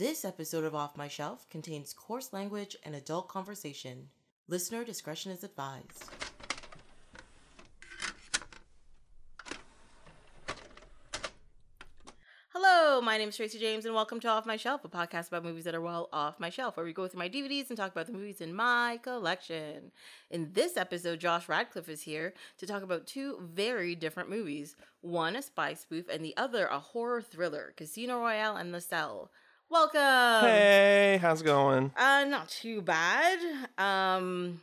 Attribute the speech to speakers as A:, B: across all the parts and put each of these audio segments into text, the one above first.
A: This episode of Off My Shelf contains coarse language and adult conversation. Listener discretion is advised. Hello, my name is Tracy James, and welcome to Off My Shelf, a podcast about movies that are well off my shelf, where we go through my DVDs and talk about the movies in my collection. In this episode, Josh Radcliffe is here to talk about two very different movies one a spy spoof, and the other a horror thriller Casino Royale and The Cell. Welcome!
B: Hey, how's it going?
A: Uh, not too bad. Um,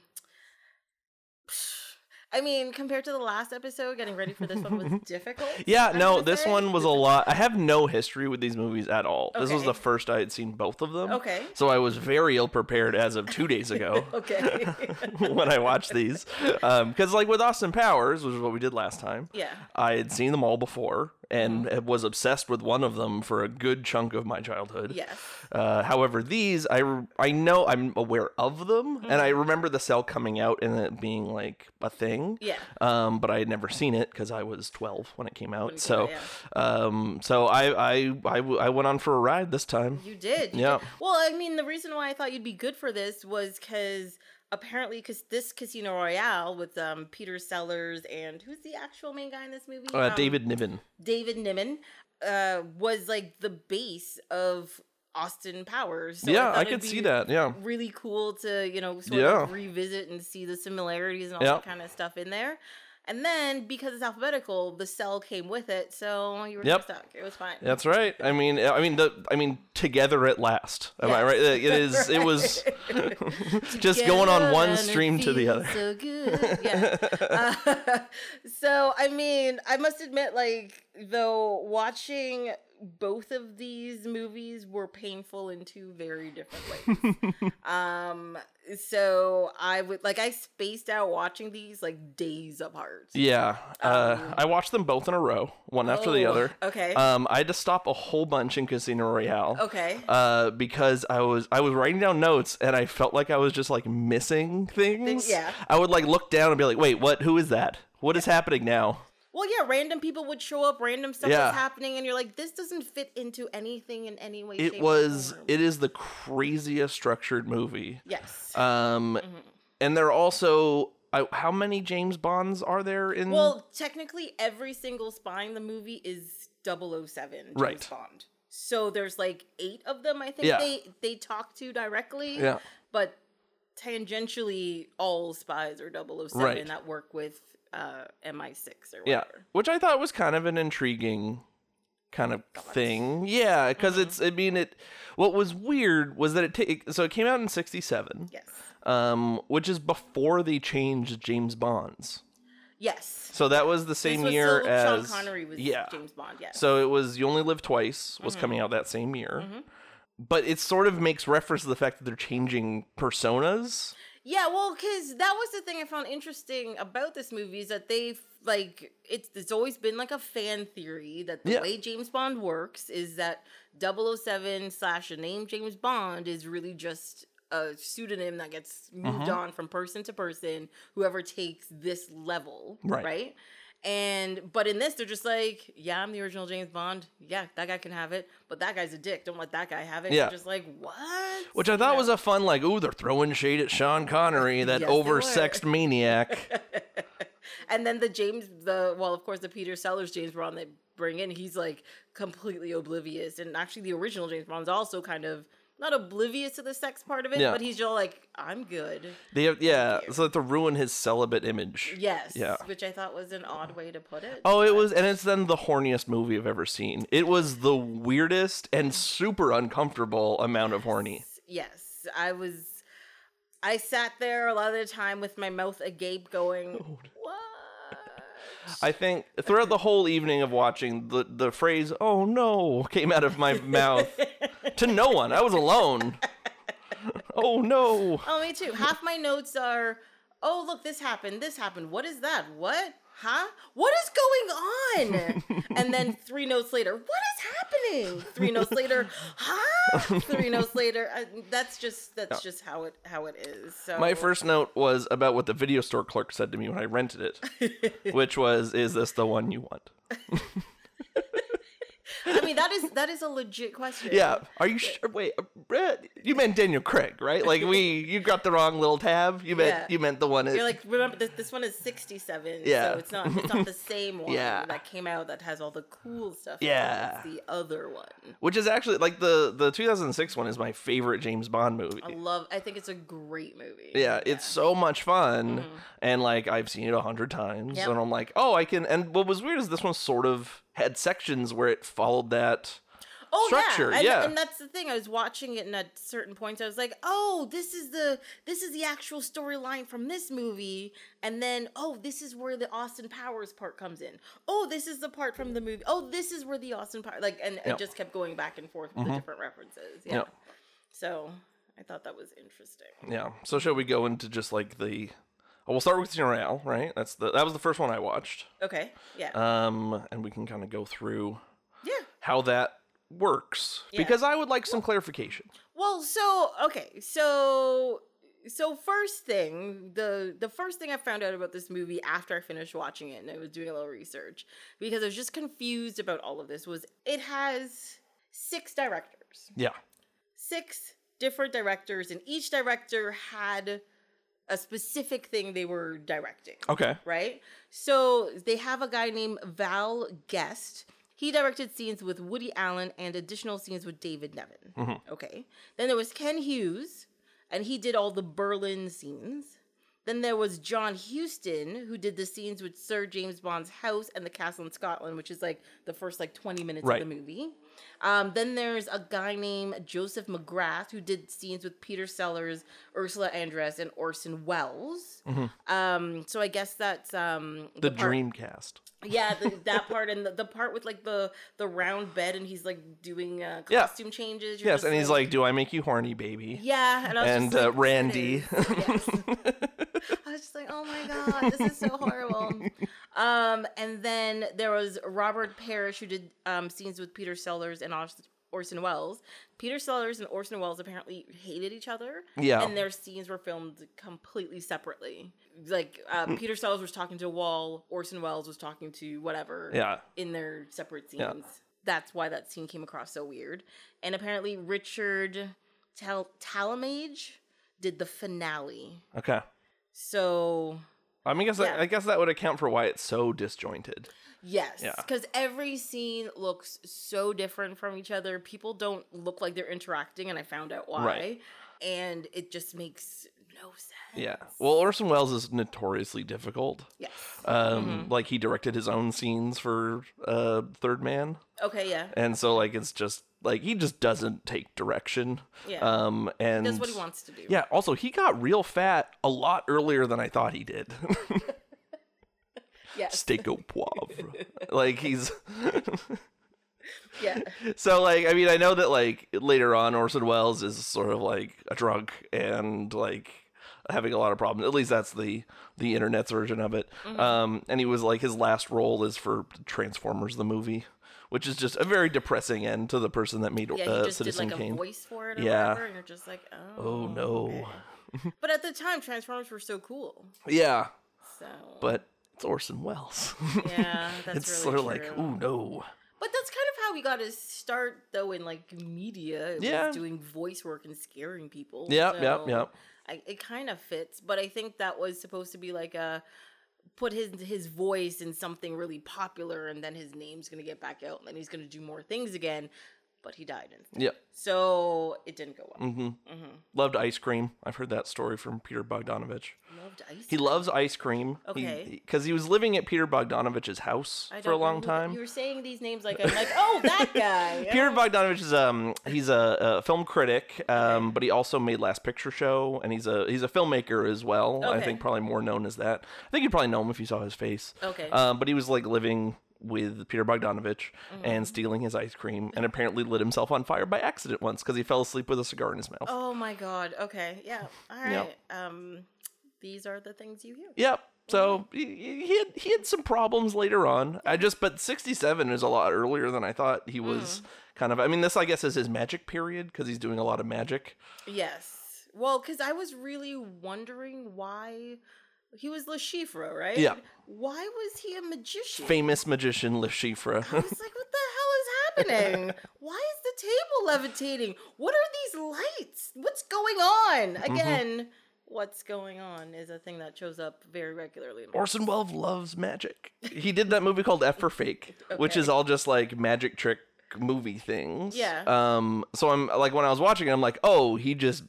A: I mean, compared to the last episode, getting ready for this one was difficult.
B: Yeah,
A: I'm
B: no, this
A: say.
B: one was a lot. I have no history with these movies at all. This was the first I had seen both of them.
A: Okay.
B: So I was very ill prepared as of two days ago
A: Okay.
B: when I watched these. Because, like with Austin Powers, which is what we did last time,
A: Yeah.
B: I had seen them all before and was obsessed with one of them for a good chunk of my childhood.
A: yes.
B: Uh, however, these I I know I'm aware of them, and I remember the cell coming out and it being like a thing.
A: Yeah.
B: Um, but I had never seen it because I was 12 when it came out.
A: it
B: so,
A: came
B: um, so I, I I I went on for a ride this time.
A: You did. you
B: Yeah.
A: did. Well, I mean, the reason why I thought you'd be good for this was because apparently, because this Casino Royale with um, Peter Sellers and who's the actual main guy in this movie?
B: Uh,
A: Um,
B: David Niven.
A: David Niven uh, was like the base of Austin Powers. So
B: yeah,
A: thought
B: I could see that. Yeah.
A: Really cool to you know sort
B: Yeah.
A: of revisit and see the similarities and all
B: Yeah.
A: that kind of stuff in there. And then because it's alphabetical, the cell came with it, so you were
B: Yep.
A: stuck. It was fine.
B: That's right. I mean, I mean, the, I mean, together at last. Am I right? It is. It was just going on one stream to the other.
A: So good. Yeah. Uh, so I mean, I must admit, like though watching both of these movies were painful in two very different ways. um, so I would like I spaced out watching these like days apart.
B: Yeah, uh, I watched them both in a row, one after the
A: Oh,
B: other.
A: okay.
B: Um, I had to stop a whole bunch in Casino Royale.
A: Okay.
B: Uh, because I was I was writing down notes and I felt like I was just like missing things.
A: yeah.
B: I would like look down and be like, wait, what? Who is that? What is happening now?
A: Well, yeah, random people would show up, random stuff
B: Yeah.
A: was happening, and you're like, this doesn't fit into anything in any way.
B: It was. It is the craziest structured movie.
A: yes.
B: Um, and there are also. I, how many James Bonds are there in?
A: Well, technically, every single spy in the movie is 007 James
B: Right.
A: Bond. So there's like eight of them. I think
B: Yeah.
A: they they talk to directly.
B: Yeah.
A: But tangentially, all spies are 007
B: Right.
A: that work with uh, MI6 or
B: Yeah, which I thought was kind of an intriguing kind of thing. Yeah, because
A: Mm-hmm.
B: it's. I mean, it. What was weird was that it. Ta- so it came out in '67.
A: Yes.
B: Um, which is before they changed James Bonds.
A: Yes.
B: So that was the same
A: was
B: year as
A: Sean Connery was
B: yeah.
A: James Bond. Yes.
B: So it was You Only Live Twice was
A: Mm-hmm.
B: coming out that same year. But it sort of makes reference to the fact that they're changing personas.
A: Yeah, well, because that was the thing I found interesting about this movie is that they've like it's it's always been like a fan theory that the
B: Yeah.
A: way James Bond works is that 007 slash a name James Bond is really just a pseudonym that gets moved
B: Uh-huh.
A: on from person to person, whoever takes this level,
B: Right.
A: right? And but in this, they're just like, yeah, I'm the original James Bond. Yeah, that guy can have it, but that guy's a dick. Don't let that guy have it.
B: Yeah.
A: You're just like, what?
B: Which I thought was a fun, like, ooh, they're throwing shade at Sean Connery, that
A: Yes,
B: oversexed maniac.
A: And then the James, the well, of course, the Peter Sellers James Bond they bring in, he's like completely oblivious. And actually, the original James Bond's also kind of not oblivious to the sex part of it,
B: Yeah.
A: but he's just like, I'm good.
B: They have, yeah, so to ruin his celibate image.
A: Yes.
B: Yeah.
A: Which I thought was an odd way to put it.
B: Oh, it was, and it's then the horniest movie I've ever seen. It was the weirdest and super uncomfortable amount of horny.
A: Yes. I was. I sat there a lot of the time with my mouth agape, going, oh, "What?"
B: I think throughout the whole evening of watching, the the phrase "Oh no" came out of my mouth to no one. I was alone. Oh no!
A: Oh, me too. Half my notes are, "Oh, look, this happened. This happened. What is that? What? Huh? What is going on?" and then three notes later, "What is happening?" Three notes later, "Huh?" Three notes later, uh, that's just that's just how it how it is. So
B: My first note was about what the video store clerk said to me when I rented it, which was, "Is this the one you want?"
A: I mean that is that is a legit question.
B: Yeah. Are you sure? Wait, uh, you meant Daniel Craig, right? Like we, you got the wrong little tab. You meant
A: Yeah.
B: you meant the one.
A: Is You're like, remember this, this one is 67.
B: Yeah.
A: So it's not it's not the same one
B: Yeah.
A: that came out that has all the cool stuff.
B: Yeah.
A: The other one.
B: which is actually like the the 2006 one is my favorite James Bond movie.
A: I love I think it's a great movie.
B: Yeah, it's so much fun, and like I've seen it a hundred times,
A: Mm-hmm. Yep.
B: and I'm like, oh, I can. And what was weird is this one sort of had sections where it followed that.
A: oh,
B: structure,
A: Yeah. And,
B: yeah.
A: and that's the thing. I was watching it and at certain points I was like, oh, this is the this is the actual storyline from this movie. And then, oh, this is where the Austin Powers part comes in. Oh, this is the part from the movie. Oh, this is where the Austin Powers like and.
B: Mm-hmm.
A: it just kept going back and forth with the different references. Yeah.
B: Yep.
A: So I thought that was interesting.
B: Yeah. So shall we go into just like the? We'll start with Casino Royale, right? That's the that was the first one I watched.
A: Okay. Yeah.
B: Um, and we can kind of go through
A: yeah.
B: how that works
A: Yeah.
B: because I would like some clarification.
A: Well, so okay, so so first thing, the the first thing I found out about this movie after I finished watching it and I was doing a little research because I was just confused about all of this was it has six directors.
B: Yeah.
A: Six different directors and each director had a specific thing they were directing
B: Okay.
A: right? So they have a guy named Val Guest. He directed scenes with Woody Allen and additional scenes with David Niven. Mm-hmm. Okay. Then there was Ken Hughes, and he did all the Berlin scenes. Then there was John Huston, who did the scenes with Sir James Bond's house and the castle in Scotland, which is like the first like 20 minutes
B: Right.
A: of the movie. Um, then there's a guy named Joseph McGrath who did scenes with Peter Sellers, Ursula Andress, and Orson Welles. Um, so I guess that's um,
B: The,
A: part-
B: Dreamcast.
A: yeah, the, that part and the, the part with like the the round bed and he's like doing uh,
B: Yeah.
A: costume changes. You're
B: Yes, and he's like, "Do I make you horny, baby?"
A: yeah, and
B: and uh,
A: like,
B: Randy.
A: Yes." I was just like, oh my god, this is so horrible. Um, and then there was Robert Parrish who did um, scenes with Peter Sellers and Ors- Orson Welles. Peter Sellers and Orson Welles apparently hated each other.
B: Yeah.
A: and their scenes were filmed completely separately. Like uh, Peter Sellers was talking to a wall, Orson Welles was talking to whatever
B: yeah.
A: in their separate scenes.
B: Yeah.
A: That's why that scene came across so weird. And apparently Richard Tal- Talamage did the finale.
B: Okay.
A: So
B: I mean, I guess that,
A: Yeah.
B: I guess that would account for why it's so disjointed.
A: yes,
B: Yeah.
A: because every scene looks so different from each other. People don't look like they're interacting, and I found out why.
B: Right.
A: And it just makes no sense.
B: Yeah. Well, Orson Welles is notoriously difficult.
A: Yes.
B: Um,
A: Mm-hmm.
B: like he directed his own scenes for uh Third Man,
A: Okay. Yeah.
B: and so like it's just like he just doesn't take direction.
A: Yeah.
B: Um, and
A: That's what he wants to do.
B: Yeah. Also, he got real fat a lot earlier than I thought he did.
A: Yes.
B: Steak au poivre. like he's
A: Yeah.
B: so like I mean I know that like later on Orson Welles is sort of like a drunk and like having a lot of problems. At least that's the the internet's version of it.
A: Mm-hmm.
B: Um, and he was like his last role is for Transformers the movie, which is just a very depressing end to the person that made
A: Yeah.
B: Uh,
A: just
B: Citizen
A: did like a
B: Kane.
A: voice for it or
B: Yeah.
A: whatever, and you're just like, oh.
B: Oh no.
A: okay. But at the time, Transformers were so cool.
B: Yeah,
A: So.
B: but it's Orson Welles.
A: Yeah, that's
B: it's
A: really
B: sort of like, oh no.
A: But that's kind of how we got his start, though, in like media.
B: Yeah.
A: was doing voice work and scaring people.
B: Yep, yep,
A: so
B: yep.
A: I, it kind of fits, but I think that was supposed to be like a put his his voice in something really popular, and then his name's gonna get back out, and then he's gonna do more things again. But he died instead,
B: Yep.
A: so it didn't go well.
B: Mm-hmm.
A: Mm-hmm.
B: Loved ice cream. I've heard that story from Peter Bogdanovich.
A: Loved ice.
B: He
A: cream.
B: loves ice cream.
A: Okay.
B: Because he, was living at Peter Bogdanovich's house for a long time.
A: You were saying these names like I'm like, oh, that guy.
B: Peter
A: Oh.
B: Bogdanovich is um he's a, a film critic, um, but he also made Last Picture Show, and he's a he's a filmmaker as well.
A: Okay.
B: I think probably more known as that. I think you'd probably know him if you saw his face.
A: Okay.
B: Um, but he was like living with Peter Bogdanovich
A: Mm-hmm.
B: and stealing his ice cream, and apparently lit himself on fire by accident once because he fell asleep with a cigar in his mouth.
A: Oh my god. Okay. Yeah. All right. Um these are the things you hear.
B: Yep. So he, he had he had some problems later on. I just but 67 is a lot earlier than I thought he was kind of I mean this I guess is his magic period cuz he's doing a lot of magic.
A: Yes. Well, cuz I was really wondering why he was Le Chiffre, right?
B: Yeah.
A: Why was he a magician?
B: Famous magician Le Chiffre.
A: I was like, what the hell is happening? Why is the table levitating? What are these lights? What's going on?
B: Mm-hmm.
A: Again, what's going on is a thing that shows up very regularly. in
B: Orson Welles loves magic. He did that movie called F for Fake, which is all just like magic trick movie things.
A: Yeah.
B: Um. So I'm like when I was watching it, I'm like, oh, he just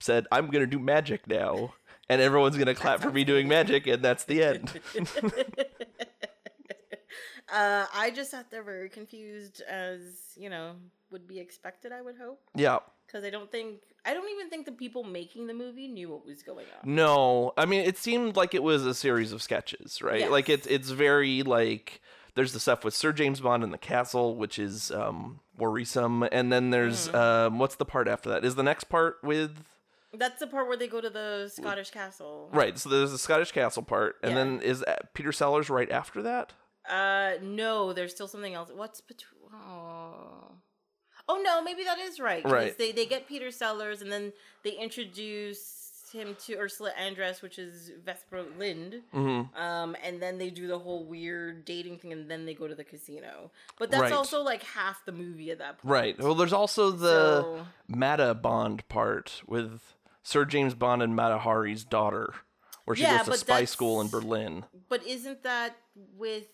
B: said I'm gonna do magic now, and everyone's gonna clap for me doing magic, and that's the end.
A: Uh, I just sat there very confused, as you know would be expected. I would hope,
B: yeah.
A: because I don't think I don't even think the people making the movie knew what was going on.
B: No, I mean it seemed like it was a series of sketches, right?
A: Yes.
B: Like it's it's very like there's the stuff with Sir James Bond in the castle, which is um worrisome, and then there's
A: Mm.
B: um what's the part after that? Is the next part with
A: That's the part where they go to the Scottish castle.
B: right? So there's the Scottish castle part, and
A: Yeah.
B: then is that Peter Sellers right after that?
A: Uh, no, there's still something else. What's between? Oh. Oh no, maybe that is right.
B: Right.
A: They they get Peter Sellers and then they introduce him to Ursula Andress, which is Vesper Lynd.
B: Mm-hmm.
A: Um, and then they do the whole weird dating thing, and then they go to the casino. But that's
B: Right.
A: also like half the movie at that point.
B: Right. Well, there's also the
A: So-
B: Mata Bond part with Sir James Bond and Mata Hari's daughter, where she
A: Yeah,
B: goes to spy school in Berlin.
A: But isn't that with?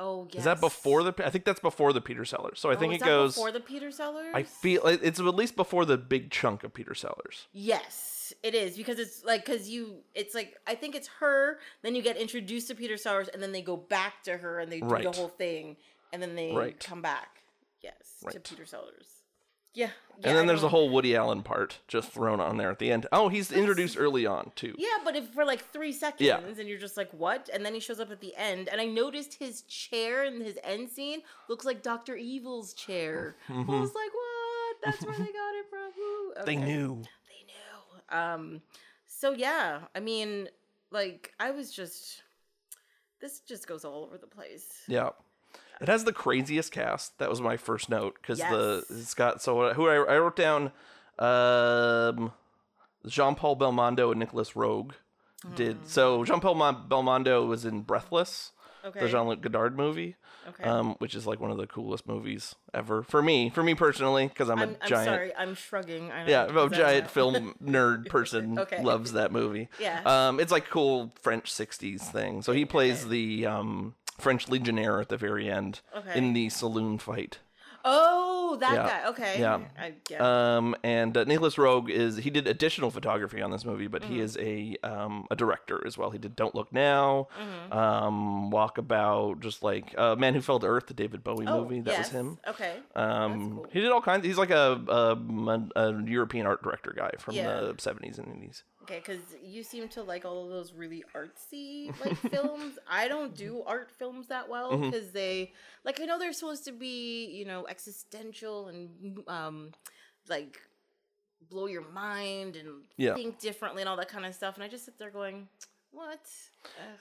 A: Oh, yes.
B: Is that before the? I think that's before the Peter Sellers. So I
A: Oh,
B: think
A: is
B: it
A: that
B: goes.
A: before the Peter Sellers.
B: I feel like it's at least before the big chunk of Peter Sellers.
A: Yes, it is because it's like because you, it's like I think it's her. Then you get introduced to Peter Sellers, and then they go back to her, and they do the whole thing, and then they
B: Right.
A: come back. Yes, to Peter Sellers. Yeah,
B: and then there's a whole Woody Allen part just thrown on there at the end. Oh, he's introduced early on too.
A: Yeah, but if for like three seconds,
B: Yeah.
A: and you're just like, what? And then he shows up at the end, and I noticed his chair in his end scene looks like Doctor Evil's chair. I was like, what? That's where they got it from.
B: Mm-hmm. They knew.
A: they knew. Um, so yeah, I mean, like I was just, this just goes all over the place.
B: Yeah. It has the craziest cast. That was my first note because the it's got so who I, I wrote down, um, Jean Paul Belmondo and Nicolas Roeg did. So Jean Paul Belmondo was in Breathless,
A: Okay.
B: the Jean Luc Godard movie,
A: okay.
B: um, which is like one of the coolest movies ever for me. For me personally, because I'm a
A: I'm, I'm sorry, I'm shrugging. I
B: Yeah, I'm a
A: because I don't
B: giant film nerd person
A: Okay.
B: loves that movie.
A: Yeah.
B: Um, it's like cool French '60s thing. So he plays the um French legionnaire at the very end
A: Okay.
B: in the saloon fight.
A: Oh, that
B: Yeah.
A: guy. Okay.
B: Yeah.
A: I get.
B: Um, and uh, Nicolas Roeg is he did additional photography on this movie, but
A: Mm-hmm.
B: he is a um a director as well. He did Don't Look Now,
A: Mm-hmm.
B: um, Walkabout, just like uh, Man Who Fell to Earth, the David Bowie
A: oh,
B: movie. That
A: yes.
B: was him.
A: Okay.
B: Um,
A: cool.
B: he did all kinds. He's like a, a, a European art director guy from
A: Yeah.
B: the 70s and 80s.
A: Okay, because you seem to like all of those really artsy like films. I don't do art films that well
B: Mm-hmm.
A: because they like I know they're supposed to be you know existential and um like blow your mind and
B: Yeah.
A: think differently and all that kind of stuff. And I just sit there going, what? Ugh.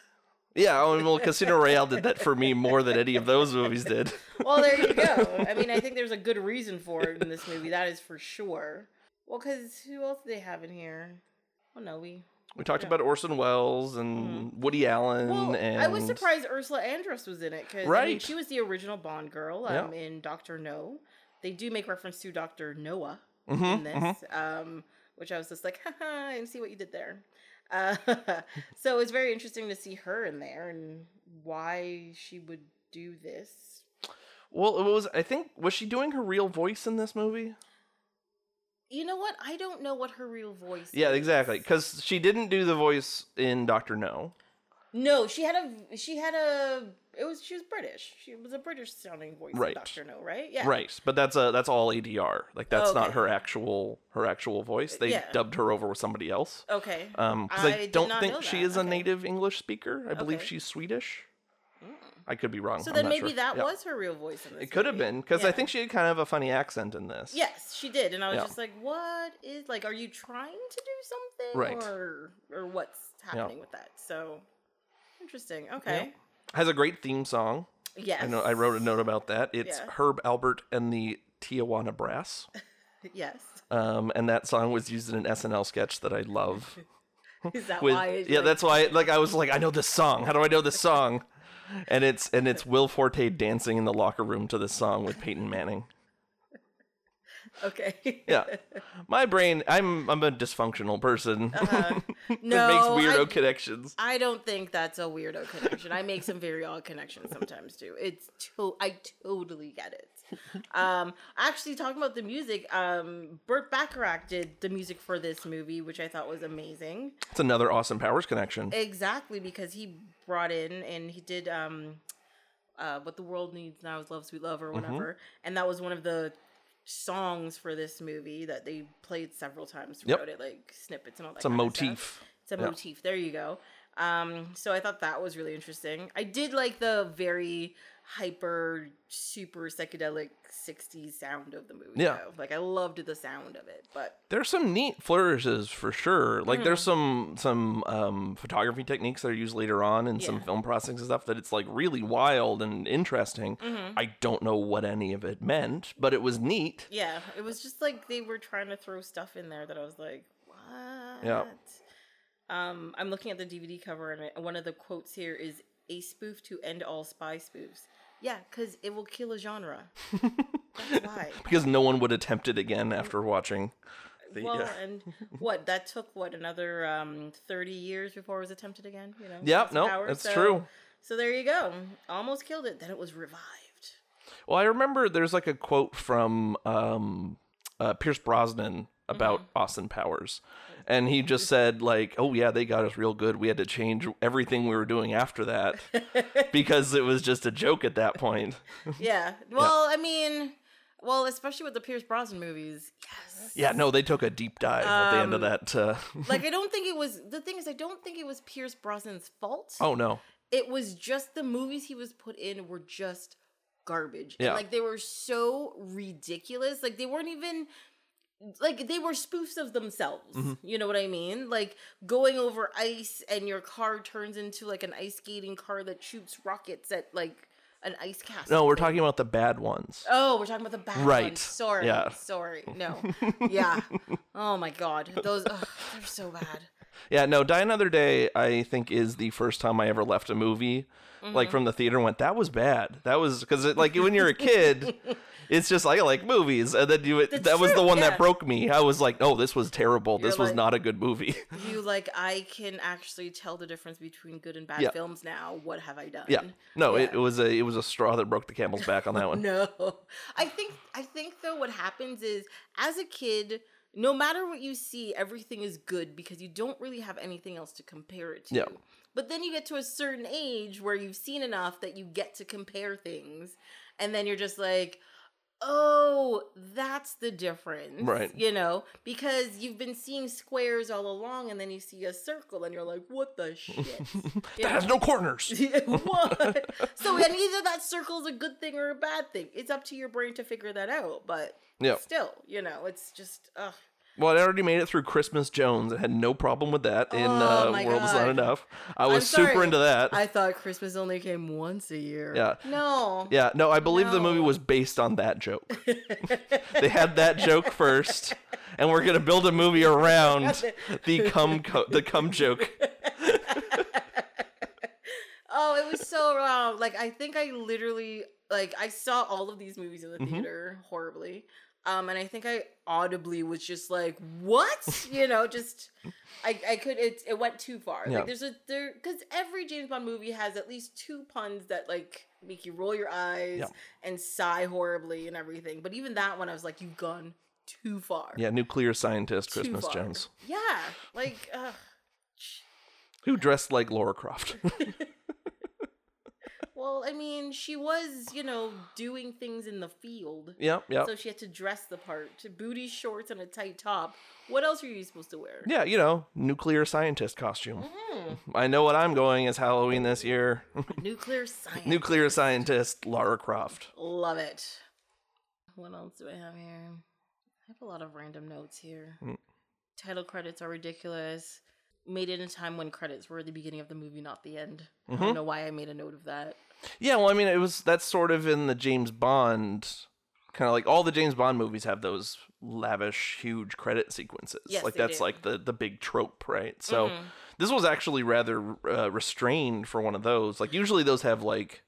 B: Yeah, oh, well, Casino Royale did that for me more than any of those movies did.
A: Well, there you go. I mean, I think there's a good reason for it in this movie. That is for sure. Well, because who else do they have in here? Well, no, we
B: We talked about Orson Welles and Woody Allen,
A: Mm-hmm. Well,
B: and
A: I was surprised Ursula Andress was in it because I mean,
B: Right.
A: she was the original Bond girl
B: Yeah.
A: um, in Doctor No. They do make reference to Doctor Noah
B: Mm-hmm,
A: in this, um, which I was just like, haha, and see what you did there. Uh, so it's very interesting to see her in there and why she would do this.
B: Well, it was. I think was she doing her real voice in this movie?
A: You know what? I don't know what her real voice. Is.
B: Yeah,
A: is.
B: exactly. Because she didn't do the voice in Doctor No.
A: No, she had a. She had a. It was. She was British. She was a British sounding voice.
B: Right.
A: Doctor No, right? Yeah.
B: Right, but that's a that's all ADR. Like that's not her actual her actual voice. They
A: Yeah.
B: dubbed her over with somebody else.
A: Okay.
B: Um, because I,
A: I
B: don't think she is a native English speaker. I believe
A: Okay.
B: She's Swedish. I could be wrong.
A: So then maybe
B: sure.
A: that
B: Yeah.
A: was her real voice in this.
B: It could have been because I think she had kind of a funny accent in this.
A: Yes, she did, and I was
B: Yeah.
A: just like, "What is like? Are you trying to do something,
B: Right.
A: Or or what's happening with that?" So interesting. Okay.
B: has a great theme song.
A: Yes.
B: I know I wrote a note about that. It's
A: Yeah.
B: Herb Alpert and the Tijuana Brass.
A: Yes.
B: Um, and that song was used in an SNL sketch that I love.
A: Is that
B: With
A: why?
B: yeah,
A: like-
B: that's why. Like I was like, I know this song. How do I know this song? And it's and it's Will Forte dancing in the locker room to this song with Peyton Manning.
A: Okay.
B: Yeah, my brain. I'm I'm a dysfunctional person
A: Uh, no,
B: makes weirdo
A: I,
B: connections.
A: I don't think that's a weirdo connection. I make some very odd connections sometimes too. It's to- I totally get it. Um, actually, talking about the music, um, Burt Bacharach did the music for this movie, which I thought was amazing.
B: It's another Austin Powers connection.
A: Exactly because he brought in and he did um, uh, what the world needs now is love, sweet love, or
B: Mm-hmm.
A: whatever, and that was one of the songs for this movie that they played several times
B: Yep.
A: throughout it, like snippets and all that.
B: It's a
A: kind of stuff.
B: motif.
A: It's a
B: Yeah.
A: motif. There you go. Um, so I thought that was really interesting. I did like the very hyper, super psychedelic '60s sound of the movie.
B: Yeah.
A: though. like I loved the sound of it. But
B: There's some neat flourishes for sure. Like there's
A: Mm.
B: some some um, photography techniques that are used later on and some film processing stuff that it's like really wild and interesting.
A: Mm-hmm.
B: I don't know what any of it meant, but it was neat.
A: yeah, it was just like they were trying to throw stuff in there that I was like, what?
B: Yeah.
A: Um, I'm looking at the DVD cover and one of the quotes here is a spoof to end all spy spoofs. Yeah, because it will kill a genre. That's why.
B: Because no one would attempt it again after watching the
A: well,
B: uh,
A: and what that took what another um thirty years before it was attempted again. You know. Yep.
B: No,
A: Powers,
B: that's
A: so-
B: true.
A: So there you go. Almost killed it. Then it was revived.
B: Well, I remember there's like a quote from um, uh, Pierce Brosnan about
A: Mm-hmm.
B: Austin Powers. And he just said, like, oh, yeah, they got us real good. We had to change everything we were doing after that because it was just a joke at that point.
A: Yeah. Well, I mean, well, especially with the Pierce Brosnan movies. Yes.
B: Yeah, no, they took a deep dive at the end of
A: Um,
B: that. Uh,
A: Like I don't think it was. The thing is, I don't think it was Pierce Brosnan's fault.
B: oh, no.
A: It was just the movies he was put in were just garbage.
B: Yeah.
A: And like they were so ridiculous. Like they weren't even like they were spoofs of themselves.
B: Mm-hmm.
A: You know what I mean? Like going over ice and your car turns into like an ice skating car that shoots rockets at like an ice castle.
B: No, we're talking about the bad ones.
A: Oh, we're talking about the bad
B: Right.
A: ones. Sorry.
B: Yeah.
A: Sorry. No. yeah. Oh my god. Those ugh, they're so bad.
B: Yeah, no, Die Another Day, I think, is the first time I ever left a movie,
A: Mm-hmm.
B: like from the theater and went, that was bad. That was, because, like, when you're a kid, it's just, I like movies. And then you,
A: That's
B: that was the one
A: yeah.
B: that broke me. I was like, oh, this was terrible.
A: You're
B: this was not a good movie.
A: You like I can actually tell the difference between good and bad
B: Yeah.
A: films now. What have I done?
B: yeah. No, It, it was a it was a straw that broke the camel's back on that one.
A: No. I think I think though what happens is as a kid, no matter what you see, everything is good because you don't really have anything else to compare it to.
B: Yeah.
A: But then you get to a certain age where you've seen enough that you get to compare things and then you're just like Oh, that's the difference.
B: Right.
A: You know, because you've been seeing squares all along and then you see a circle and you're like, what the shit?
B: That has no corners.
A: what? so, and either that circle is a good thing or a bad thing. It's up to your brain to figure that out. But
B: Yeah.
A: still, you know, it's just, ugh.
B: Well, I already made it through Christmas Jones. I had no problem with that in
A: Oh
B: uh, World Is Not Enough. I was super into that.
A: I thought Christmas only came once a year.
B: Yeah.
A: No.
B: Yeah, no, I believe the movie was based on that joke. they had that joke first, and we're gonna build a movie around the cum co- the cum joke.
A: Oh, it was so wrong. Like I think I literally like I saw all of these movies in the
B: Mhm.
A: theater horribly. Um and I think I audibly was just like, "What?" you know, just I I could it it went too far.
B: Yeah.
A: Like there's a there cuz every James Bond movie has at least two puns that like make you roll your eyes
B: Yeah.
A: and sigh horribly and everything. But even that one I was like, "You've gone too far."
B: Yeah, nuclear scientist
A: Too
B: Christmas
A: far.
B: Jones,
A: Yeah. Like ugh.
B: who dressed like Lara Croft.
A: Well, I mean, she was, you know, doing things in the field.
B: yep, yep.
A: So she had to dress the part. Booty shorts and a tight top. What else are you supposed to wear?
B: Yeah, you know, nuclear scientist costume.
A: Mhm.
B: I know what I'm going as Halloween this year.
A: Nuclear science.
B: nuclear scientist Lara Croft.
A: Love it. What else do I have here? I have a lot of random notes here.
B: Mm.
A: Title credits are ridiculous. Made it in a time when credits were the beginning of the movie, not the end. I
B: Mhm.
A: don't know why I made a note of that.
B: Yeah, well, I mean, it was that's sort of in the James Bond Kind of like all the James Bond movies have those lavish, huge credit sequences.
A: Yes,
B: like that's
A: do.
B: like the the big trope, right? So
A: Mhm.
B: this was actually rather uh, restrained for one of those. Like usually those have like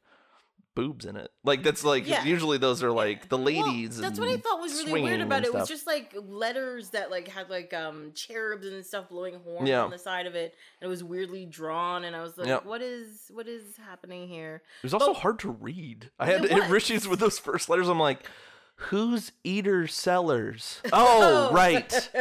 B: boobs in it. Like that's like
A: Yeah.
B: usually those are like the
A: Well,
B: ladies.
A: that's what I thought was really weird about it. It was just like letters that like had like um cherubs and stuff blowing horns
B: Yeah.
A: on the side of it, and it was weirdly drawn. And I was like,
B: Yeah.
A: "What is what is happening here?"
B: It was also
A: But-
B: hard to read. I had
A: It
B: issues with those first letters. I'm like, who's Eater Sellers? Oh, right.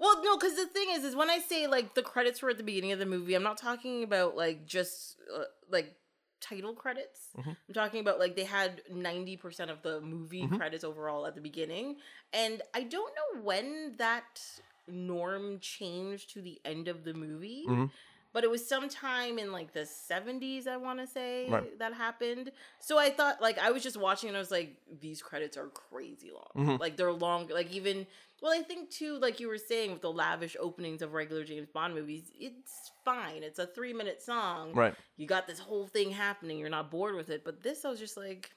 A: Well, no, because the thing is, is when I say like the credits were at the beginning of the movie, I'm not talking about like just uh, like title credits.
B: Mhm.
A: I'm talking about like they had 90% of the movie
B: Mhm.
A: credits overall at the beginning. And I don't know when that norm changed to the end of the movie.
B: Mhm.
A: But it was sometime in like the 70s, I want to say,
B: Right.
A: that happened. So I thought, like, I was just watching and I was like, these credits are crazy long.
B: Mhm.
A: Like, they're long. Like, even, well, I think too, like you were saying, with the lavish openings of regular James Bond movies, it's fine. It's a three minute song.
B: Right.
A: You got this whole thing happening. You're not bored with it. But this, I was just like,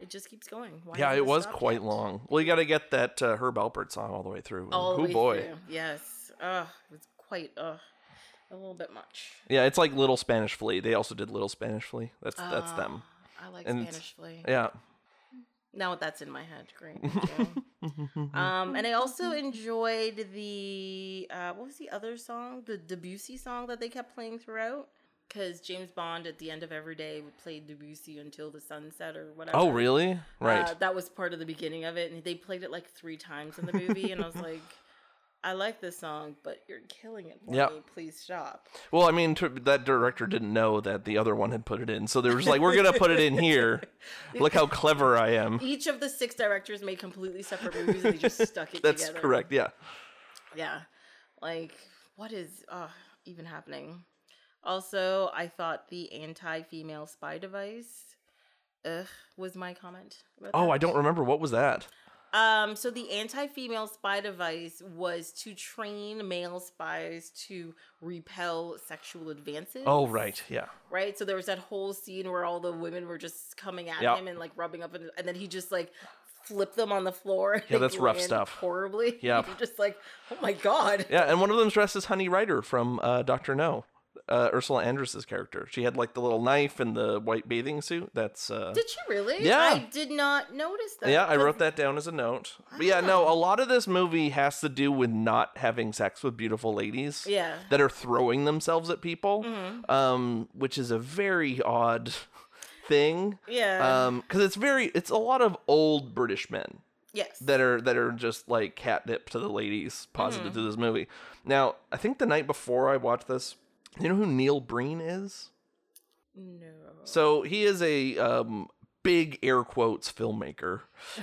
A: it just keeps going. Why
B: Yeah, it was quite
A: yet?
B: long. Well, you got to get that uh, Herb Alpert song all the way through.
A: All the
B: oh
A: way
B: boy.
A: through. Yes. Ugh, it was quite, ugh, a little bit much.
B: Yeah, it's like Little Spanish Flea. They also did Little Spanish Flea. That's that's
A: Ah,
B: them.
A: I like
B: And
A: Spanish Flea.
B: Yeah.
A: Now that's in my head. Great. um, and I also enjoyed the uh, what was the other song? The Debussy song that they kept playing throughout. Because James Bond at the end of every day would play Debussy until the sunset or whatever.
B: oh, really? Right.
A: Uh, that was part of the beginning of it, and they played it like three times in the movie, and I was like, I like this song, but you're killing it for
B: Yep.
A: me. Please stop.
B: well, I mean, tr- that director didn't know that the other one had put it in, so they were like, "We're gonna put it in here." Look how clever I am.
A: Each of the six directors made completely separate movies, and they just stuck it
B: That's
A: together.
B: correct. Yeah.
A: Yeah. Like, what is uh, even happening? Also, I thought the anti female spy device, ugh, was my comment. about
B: Oh,
A: that.
B: I don't remember what was that.
A: Um, so the anti female spy device was to train male spies to repel sexual advances.
B: Oh, right. Yeah.
A: Right? So there was that whole scene where all the women were just coming at
B: Yep.
A: him and like rubbing up, and, and then he just like flipped them on the floor.
B: Yeah, that's rough stuff.
A: Horribly.
B: Yeah.
A: You're just like, oh my god.
B: Yeah, and one of them's dressed as Honey Rider from uh, Doctor No. Uh, Ursula Andress's character. She had like the little knife and the white bathing suit. That's uh,
A: Did she really?
B: Yeah.
A: I did not notice that.
B: yeah, I wrote that down as a note. But yeah, no, a lot of this movie has to do with not having sex with beautiful ladies
A: Yeah.
B: that are throwing themselves at people,
A: Mhm.
B: um, which is a very odd thing.
A: Yeah.
B: Um, because it's very, it's a lot of old British men
A: yes.
B: that are that are just like catnip to the ladies positive to this movie. Now, I think the night before I watched this, you know who Neil Breen is?
A: no.
B: So he is a um, big air quotes filmmaker.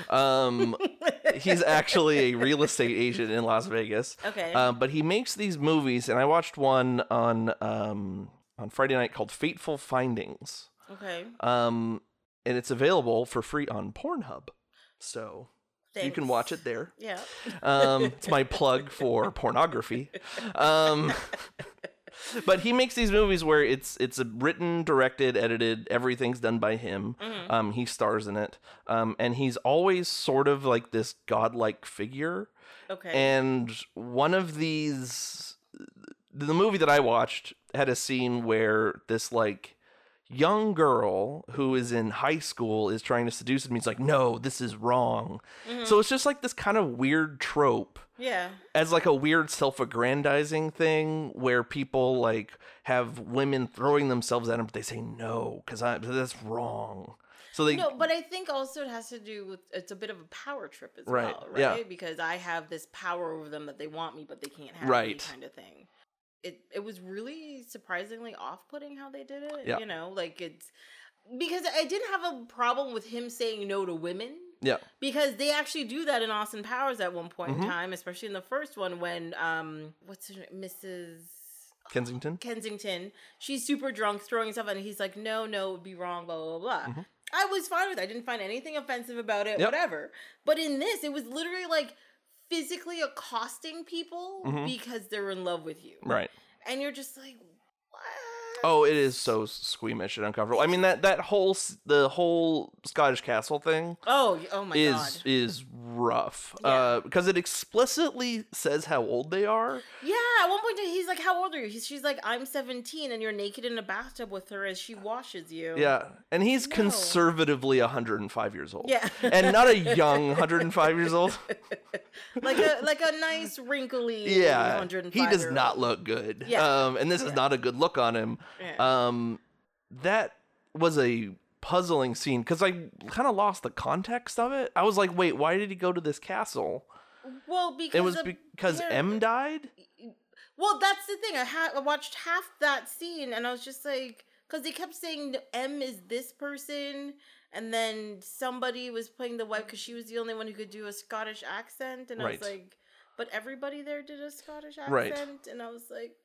B: Um, he's actually a real estate agent in Las Vegas.
A: okay.
B: Um, but he makes these movies, and I watched one on um, on Friday night called Fateful Findings.
A: okay.
B: Um, and it's available for free on Pornhub. So you can watch it there.
A: Yeah.
B: Um, it's my plug for pornography. Um, but he makes these movies where it's it's written, directed, edited, everything's done by him.
A: Mhm.
B: Um, he stars in it, um, and he's always sort of like this godlike figure.
A: Okay.
B: And one of these, the movie that I watched had a scene where this like young girl who is in high school is trying to seduce him. He's like, "No, this is wrong."
A: Mhm.
B: So it's just like this kind of weird trope
A: yeah.
B: as like a weird self-aggrandizing thing where people like have women throwing themselves at him, but they say no because that's wrong. So they
A: no, but I think also it has to do with it's a bit of a power trip as
B: Right,
A: well, right?
B: yeah.
A: Because I have this power over them that they want me, but they can't have
B: Right.
A: me, kind of thing. It it was really surprisingly off putting how they did it.
B: Yeah.
A: You know, like it's because I didn't have a problem with him saying no to women.
B: Yeah.
A: Because they actually do that in Austin Powers at one point
B: Mhm.
A: in time, especially in the first one when um what's her name? Mrs.
B: Kensington.
A: Kensington. She's super drunk, throwing stuff, and he's like, "No, no, it would be wrong." Blah blah blah.
B: Mhm.
A: I was fine with it. I didn't find anything offensive about it.
B: Yep.
A: Whatever. But in this, it was literally like physically accosting people
B: Mhm.
A: because they're in love with you,
B: Right.
A: and you're just like?
B: Oh, it is so squeamish and uncomfortable. I mean that that whole the whole Scottish castle thing
A: Oh, oh my
B: is
A: god.
B: is rough.
A: Yeah.
B: Uh because it explicitly says how old they are.
A: Yeah, at one point he's like, "How old are you?" He's, she's like, "I'm 17," and you're naked in a bathtub with her as she washes you.
B: Yeah. And he's
A: No.
B: conservatively 105 years old.
A: Yeah.
B: and not a young 105 years old.
A: like a like a nice wrinkly.
B: Yeah.
A: 105
B: He does not look good.
A: Yeah.
B: Um and this is not a good look on him.
A: Yeah.
B: Um that was a puzzling scene cuz I kind of lost the context of it. I was like, "Wait, why did he go to this castle?"
A: well, because
B: It was
A: of-
B: because
A: yeah.
B: M died?
A: Well, that's the thing. I had I watched half that scene, and I was just like, because they kept saying M is this person, and then somebody was playing the wife because she was the only one who could do a Scottish accent, and I was like, but everybody there did a Scottish accent,
B: Right.
A: and I was like,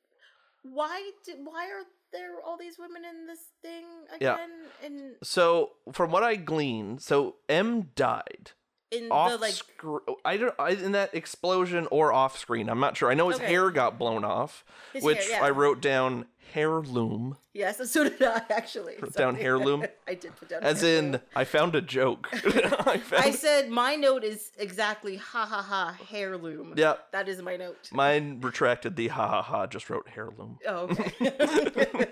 A: why did why are there all these women in this thing
B: Yeah.
A: And
B: So, from what I gleaned, so M died
A: in
B: off
A: the like,
B: screen. I don't I, in that explosion or off screen. I'm not sure. I know his
A: Okay.
B: hair got blown off,
A: His
B: which
A: hair, yeah.
B: I wrote down heirloom,
A: yes, so did I actually.
B: Down
A: Sorry.
B: heirloom?
A: I did put down
B: as
A: heirloom.
B: in I found a joke. I found,
A: I said my note is exactly ha ha ha heirloom.
B: yeah,
A: That is my note.
B: mine retracted the ha ha ha. Just wrote heirloom.
A: Oh, okay.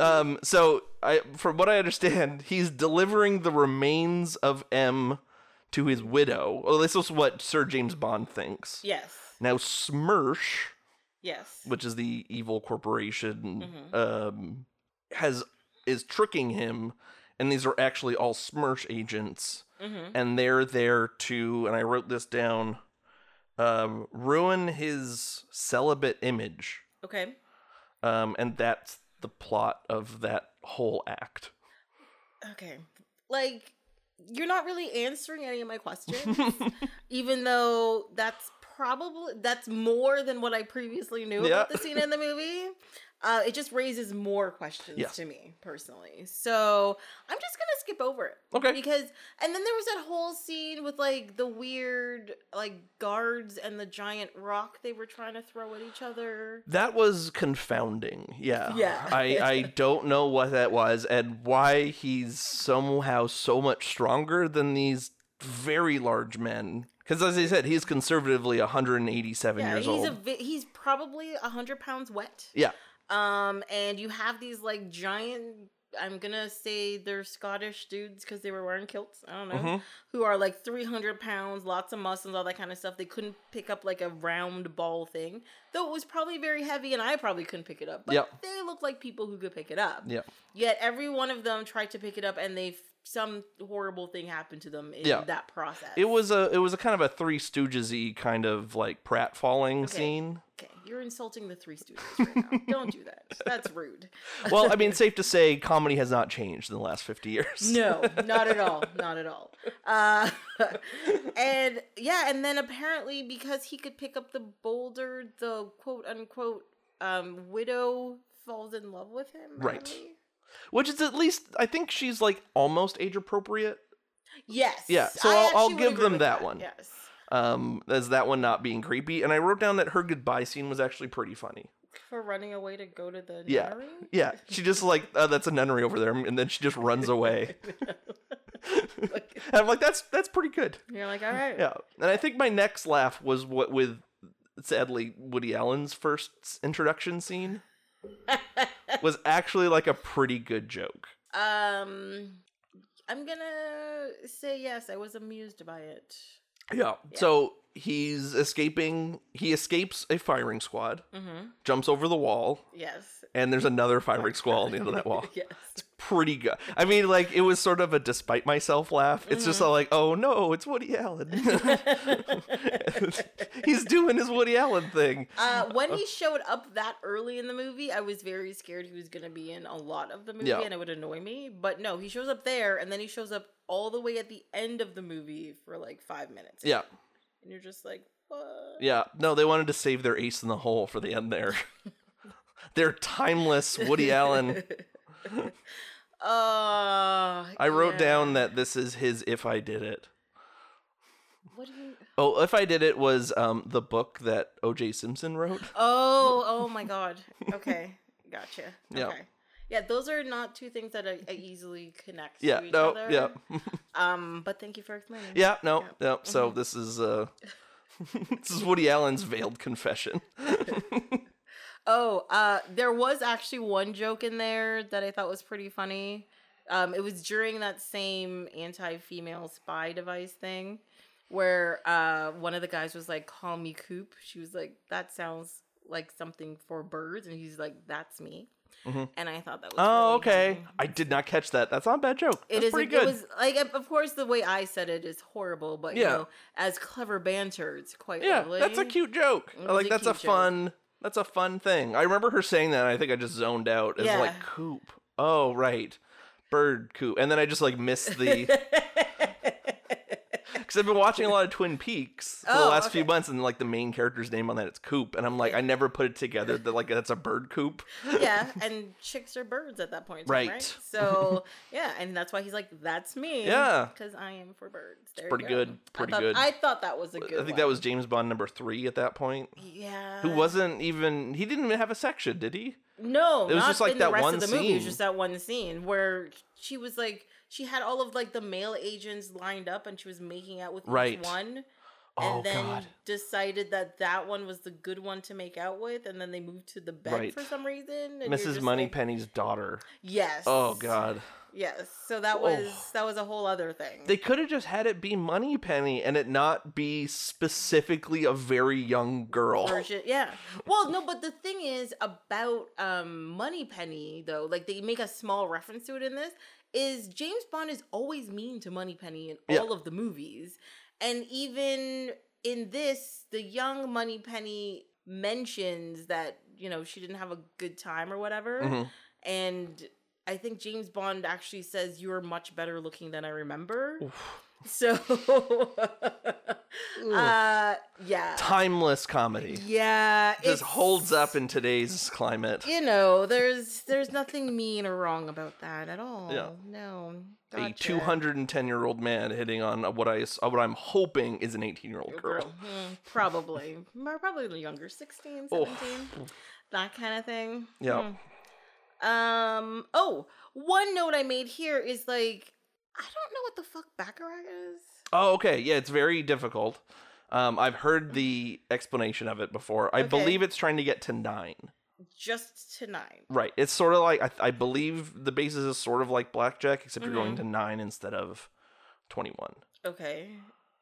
B: Um, so I, from what I understand, he's delivering the remains of M to his widow. Well, this is what Sir James Bond thinks.
A: yes.
B: Now Smersh,
A: Yes.
B: which is the evil corporation,
A: Mhm.
B: um, has is tricking him, and these are actually all Smersh agents,
A: Mm-hmm.
B: and they're there to, and I wrote this down, um, ruin his celibate image,
A: Okay.
B: um, and that's the plot of that whole act.
A: Okay. Like you're not really answering any of my questions, even though that's probably that's more than what I previously knew
B: Yeah.
A: about the scene in the movie. Uh, it just raises more questions to me personally. So I'm just gonna skip over it.
B: Okay.
A: Because and then there was that whole scene with like the weird like guards and the giant rock they were trying to throw at each other.
B: That was confounding. Yeah.
A: Yeah.
B: I, I don't know what that was and why he's somehow so much stronger than these very large men. Because as I said, he's conservatively 187
A: Yeah,
B: years
A: he's
B: old.
A: a vi- he's probably a hundred pounds wet.
B: Yeah.
A: Um, and you have these like giant. I'm gonna say they're Scottish dudes because they were wearing kilts. I don't know.
B: Mhm.
A: Who are like 300 pounds, lots of muscles, all that kind of stuff. They couldn't pick up like a round ball thing, though it was probably very heavy, and I probably couldn't pick it up. But
B: Yep.
A: they look like people who could pick it up.
B: Yeah.
A: Yet every one of them tried to pick it up, and they some horrible thing happened to them in
B: Yeah.
A: that process.
B: It was a it was a kind of a Three Stooges kind of like prat falling
A: Okay.
B: scene.
A: okay. You're insulting the Three Stooges right now. Don't do that. That's rude.
B: Well, I mean, safe to say, comedy has not changed in the last 50 years.
A: No, not at all. Not at all. Uh, and yeah, and then apparently because he could pick up the boulder, the quote unquote um, widow falls in love with him.
B: Right.
A: apparently.
B: Which is at least, I think she's like almost age appropriate.
A: Yes.
B: Yeah, so
A: I
B: I'll- I'll give them
A: with
B: that one.
A: Yes.
B: Um, as that one not being creepy. And I wrote down that her goodbye scene was actually pretty funny.
A: For running away to go to the
B: Yeah.
A: nunnery?
B: Yeah, she just like, oh, that's a nunnery over there, and then she just runs away. and I'm like, that's that's pretty good.
A: You're like, all right.
B: Yeah, and I think my next laugh was what with sadly Woody Allen's first introduction scene was actually like a pretty good joke.
A: Um, I'm gonna say yes. I was amused by it.
B: Yeah.
A: Yeah.
B: So he's escaping. He escapes a firing squad,
A: Mm-hmm.
B: jumps over the wall,
A: Yes.
B: and there's another firing squad on the end of that wall.
A: yes.
B: Pretty good. I mean, like it was sort of a despite myself laugh. It's just like, oh no, it's Woody Allen. He's doing his Woody Allen thing.
A: Uh, when he showed up that early in the movie, I was very scared he was going to be in a lot of the movie
B: Yeah.
A: and it would annoy me. But no, he shows up there and then he shows up all the way at the end of the movie for like five minutes.
B: Yeah,
A: And you're just like, what?
B: yeah. No, they wanted to save their ace in the hole for the end there. their timeless Woody Allen.
A: Uh,
B: I wrote
A: yeah.
B: down that this is his "If I Did It."
A: What do you?
B: Oh, if I did it was um the book that O.J. Simpson wrote.
A: Oh, oh my God. Okay, gotcha.
B: Yeah.
A: Okay. Yeah, those are not two things that I, I easily connect
B: Yeah.
A: to each
B: No.
A: other.
B: Yeah.
A: Um, but thank you for explaining.
B: yeah. No.
A: Yeah.
B: No. So
A: Mhm.
B: this is uh. this is Woody Allen's veiled confession.
A: Oh, uh, there was actually one joke in there that I thought was pretty funny. Um, it was during that same anti-female spy device thing, where uh, one of the guys was like, "Call me Coop." She was like, "That sounds like something for birds," and he's like, "That's me."
B: Mhm.
A: And I thought that was
B: Oh,
A: really
B: okay.
A: funny.
B: I did not catch that. That's not a bad joke.
A: It
B: That's
A: is.
B: Pretty
A: it
B: good.
A: was like, of course, the way I said it is horrible, but you know, as clever banter, it's quite
B: yeah,
A: lovely.
B: that's a cute joke. Like
A: a
B: that's a
A: joke.
B: fun. That's a fun thing. I remember her saying that. and I think I just zoned out. It's like
A: Yeah.
B: coop. Oh right, bird coop. And then I just like missed the because I've been watching a lot of Twin Peaks for the
A: Oh,
B: last few months, and like the main character's name on that it's Coop, and I'm like I never put it together that like that's a bird coop.
A: yeah, and chicks are birds at that point, right?
B: Right.
A: So yeah, and that's why he's like, "That's me."
B: Yeah.
A: because I am for birds. There
B: pretty
A: go.
B: good,
A: I
B: pretty
A: thought-
B: good.
A: I thought that was a good.
B: I think that was James Bond number three at that point.
A: Yeah.
B: Who wasn't even he didn't even have a section, did he?
A: No,
B: It was
A: not
B: just like that one
A: of the movie. It was
B: scene.
A: just that one scene where she was like, she had all of like the male agents lined up, and she was making out with
B: Right.
A: each one.
B: Oh
A: and then
B: god.
A: decided that that one was the good one to make out with, and then they moved to the bed
B: Right.
A: for some reason. and
B: Mrs.
A: just like,
B: Moneypenny's daughter.
A: yes.
B: Oh god.
A: Yes. So that
B: Oh.
A: was that was a whole other thing.
B: They could have just had it be Moneypenny and it not be specifically a very young girl.
A: version. Yeah. Well, no, but the thing is about um Moneypenny though, like they make a small reference to it in this, is James Bond is always mean to Moneypenny in
B: Yeah.
A: all of the movies. And even in this, the young Moneypenny mentions that, you know, she didn't have a good time or whatever.
B: Mhm.
A: And I think James Bond actually says you're much better looking than I remember.
B: Oof.
A: So uh yeah.
B: Timeless comedy.
A: Yeah,
B: Just holds up in today's climate.
A: You know, there's there's nothing mean or wrong about that at all.
B: Yeah.
A: No.
B: A 210 year old man hitting on what I what I'm hoping is an 18 year old girl.
A: Hmm, probably. Probably younger, 16, 17.
B: Oh.
A: That kind of thing.
B: Yeah.
A: Hmm. Um, oh, one note I made here is like I don't know what the fuck Baccarat is.
B: Oh, okay. Yeah, it's very difficult. Um, I've heard the explanation of it before. I
A: Okay.
B: believe it's trying to get to nine.
A: Just to nine.
B: Right. It's sort of like I, I believe the basis is sort of like blackjack, except you're going
A: Mhm.
B: to nine instead of twenty-one.
A: Okay.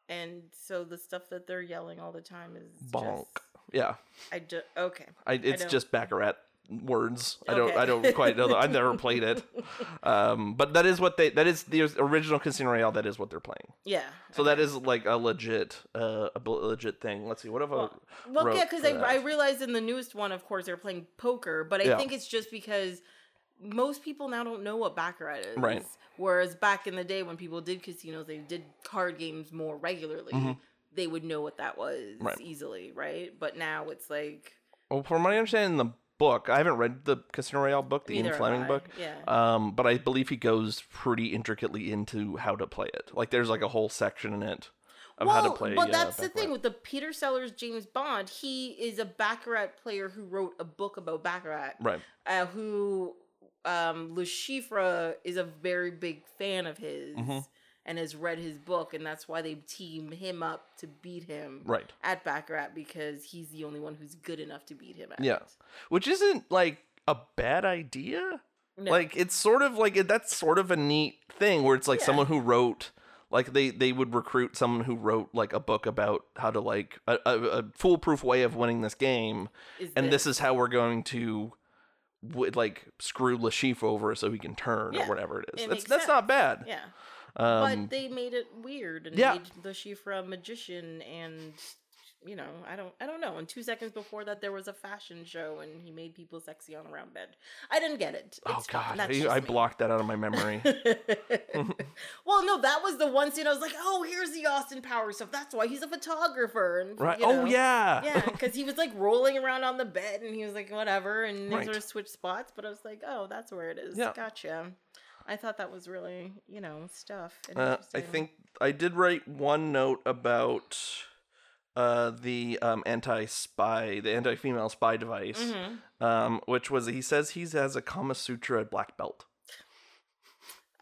A: And so the stuff that they're yelling all the time is
B: Bonk.
A: Just,
B: Yeah.
A: I do, okay.
B: I, it's
A: don't-
B: just baccarat words. I don't. I don't quite know. The, I've never played it. Um, but that is what they. That is the original Casino Royale. That is what they're playing.
A: Yeah.
B: So that is like a legit, uh, a legit thing. Let's see. What if
A: Well,
B: I
A: Well, yeah, because I, I realized in the newest one, of course, they're playing poker, but I
B: Yeah.
A: think it's just because most people now don't know what Baccarat is.
B: Right.
A: Whereas back in the day when people did casinos, they did card games more regularly.
B: Mhm.
A: They would know what that was
B: Right.
A: easily, right? But now it's like
B: Well, from my understanding, the book, I haven't read the Casino Royale book, the
A: neither
B: Ian Fleming book.
A: Yeah.
B: Um, but I believe he goes pretty intricately into how to play it. Like there's like a whole section in it of how to play. It.
A: But
B: uh,
A: that's the thing with the Peter Sellers James Bond. He is a Baccarat player who wrote a book about Baccarat.
B: Right.
A: uh, who um Le Chiffre is a very big fan of his
B: Mhm.
A: And has read his book and that's why they team him up to beat him
B: Right.
A: at Baccarat because he's the only one who's good enough to beat him at
B: Yeah. Which isn't like a bad idea.
A: No.
B: Like it's sort of like that's sort of a neat thing where it's like
A: Yeah.
B: someone who wrote like they they would recruit someone who wrote like a book about how to like a, a, a foolproof way of winning this game
A: is
B: and this is how we're going to like screw Le Chiffre over so he can turn
A: Yeah,
B: or whatever it is.
A: it
B: that's that's not bad.
A: yeah
B: Um,
A: but they made it weird and
B: yeah.
A: made Le Chiffre a magician and you know i don't i don't know and two seconds before that there was a fashion show and he made people sexy on a round bed i didn't get it
B: oh
A: It's fine.
B: god, I, blocked that out of my memory.
A: well, no, that was the one scene I was like, oh, here's the Austin Powers stuff. That's why he's a photographer. And,
B: right?
A: you
B: Oh yeah.
A: Yeah, because he was like rolling around on the bed and he was like, whatever. And they
B: Right.
A: sort of switched spots, but I was like, oh, that's where it is.
B: Yeah.
A: Gotcha. I thought that was really, you know, stuff.
B: Uh, I think I did write one note about uh, the um, anti-spy, the anti-female spy device,
A: Mhm.
B: um, which was he says he has a Kama Sutra black belt.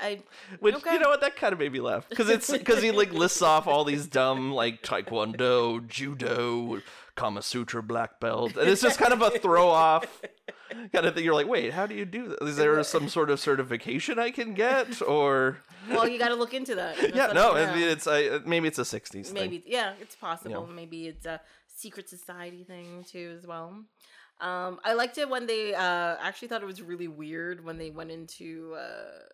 A: I
B: Which
A: Okay.
B: you know what that kind of made me laugh because it's because he like lists off all these dumb like taekwondo, judo, Kama Sutra black belt, and it's just kind of a throw off kind of thing. You're like, wait, how do you do that? Is there some sort of certification I can get or?
A: well, you got to look into that. That's
B: Yeah, no,
A: I
B: mean it's I, maybe it's a '60s thing.
A: maybe yeah, it's possible. Maybe it's a secret society thing too as well. Um, I liked it when they uh, actually thought it was really weird when they went into. Uh,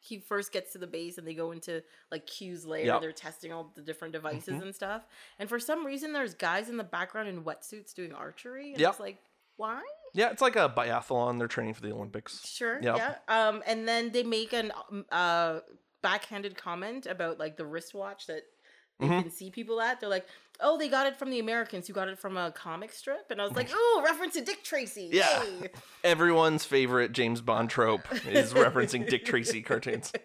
A: he first gets to the base and they go into like Q's lair.
B: Yep.
A: They're testing all the different devices
B: Mhm.
A: and stuff. And for some reason, there's guys in the background in wetsuits doing archery. And
B: Yep.
A: it's like, why?
B: Yeah, it's like a biathlon. They're training for the Olympics.
A: Sure.
B: Yep.
A: Yeah. Um, and then they make an uh backhanded comment about like the wristwatch that they
B: Mhm.
A: can see people at. They're like, "Oh, they got it from the Americans who got it from a comic strip," and I was like, "Oh, reference to Dick Tracy."
B: Yeah.
A: Yay."
B: Everyone's favorite James Bond trope is referencing Dick Tracy cartoons.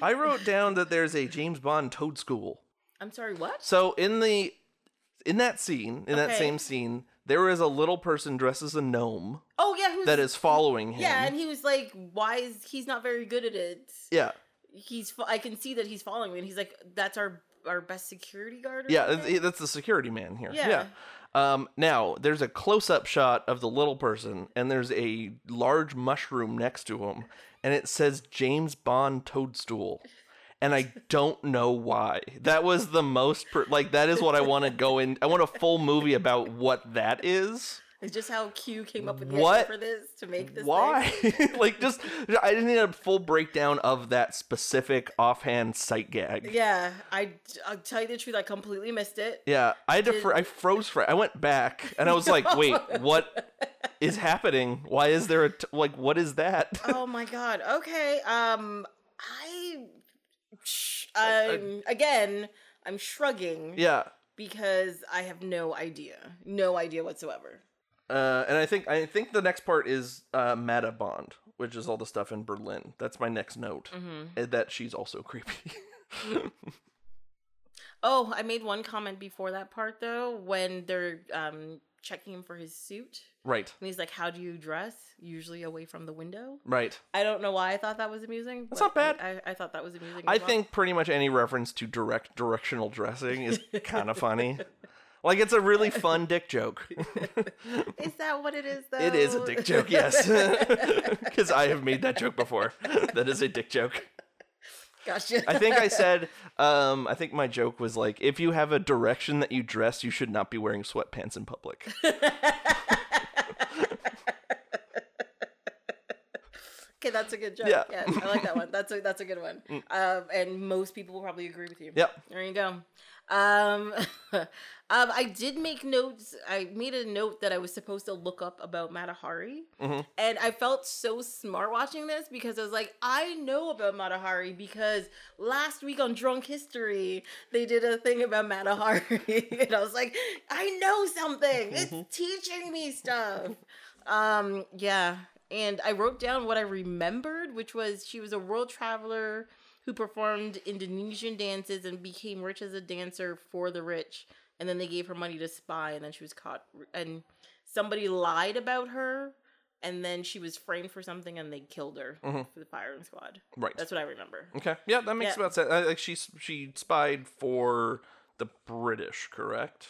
B: I wrote down that there's a James Bond Toadstool.
A: I'm sorry. What?
B: So in the in that scene, in that same scene, there is a little person dressed as a gnome
A: Oh yeah, who's
B: that is following him.
A: yeah, and he was like, "Why is he's not very good at it?"
B: yeah,
A: He's I can see that he's following me, and he's like, "That's our our best security guard."
B: Yeah,
A: something?"
B: that's- that's the security man here.
A: Yeah.
B: yeah. Um, now there's a close-up shot of the little person, and there's a large mushroom next to him, and it says James Bond Toadstool, and I don't know why. That was the most per- like that is what I want to go in. I want a full movie about what that is.
A: It's just how Q came up with the
B: What?
A: idea for this to make this.
B: Why? like just I didn't need a full breakdown of that specific offhand sight gag.
A: Yeah, I I'll tell you the truth, I completely missed it.
B: Yeah, I had to.
A: Did-
B: Fr- I froze for. I went back and I was like, "Wait, what is happening? Why is there a t- like? What is that?"
A: oh my god. Okay. Um, I, I'm again. I'm shrugging
B: yeah,
A: because I have no idea, no idea whatsoever.
B: Uh, and I think I think the next part is uh, Mata Bond, which is all the stuff in Berlin. That's my next note.
A: hmm
B: uh, That she's also creepy.
A: Oh, I made one comment before that part though, when they're um checking him for his suit,
B: right,
A: and he's like, "How do you dress? Usually away from the window."
B: right.
A: I don't know why I thought that was amusing.
B: That's not bad.
A: I, I, thought that was amusing.
B: I
A: well.
B: think pretty much any reference to direct directional dressing is kind of funny. Like it's a really fun dick joke.
A: Is that what it is though?
B: It is a dick joke, yes. Because I have made that joke before. That is a dick joke.
A: gotcha.
B: I think I said, um, I think my joke was like, if you have a direction that you dress, you should not be wearing sweatpants in public.
A: Okay, that's a good joke.
B: Yeah.
A: Yeah. I like that one. That's a that's a good one.
B: Mm.
A: Um, and most people will probably agree with you.
B: Yep.
A: There you go. Um, um, I did make notes. I made a note that I was supposed to look up about Mata Hari,
B: Mhm.
A: and I felt so smart watching this because I was like, I know about Mata Hari because last week on Drunk History they did a thing about Mata Hari, and I was like, I know something. It's
B: Mhm.
A: teaching me stuff. Um, yeah. And I wrote down what I remembered, which was she was a world traveler who performed Indonesian dances and became rich as a dancer for the rich. And then they gave her money to spy, and then she was caught. And somebody lied about her, and then she was framed for something, and they killed her
B: Mhm.
A: for the firing squad.
B: Right.
A: That's what I remember.
B: Okay. Yeah, that makes
A: Yeah.
B: about sense. Like she she spied for the British, correct?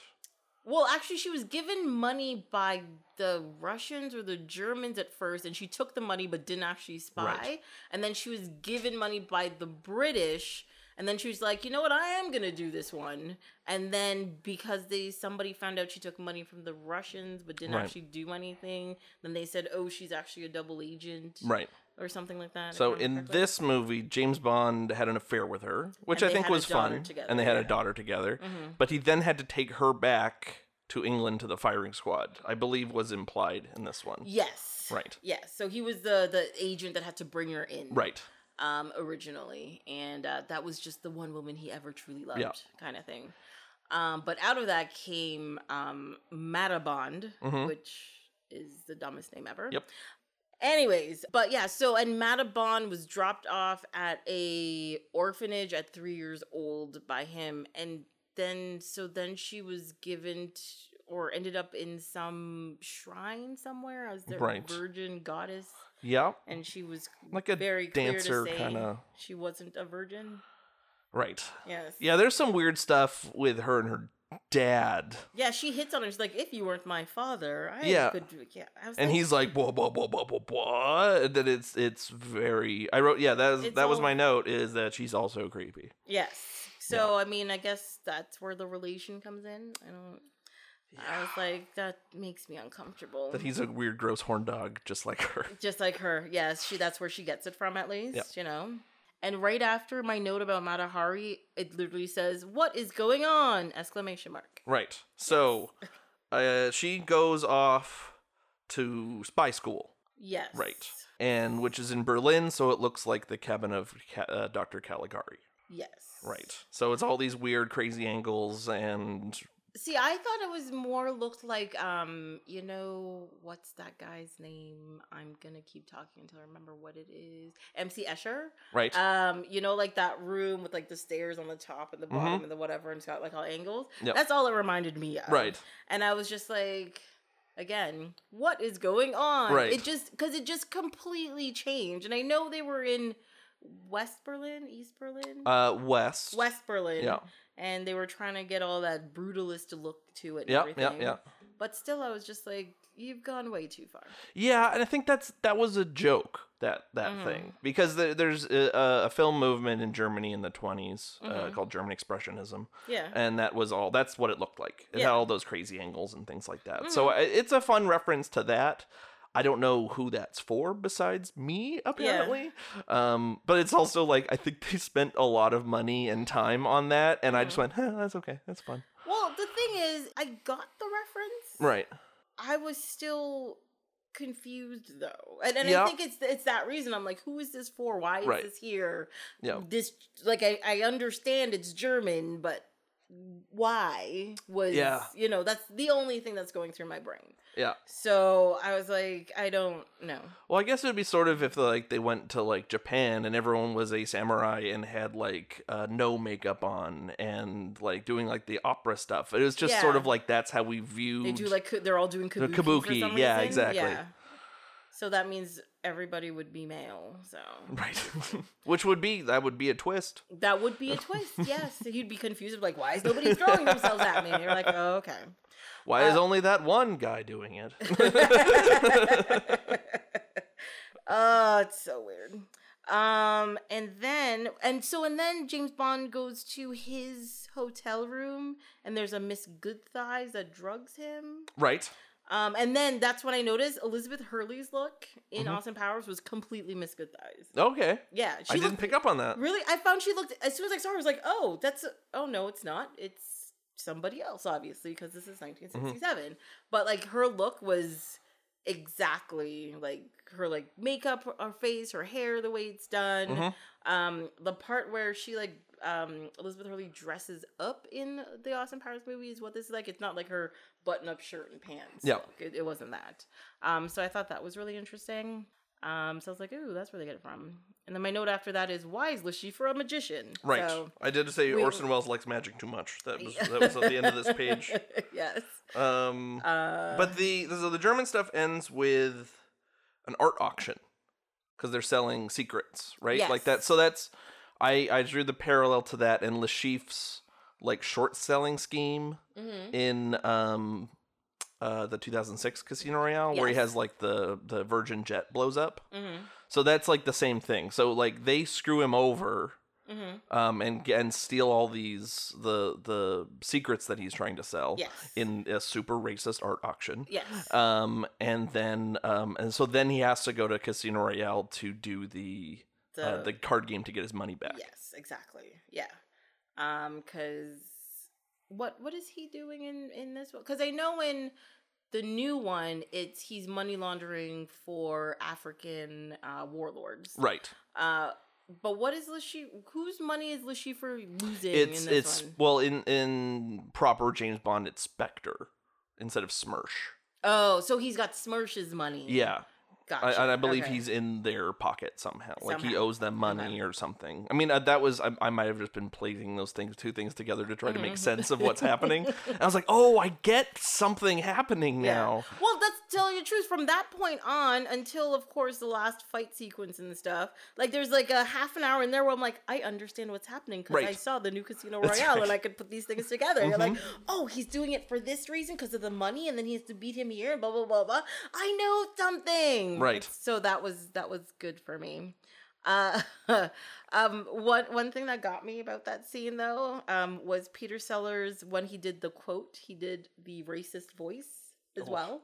A: Well, actually, she was given money by the Russians or the Germans at first, and she took the money but didn't actually spy.
B: Right.
A: And then she was given money by the British, and then she was like, "You know what? I am gonna do this one." And then because they somebody found out she took money from the Russians but didn't
B: Right.
A: actually do anything, then they said, "Oh, she's actually a double agent,"
B: Right.
A: Or something like that.
B: So in
A: correctly.
B: this movie, James Bond had an affair with her, which
A: And
B: I think was fun,
A: together,
B: and they had a daughter together.
A: Mhm.
B: But he then had to take her back to England to the firing squad. I believe was implied in this one.
A: yes,
B: Right.
A: yes. So he was the the agent that had to bring her in,
B: Right.
A: um, originally, and uh, that was just the one woman he ever truly loved,
B: Yeah.
A: kind of thing. Um, but out of that came um, Mata Bond,
B: Mhm.
A: which is the dumbest name ever.
B: Yep.
A: Anyways, but yeah, so and Mata Bond was dropped off at a orphanage at three years old by him, and then so then she was given t- or ended up in some shrine somewhere as the
B: Right.
A: virgin goddess,
B: Yeah,
A: and she was
B: like a
A: very
B: dancer kind of.
A: she wasn't a virgin.
B: Right.
A: Yes.
B: Yeah, there's some weird stuff with her and her dad,
A: Yeah, she hits on him. She's like, "If you weren't my father, I
B: Yeah.
A: could." do-" Yeah, I was
B: and
A: like,
B: he's like, blah blah blah blah blah blah. And then it's it's very. I wrote, yeah, that was that was my note. Is that she's also creepy.
A: Yes. So I mean, I guess that's where the relation comes in. I don't. I was like, that makes me uncomfortable.
B: That he's a weird, gross horn dog, just like her.
A: Just like her, yes, she. That's where she gets it from, at least.
B: Yep.
A: You know. And right after my note about Mata Hari, it literally says, "What is going on?" Exclamation mark.
B: Right. So, uh, she goes off to spy school.
A: Yes.
B: Right. And which is in Berlin, so it looks like the cabin of Ca- uh, Dr. Caligari.
A: Yes.
B: Right. So it's all these weird, crazy angles, and
A: See, I thought it was more looked like, um, you know, what's that guy's name? I'm gonna keep talking until I remember what it is. MC Escher.
B: right.
A: Um, you know, like that room with like the stairs on the top and the bottom and the whatever, and it's got like all angles.
B: Mm-hmm. Yep.
A: That's all it reminded me of.
B: right.
A: And I was just like, again, what is going on?
B: Right.
A: It just because it just completely changed, and I know they were in West Berlin, East Berlin,
B: Uh, West.
A: West Berlin.
B: Yeah.
A: And they were trying to get all that brutalist look to it. And
B: Yeah,
A: everything.
B: yeah, yeah.
A: But still, I was just like, you've gone way too far.
B: Yeah, and I think that's that was a joke that that
A: Mhm.
B: thing because there, there's a, a film movement in Germany in the 20s uh,
A: Mhm.
B: called German Expressionism,
A: Yeah.
B: and that was all. That's what it looked like. It had all those crazy angles and things like that. So it's a fun reference to that. I don't know who that's for besides me, apparently. Um, but it's also like I think they spent a lot of money and time on that, and I just went, huh, "That's okay, that's fun."
A: Well, the thing is, I got the reference.
B: Right.
A: I was still confused though, and, and
B: Yeah.
A: I think it's it's that reason. I'm like, who is this for? Why is
B: Right.
A: this here?
B: Yeah.
A: This like I I understand it's German, but why was
B: Yeah.
A: you know that's the only thing that's going through my brain.
B: Yeah.
A: So I was like, I don't know.
B: Well, I guess it would be sort of if like they went to like Japan and everyone was a samurai and had like uh, no makeup on and like doing like the opera stuff. It was just sort of like that's how we view
A: they do like they're all doing kabuki,
B: kabuki, yeah,
A: reason.
B: exactly.
A: Yeah. So that means everybody would be male. So
B: right, which would be that would be a twist.
A: that would be a twist. Yes, you'd be confused like, why is nobody throwing themselves at me? And you're like, oh, okay.
B: Why is
A: Uh,
B: only that one guy doing it?
A: oh, it's so weird. Um, and then and so and then James Bond goes to his hotel room and there's a Miss Good Thighs that drugs him.
B: right.
A: Um, and then that's when I noticed Elizabeth Hurley's look in
B: Mhm.
A: Austin Powers was completely Miss
B: Okay.
A: Yeah,
B: I didn't pick up on that.
A: Really, I found she looked as soon as I saw her. I was like, oh, that's oh no, it's not. It's somebody else, obviously, because this is 1967. But like her look was exactly like her like makeup, her face, her hair, the way it's done.
B: Mhm.
A: Um, the part where she like um Elizabeth Hurley dresses up in the Austin Powers movie is what this is like. It's not like her button up shirt and pants.
B: Yeah.
A: It, it wasn't that. Um, so I thought that was really interesting. Um, so I was like, ooh, that's where they get it from. And then my note after that is, why is Le Chiffre a magician?
B: Right.
A: So,
B: I did say
A: we-
B: Orson Welles likes magic too much. That was that was at the end of this page.
A: yes.
B: Um,
A: Uh,
B: but the so the German stuff ends with an art auction because they're selling secrets, right? Like that. So that's I I drew the parallel to that and Le Chiffre's like short selling scheme
A: mhm.
B: in um uh the 2006 Casino Royale where he has like the the Virgin jet blows up.
A: Mhm.
B: So that's like the same thing. So like they screw him over
A: Mhm.
B: um and and steal all these the the secrets that he's trying to sell
A: Yes.
B: in a super racist art auction.
A: Yes.
B: Um, and then um, and so then he has to go to Casino Royale to do the
A: the,
B: uh, the card game to get his money back.
A: yes, exactly. Yeah. Um, because what what is he doing in in this one? Because I know in the new one, it's he's money laundering for African uh, warlords.
B: Right.
A: Uh, but what is Lashi? Whose money is Le Chiffre losing
B: It's it's
A: one?
B: well in in proper James Bond it's Spectre instead of SMERSH.
A: Oh, so he's got SMERSH's money.
B: Yeah. I, and I believe
A: okay.
B: he's in their pocket somehow. Like he owes them money or something. I mean, uh, that was I, I might have just been placing those things, two things together to try to
A: Mm-hmm.
B: make sense of what's happening. And I was like, oh, I get something happening now.
A: Well, that's tell you the truth. From that point on until, of course, the last fight sequence and stuff, like there's like a half an hour in there where I'm like, I understand what's happening because I saw the new Casino Royale
B: right.
A: and I could put these things together. You're like,
B: Mhm.
A: oh, he's doing it for this reason because of the money, and then he has to beat him here, and blah blah blah blah. I know something.
B: Right.
A: So that was that was good for me. Uh, um, one one thing that got me about that scene though, um, was Peter Sellers when he did the quote, he did the racist voice as
B: Oh.
A: well.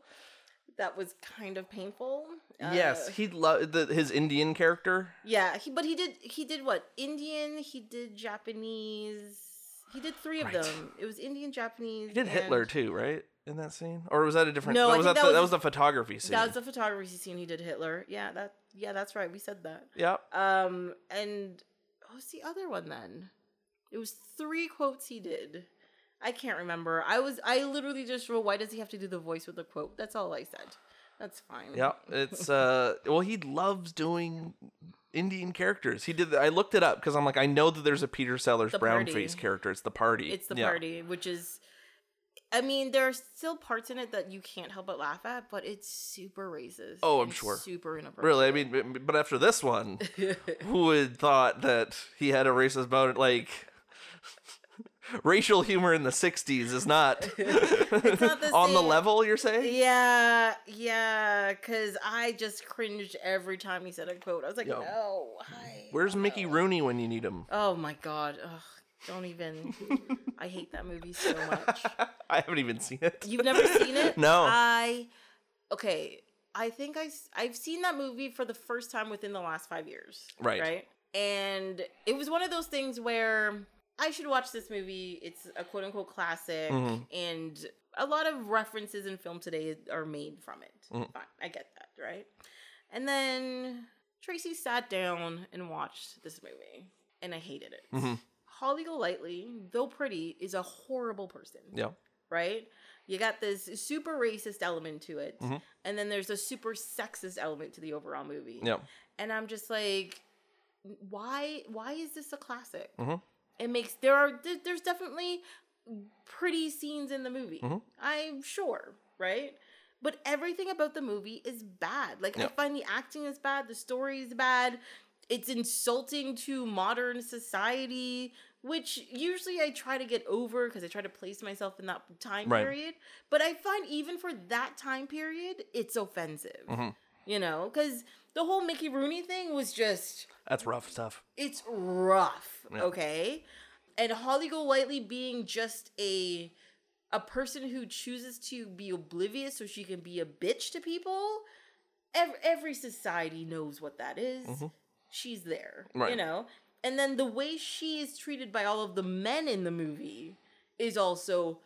A: That was kind of painful.
B: yes,
A: Uh,
B: he loved the, his Indian character.
A: yeah, he but he did he did what? Indian, he did Japanese. He did three of
B: Right.
A: them. It was Indian, Japanese.
B: He did Hitler too, right? In that scene, or was that a different?
A: No,
B: that was that,
A: that
B: the,
A: was-
B: that was the photography scene.
A: That was the photography scene he did Hitler. Yeah, that yeah, that's right. We said that.
B: Yep.
A: Um, and what was the other one then? It was three quotes he did. I can't remember. I was I literally just wrote, why does he have to do the voice with the quote? That's all I said. That's fine.
B: Yeah, It's uh. Well, he loves doing Indian characters. He did. I looked it up because I'm like, I know that there's a Peter Sellers
A: The
B: brown
A: party.
B: face character. It's the party.
A: It's the
B: Yeah.
A: party, which is I mean, there are still parts in it that you can't help but laugh at, but it's super racist.
B: Oh, I'm sure.
A: Super inappropriate.
B: Really, I mean, but after this one, who would thought that he had a racist motive? Like, racial humor in the '60s is not,
A: not the
B: on the level. You're saying?
A: Yeah, yeah, because I just cringed every time he said a quote. I was like,
B: Yo.
A: no?
B: Where's Mickey
A: no."
B: Rooney when you need him?
A: Oh my god. Ugh, don't even. I hate that movie so much.
B: I haven't even seen it.
A: You've never seen it?
B: No.
A: I. Okay. I think I, I've seen that movie for the first time within the last five years.
B: Right.
A: Right. And it was one of those things where I should watch this movie. It's a quote unquote classic.
B: Mhm.
A: And a lot of references in film today are made from it.
B: Mhm.
A: Fine. I get that. Right. And then Tracy sat down and watched this movie. And I hated it.
B: Mhm.
A: Holly Golightly, though pretty, is a horrible person
B: Yeah.
A: right? You got this super racist element to it,
B: Mhm.
A: and then there's a super sexist element to the overall movie.
B: Yeah.
A: And I'm just like, why? Why is this a classic?
B: Mhm.
A: It makes there are there's definitely pretty scenes in the movie.
B: Mhm.
A: I'm sure, right? But everything about the movie is bad. Like I find the acting is bad, the story is bad. It's insulting to modern society, which usually I try to get over because I try to place myself in that time
B: Right.
A: period. But I find even for that time period, it's offensive.
B: Mhm.
A: You know, because the whole Mickey Rooney thing was just
B: That's rough stuff.
A: it's rough,
B: Yeah.
A: okay? And Holly Golightly being just a a person who chooses to be oblivious so she can be a bitch to people. Every, every society knows what that is.
B: Mhm.
A: She's there,
B: Right.
A: you know. And then the way she is treated by all of the men in the movie is also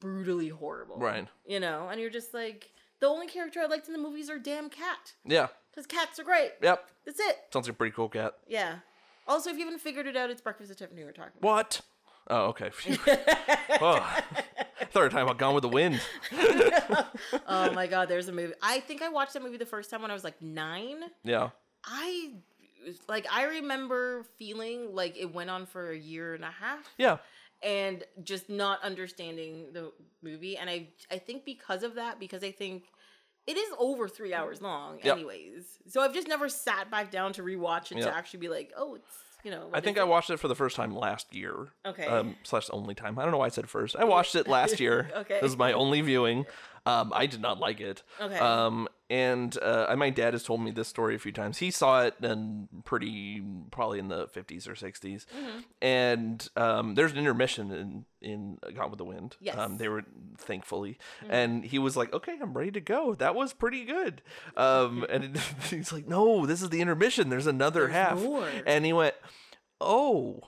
A: brutally horrible,
B: Right.
A: You know, and you're just like the only character I liked in the movies are damn cat
B: Yeah.
A: because cats are great.
B: Yep.
A: That's it.
B: Sounds like a pretty cool cat.
A: Yeah. Also, if you haven't figured it out, it's Breakfast at Tiffany we're talking about.
B: What? Oh, okay. Oh. I thought we were talking about Gone with the Wind.
A: oh my god, there's a movie. I think I watched that movie the first time when I was like nine.
B: Yeah.
A: I like I remember feeling like it went on for a year and a half
B: Yeah.
A: and just not understanding the movie. And I I think because of that, because I think it is over three hours long,
B: Yep.
A: anyways. So I've just never sat back down to rewatch it
B: Yep.
A: to actually be like, oh, it's you know.
B: I think I watched it for the first time last year.
A: Okay.
B: Um, slash only time. I don't know why I said first. I watched it last year.
A: Okay.
B: This is my only viewing. Um, I did not like it.
A: Okay.
B: Um, and uh, my dad has told me this story a few times. He saw it in pretty probably in the 50s or 60s.
A: Mm-hmm.
B: And um, there's an intermission in in Gone with the Wind.
A: Yes.
B: Um, they were thankfully,
A: Mm-hmm.
B: and he was like, "Okay, I'm ready to go." That was pretty good. Um, and he's like, "No, this is the intermission. There's another
A: There's
B: half."
A: more.
B: And he went, "Oh."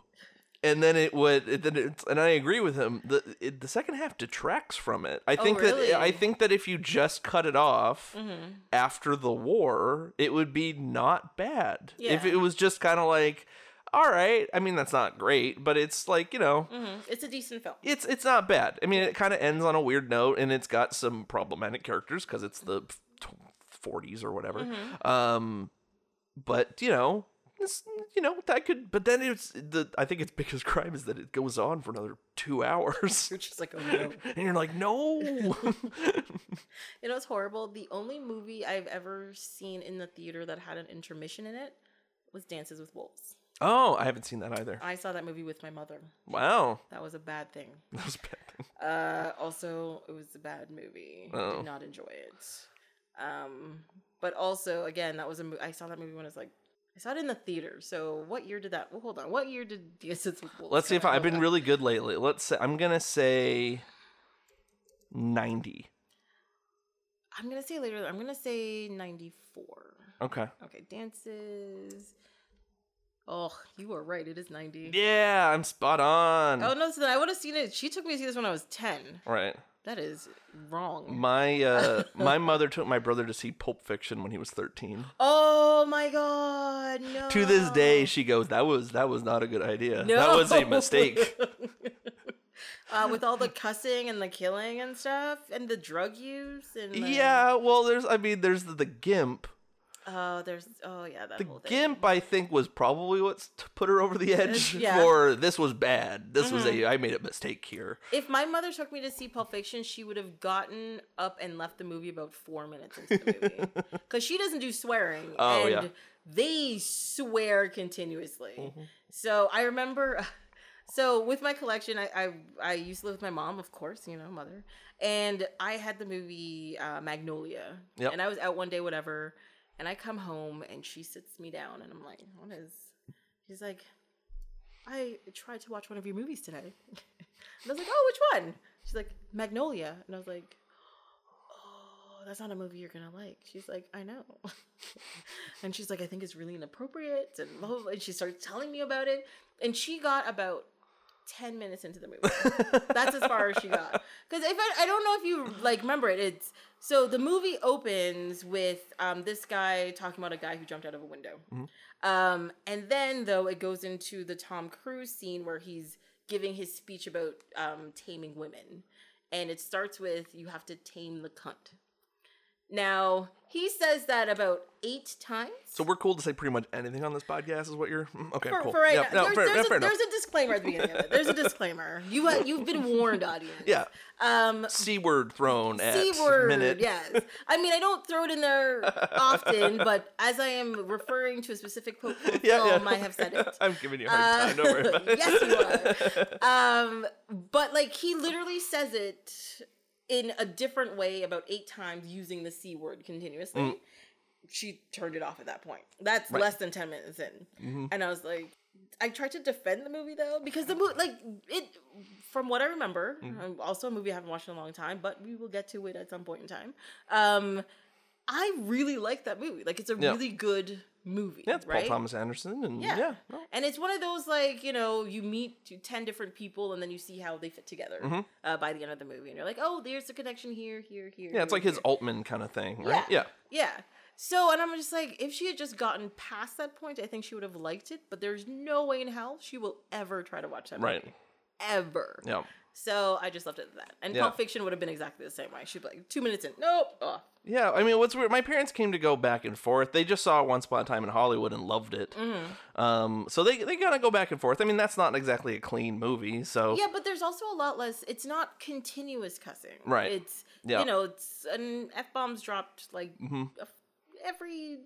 B: And then it would, it, then it's, and I agree with him. the it, The second half detracts from it. I
A: Oh,
B: think
A: really?
B: that I think that if you just cut it off
A: Mhm.
B: after the war, it would be not bad. If it was just kind of like, all right. I mean, that's not great, but it's like you know,
A: Mhm. It's a decent film.
B: it's it's not bad. I mean, it kind of ends on a weird note, and it's got some problematic characters because it's the 40s or whatever.
A: Mhm.
B: Um, but you know, it's, you know that could. But then it's the. I think its biggest crime is that it goes on for another two hours,
A: You're just like, oh no.
B: and you're like, no.
A: You know, it's horrible. The only movie I've ever seen in the theater that had an intermission in it was Dances with Wolves.
B: oh, I haven't seen that either.
A: I saw that movie with my mother.
B: Wow,
A: That was a bad thing.
B: that was a bad thing.
A: Uh, also, it was a bad movie.
B: Oh.
A: Did not enjoy it. Um, but also, again, that was a movie. I saw that movie when I was like, I saw it in the theater. So, what year did that? Well, hold on. What year did Dances with Wolves?
B: Let's see if I? I've been really good lately. Let's say I'm gonna say ninety.
A: I'm gonna say later. I'm gonna say ninety four.
B: Okay.
A: Okay, dances. Oh, you were right. It is ninety.
B: Yeah, I'm spot on.
A: Oh no! So then I would have seen it. She took me to see this when I was ten.
B: Right.
A: That is wrong.
B: My uh my mother took my brother to see Pulp Fiction when he was 13.
A: Oh my god! No.
B: To this day she goes that was that was not a good idea.
A: no.
B: That was a mistake.
A: uh, with all the cussing and the killing and stuff, and the drug use and the,
B: yeah, well there's I mean there's the, the gimp.
A: Oh, there's oh yeah that
B: The
A: whole thing.
B: gimp I think was probably what's t- put her over the edge
A: yeah. Mm-hmm.
B: for this was bad. This was a I made a mistake here.
A: If my mother took me to see Pulp Fiction, she would have gotten up and left the movie about four minutes into the movie because she doesn't do swearing,
B: Oh,
A: and
B: yeah.
A: they swear continuously.
B: Mm-hmm.
A: So I remember. So with my collection, I, I I used to live with my mom, of course, you know, mother, and I had the movie uh, Magnolia,
B: Yep.
A: and I was out one day, whatever, and I come home and she sits me down, and I'm like, what is? She's like, I tried to watch one of your movies today. And I was like, oh, which one? She's like, Magnolia. And I was like, oh, that's not a movie you're going to like. She's like, I know. and she's like, I think it's really inappropriate. And, blah, blah, blah. and she started telling me about it. And she got about 10 minutes into the movie. That's as far as she got. Because if I, I don't know if you like remember it, it's so the movie opens with um, this guy talking about a guy who jumped out of a window. Um, and then though it goes into the Tom Cruise scene where he's giving his speech about um, taming women, and it starts with "You have to tame the cunt." Now he says that about eight times.
B: So we're cool to say pretty much anything on this podcast is what you're mm, Okay,
A: for,
B: cool.
A: for right now,
B: no,
A: there's,
B: fair,
A: there's,
B: yeah,
A: a, there's a disclaimer at the beginning of it. There's a disclaimer. You ha- you've been warned, audience.
B: Yeah.
A: Um,
B: C word thrown at
A: C word,
B: minute.
A: yes. I mean, I don't throw it in there often, but as I am referring to a specific quote from
B: Yeah, yeah.
A: film, I have said it.
B: I'm giving you a hard time. Don't worry about it.
A: Uh, yes, you are. Um, but like he literally says it in a different way about eight times using the c word continuously. She turned it off at that point. That's
B: Mm. Right. Mm-hmm.
A: less than ten minutes in, and I was like, I tried to defend the movie though because the movie, like it, from what I remember,
B: Mm-hmm.
A: um, also a movie I haven't watched in a long time, but we will get to it at some point in time. Um, I really like that movie. Like it's a
B: Yeah.
A: really good movie.
B: Yeah, it's
A: right?
B: Paul Thomas Anderson, and
A: Yeah.
B: yeah, no.
A: And it's one of those like you know you meet ten different people and then you see how they fit together
B: Mhm.
A: uh, by the end of the movie and you're like oh there's a connection here here here
B: yeah, it's
A: here,
B: like his. Altman kind of thing, right?
A: Yeah.
B: Yeah,
A: yeah so and I'm just like if she had just gotten past that point I think she would have liked it but there's no way in hell she will ever try to watch that
B: Right.
A: movie ever
B: yeah,
A: so I just left it at that and
B: Yeah.
A: Pulp Fiction would have been exactly the same way she'd be like two minutes in nope oh.
B: yeah. I mean, what's weird? My parents came to go back and forth. They just saw Once Upon a Time in Hollywood and loved it.
A: Mm-hmm.
B: Um, so they they gotta go back and forth. I mean, that's not exactly a clean movie. So
A: Yeah, but there's also a lot less. It's not continuous cussing.
B: Right.
A: It's
B: Yeah.
A: you know, it's an f bombs dropped like
B: Mhm.
A: every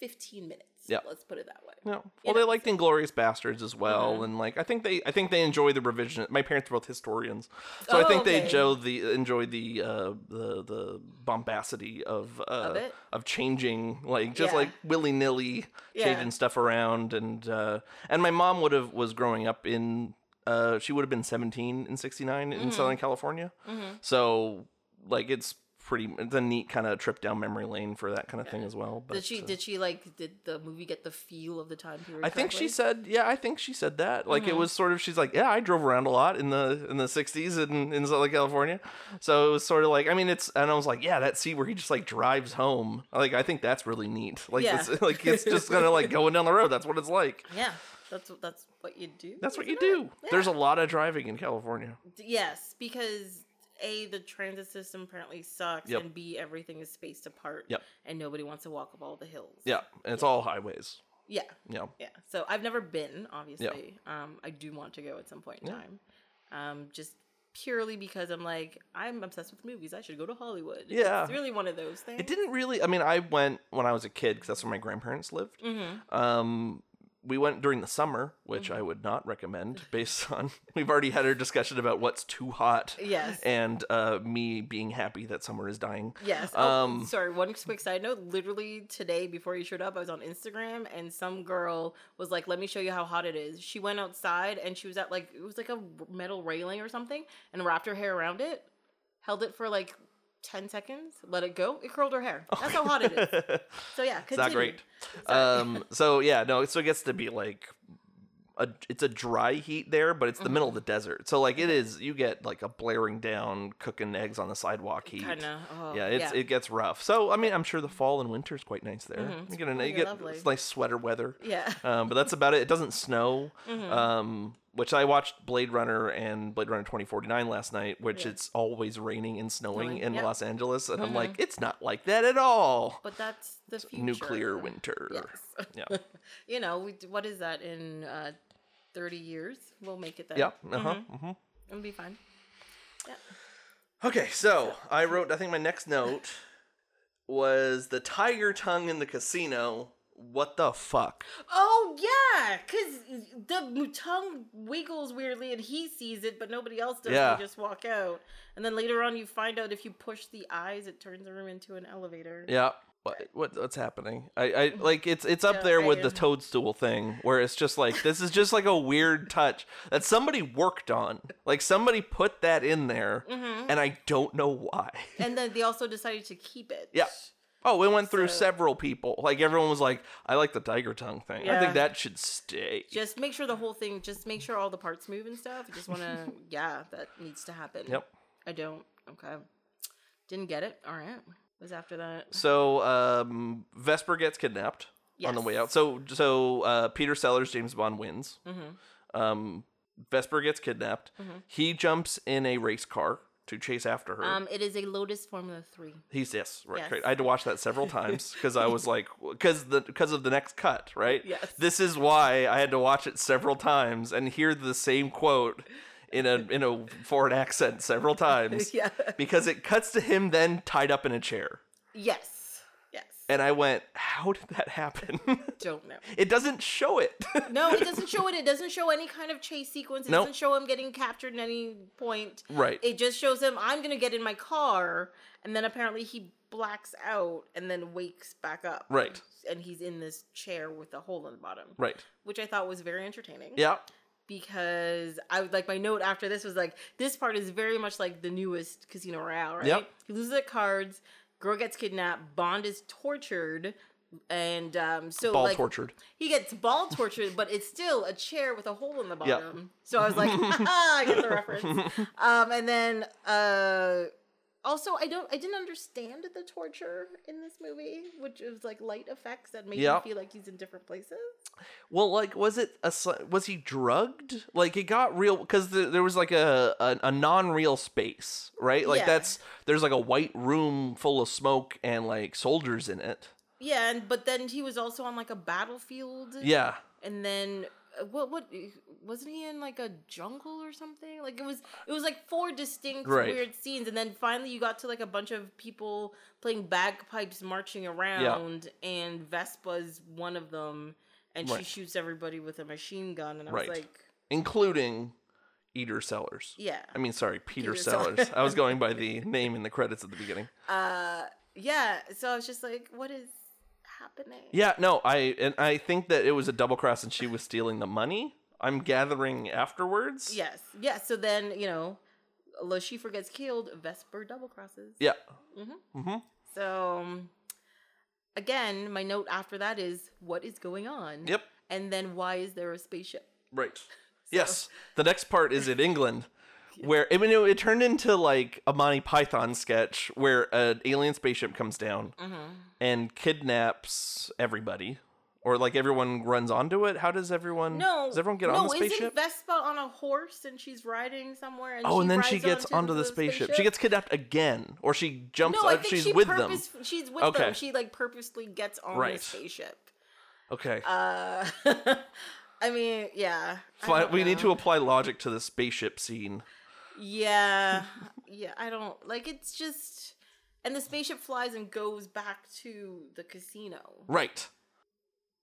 A: fifteen minutes.
B: Yeah.
A: let's put it that way.
B: Yeah.
A: You
B: Well, they
A: know,
B: liked Inglourious Basterds as well,
A: Mhm.
B: and like I think they I think they enjoy the revision. My parents were both historians, so I
A: Oh,
B: think they
A: okay.
B: enjoy the enjoyed the uh, the the bombacity of uh,
A: Of it?
B: of changing like just
A: Yeah.
B: like willy nilly
A: Yeah.
B: changing stuff around, and uh, and my mom would have was growing up in uh, she would have been seventeen in '69
A: Mm-hmm.
B: in Southern California, so like it's pretty it's a neat kind of trip down memory lane for that kind of thing as well. But,
A: did she?
B: uh,
A: Did she like? Did the movie get the feel of the time period?
B: I think she said, yeah, I think she said that. Like it
A: Mm-hmm.
B: was sort of, she's like, yeah, I drove around a lot in the in the '60s in in Southern California, so it was sort of like, I mean, it's, and I was like, yeah, that scene where he just like drives home, like I think that's really neat. Like
A: Yeah.
B: it's like it's just kind of like going down the road. That's what it's like.
A: Yeah, that's what that's what you do.
B: That's what you
A: it?
B: do. There's a lot of driving in California.
A: Yes, because a the transit system apparently sucks,
B: Yep.
A: and b everything is spaced apart.
B: Yep.
A: And nobody wants to walk up all the hills.
B: Yeah, and it's all highways.
A: Yeah.
B: Yeah.
A: Yeah. So I've never been, obviously. Um, I do want to go at some point in
B: Yeah.
A: time. Um, just purely because I'm like, I'm obsessed with movies. I should go to Hollywood.
B: Yeah.
A: It's really one of those things.
B: It didn't really. I mean, I went when I was a kid because that's where my grandparents lived.
A: Mm-hmm.
B: Um, we went during the summer, which I would not recommend based on we've already had our discussion about what's too hot.
A: Yes.
B: And uh, me being happy that summer is dying.
A: Yes. Oh,
B: Um,
A: sorry. One quick side note. Literally today, before you showed up, I was on Instagram, and some girl was like, "Let me show you how hot it is." She went outside, and she was at like it was like a metal railing or something, and wrapped her hair around it, held it for like ten seconds, let it go. It curled her hair. That's how hot it is. So yeah,
B: It's not great.
A: Sorry.
B: Um, so yeah, no, so it gets to be like a it's a dry heat there, but it's the middle of
A: Mm-hmm.
B: the desert. So like it is you get like a blaring down cooking eggs on the sidewalk heat.
A: Kind of. Oh,
B: yeah, it's it gets rough. So I mean, I'm sure the fall and winter is quite nice there.
A: Mhm.
B: You get a,
A: It's
B: you get nice sweater weather.
A: yeah.
B: Um, but that's about it. It doesn't snow.
A: Mhm.
B: Um, which I watched Blade Runner and Blade Runner 2049 last night, which
A: Yeah.
B: it's always raining and snowing
A: Snowing,
B: in
A: yep.
B: Los Angeles, and I'm
A: Mhm.
B: like, it's not like that at all.
A: But that's the future.
B: Nuclear winter.
A: Yes.
B: Yeah.
A: you know, we, what is that in uh, 30 years? We'll make it then.
B: Yeah. Uh huh.
A: Mhm.
B: hmm
A: It'll be fine. Yeah.
B: Okay, so I wrote. I think my next note was the tiger tongue in the casino. What the fuck?
A: Oh yeah, because the tongue wiggles weirdly, and he sees it, but nobody else does.
B: Yeah.
A: They just walk out, and then later on, you find out if you push the eyes, it turns the room into an elevator.
B: Yeah. What, what what's happening? I, I like it's it's up
A: Yeah,
B: there with
A: I,
B: the toadstool thing where it's just like this is just like a weird touch that somebody worked on. Like somebody put that in there
A: hmm
B: and I don't know why.
A: And then they also decided to keep it.
B: Yeah. Oh, it went through
A: So-
B: several people. Like everyone was like, "I like the tiger tongue thing. I think that should stay."
A: Just make sure the whole thing. Just make sure all the parts move and stuff. I just want to. yeah, that needs to happen.
B: Yep.
A: I don't. Okay. Didn't get it. All right. Was after that.
B: So, um, Vesper gets kidnapped on the way out. So, so uh, Peter Sellers, James Bond wins.
A: Mm-hmm.
B: Um, Vesper gets kidnapped.
A: Mhm.
B: He jumps in a race car to chase after her.
A: Um, it is a Lotus Formula Three.
B: He's yes, right.
A: Yes.
B: Great. I had to watch that several times because I was like, because the because of the next cut, right?
A: Yes.
B: This is why I had to watch it several times and hear the same quote in a in a foreign accent several times
A: yeah.
B: because it cuts to him then tied up in a chair,
A: Yes. Yes.
B: and I went, "How did that happen?"
A: don't know.
B: it doesn't show it.
A: No, it doesn't show it. It doesn't show any kind of chase sequence. It
B: Nope.
A: doesn't show him getting captured at any point.
B: right.
A: It just shows him, I'm going to get in my car. And then apparently he blacks out and then wakes back up.
B: Right.
A: And he's in this chair with a hole in the bottom,
B: right.
A: which I thought was very entertaining.
B: Yeah.
A: Because I would like my note after this was like, this part is very much like the newest Casino Royale, right?
B: Yep.
A: He loses the cards, girl gets kidnapped, Bond is tortured. And um, so
B: Ball
A: like
B: tortured.
A: he gets ball tortured, but it's still a chair with a hole in the bottom. So I was like, I get the reference. Um, and then uh, also I don't I didn't understand the torture in this movie, which was like light effects that made you feel like he's in different places.
B: Well, like, was it a was he drugged? Like, it got real because the, there was like a a, a non real space, right? Like
A: Yeah.
B: that's there's like a white room full of smoke and like soldiers in it.
A: Yeah, and but then he was also on like a battlefield.
B: Yeah,
A: and then what what wasn't he in like a jungle or something like it was it was like four distinct
B: Right.
A: weird scenes and then finally you got to like a bunch of people playing bagpipes marching around and Vesper's one of them and she shoots everybody with a machine gun and i
B: Right.
A: was like
B: including Eater Sellers.
A: yeah
B: I mean, sorry, Peter,
A: Peter
B: Sellers.
A: Sellers.
B: I was going by the name in the credits at the beginning.
A: uh yeah so i was just like what is happening
B: Yeah, no, I and I think that it was a double cross and she was stealing the money. I'm gathering afterwards.
A: yes yes so then you know Le Chiffre gets killed vesper double crosses
B: Yeah.
A: mm-hmm.
B: Mm-hmm.
A: So um, again, my note after that is what is going on?
B: Yep.
A: And then why is there a spaceship?
B: Right. Yes. The next part is in England, where I mean, it, it turned into like a Monty Python sketch where an alien spaceship comes down
A: Mm-hmm.
B: and kidnaps everybody, or like everyone runs onto it? How does everyone?
A: No,
B: does everyone get
A: no,
B: on the
A: isn't
B: spaceship?
A: Vesper on a horse and she's riding somewhere? And
B: oh, and then she gets onto the, spaceship. She gets kidnapped again, or she jumps.
A: No, I
B: up.
A: think
B: she's
A: she
B: with them.
A: She's with
B: Okay.
A: them. She like purposely gets on the spaceship.
B: Okay,
A: Uh, I mean, yeah.
B: Fly- we need to apply logic to the spaceship scene.
A: Yeah, yeah. I don't like. It's just, and the spaceship flies and goes back to the casino.
B: Right.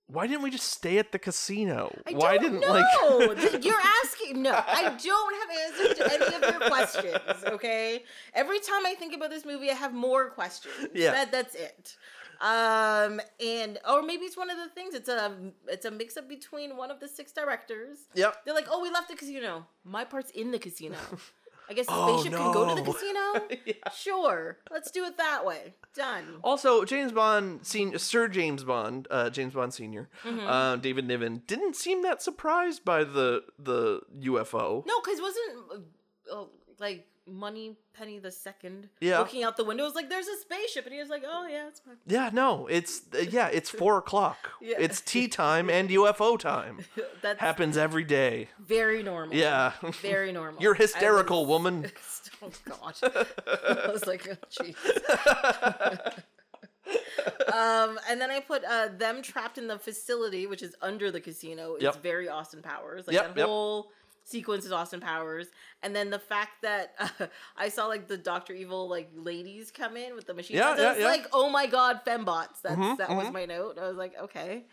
B: Why didn't we just stay at the casino?
A: I
B: Why didn't
A: know.
B: like
A: You're asking. No, I don't have answers to any of your questions. Okay. Every time I think about this movie, I have more questions.
B: Yeah.
A: That that's it. Um, and or maybe it's one of the things. It's a it's a mix up between one of the six directors.
B: Yep.
A: They're like, oh, we left the casino. My part's in the casino. I guess the
B: Oh,
A: spaceship can go to the casino.
B: Yeah.
A: Sure, let's do it that way. Done.
B: Also, James Bond, senior, Sir James Bond, uh, James Bond Senior,
A: Mm-hmm.
B: uh, David Niven, didn't seem that surprised by the the UFO.
A: No, because it wasn't uh, like Money Penny the second
B: Yeah.
A: looking out the window was like, "There's a spaceship," and he was like, "Oh yeah, it's fine."
B: Yeah, no, it's yeah, it's four o'clock.
A: Yeah.
B: It's tea time and UFO time.
A: that
B: Happens every day.
A: very normal.
B: Yeah,
A: very normal.
B: you're hysterical,
A: was-
B: woman.
A: Oh God, I was like, oh, jeez. um, and then I put uh, them trapped in the facility, which is under the casino. It's
B: Yep.
A: very Austin Powers. Like
B: Yep,
A: that
B: yep.
A: whole sequence is Austin Powers. And then the fact that uh, I saw like the Doctor Evil like ladies come in with the machine
B: Yeah,
A: guns. I
B: yeah,
A: was
B: yeah.
A: like, oh my God, fembots. That's
B: Mhm,
A: that was
B: mhm.
A: my note. I was like, okay.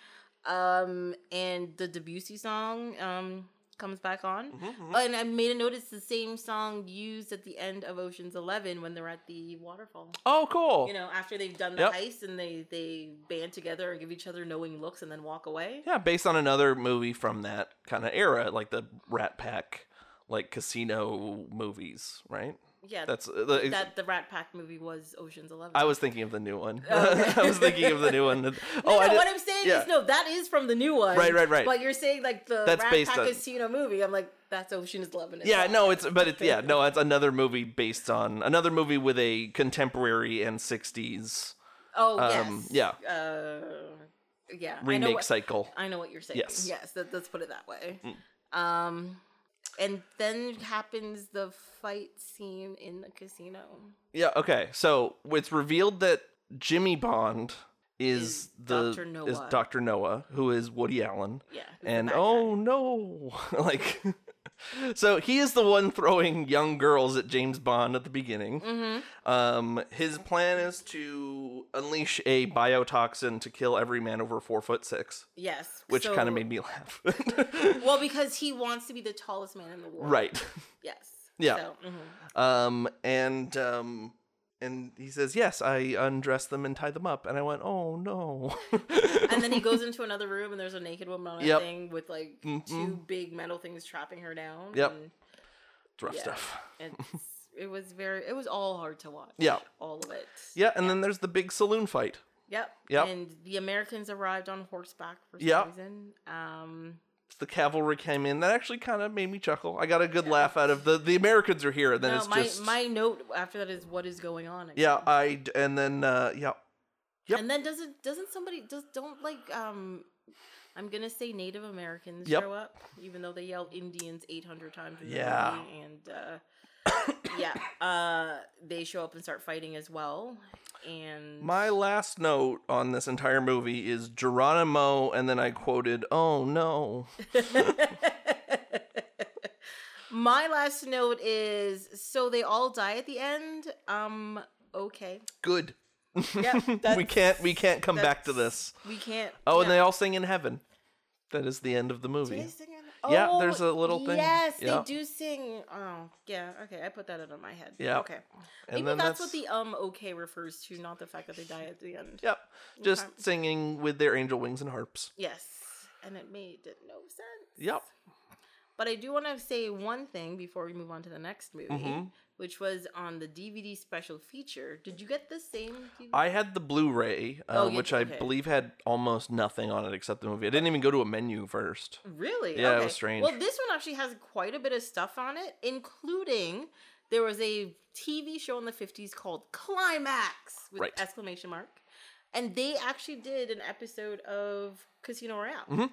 A: Um, and the Debussy song um comes back on.
B: Mm-hmm,
A: And I made a note it's the same song used at the end of Ocean's Eleven when they're at the waterfall.
B: Oh, cool.
A: You know, after they've done the
B: Yep.
A: heist and they they band together and give each other knowing looks and then walk away.
B: Yeah, based on another movie from that kind of era, like the Rat Pack, like casino movies, right?
A: Yeah,
B: That's uh, the,
A: that the Rat Pack movie was Ocean's Eleven.
B: I was thinking of the new one.
A: Oh, okay.
B: I was thinking of the new one.
A: No,
B: oh, I
A: no,
B: did-
A: what I'm saying
B: yeah.
A: is no, that is from the new one.
B: Right, right, right.
A: But you're saying like the
B: That's
A: Rat
B: based
A: Pack
B: on-
A: Casino movie. I'm like, that's Ocean's Eleven.
B: Yeah, no, it's but it's yeah, no, it's another movie based on another movie with a contemporary and '60s
A: Oh
B: um,
A: yes.
B: yeah.
A: Uh, yeah. I
B: remake
A: what,
B: cycle.
A: I know what you're saying.
B: Yes. Mm.
A: Yes. That, let's put it that way. Um, and then happens the fight scene in the casino.
B: Yeah, okay. So it's revealed that Jimmy Bond is,
A: Is
B: the
A: Dr.
B: is Dr. Noah, who is Woody Allen.
A: Yeah.
B: and oh no like so he is the one throwing young girls at james bond at the beginning
A: Mm-hmm.
B: um his plan is to unleash a biotoxin to kill every man over four foot six
A: Yes.
B: which
A: so-
B: kind of made me laugh
A: Well, because he wants to be the tallest man in the world.
B: right
A: Yes.
B: Yeah.
A: So, mhm.
B: um and um and he says yes i undress them and tie them up and i went oh no
A: And then he goes into another room and there's a naked woman on a
B: Yep.
A: thing with like
B: Mhm.
A: two big metal things trapping her down.
B: Yep.
A: And
B: it's rough
A: Yeah.
B: stuff
A: it's, it was very, it was all hard to watch.
B: Yeah.
A: All of it.
B: yeah and then there's the big saloon fight
A: Yep.
B: Yep.
A: And the Americans arrived on horseback for some
B: Yep.
A: reason. Um,
B: the cavalry came in. That actually kind of made me chuckle. I got a good laugh out of the the Americans are here, and then
A: no,
B: it's
A: my
B: just
A: my note after that is what is going on. again?
B: yeah. I and then uh, yeah, Yep.
A: And then doesn't doesn't somebody does don't like um I'm gonna say Native Americans
B: Yep.
A: show up, even though they yell Indians eight hundred times in the
B: Yeah.
A: movie, and uh, yeah, uh, they show up and start fighting as well. And
B: my last note on this entire movie is Geronimo, and then I quoted, "Oh no."
A: my last note is so they all die at the end. Um, okay,
B: Good.
A: yeah,
B: we can't we can't come back to this.
A: we can't.
B: Oh, and they all sing in heaven. That is the end of the movie. Yeah, there's a little thing.
A: Yes,
B: Yeah.
A: they do sing. Oh, yeah. Okay, I put that out of my head.
B: Yeah.
A: Okay.
B: And
A: Maybe
B: then
A: that's, what the um okay refers to, not the fact that they die at the end.
B: Yep. Just
A: Okay.
B: singing with their angel wings and harps.
A: Yes, and it made no sense.
B: Yep.
A: But I do want to say one thing before we move on to the next movie,
B: Mhm.
A: which was on the DVD special feature. Did you get the same? DVD?
B: I had the Blu-ray, uh,
A: Oh,
B: which I
A: okay.
B: believe had almost nothing on it except the movie. I didn't even go to a menu first.
A: Really?
B: Yeah, it was strange.
A: Well, this one actually has quite a bit of stuff on it, including there was a TV show in the 50s called Climax with
B: Right.
A: exclamation mark. and they actually did an episode of Casino Royale.
B: Mhm.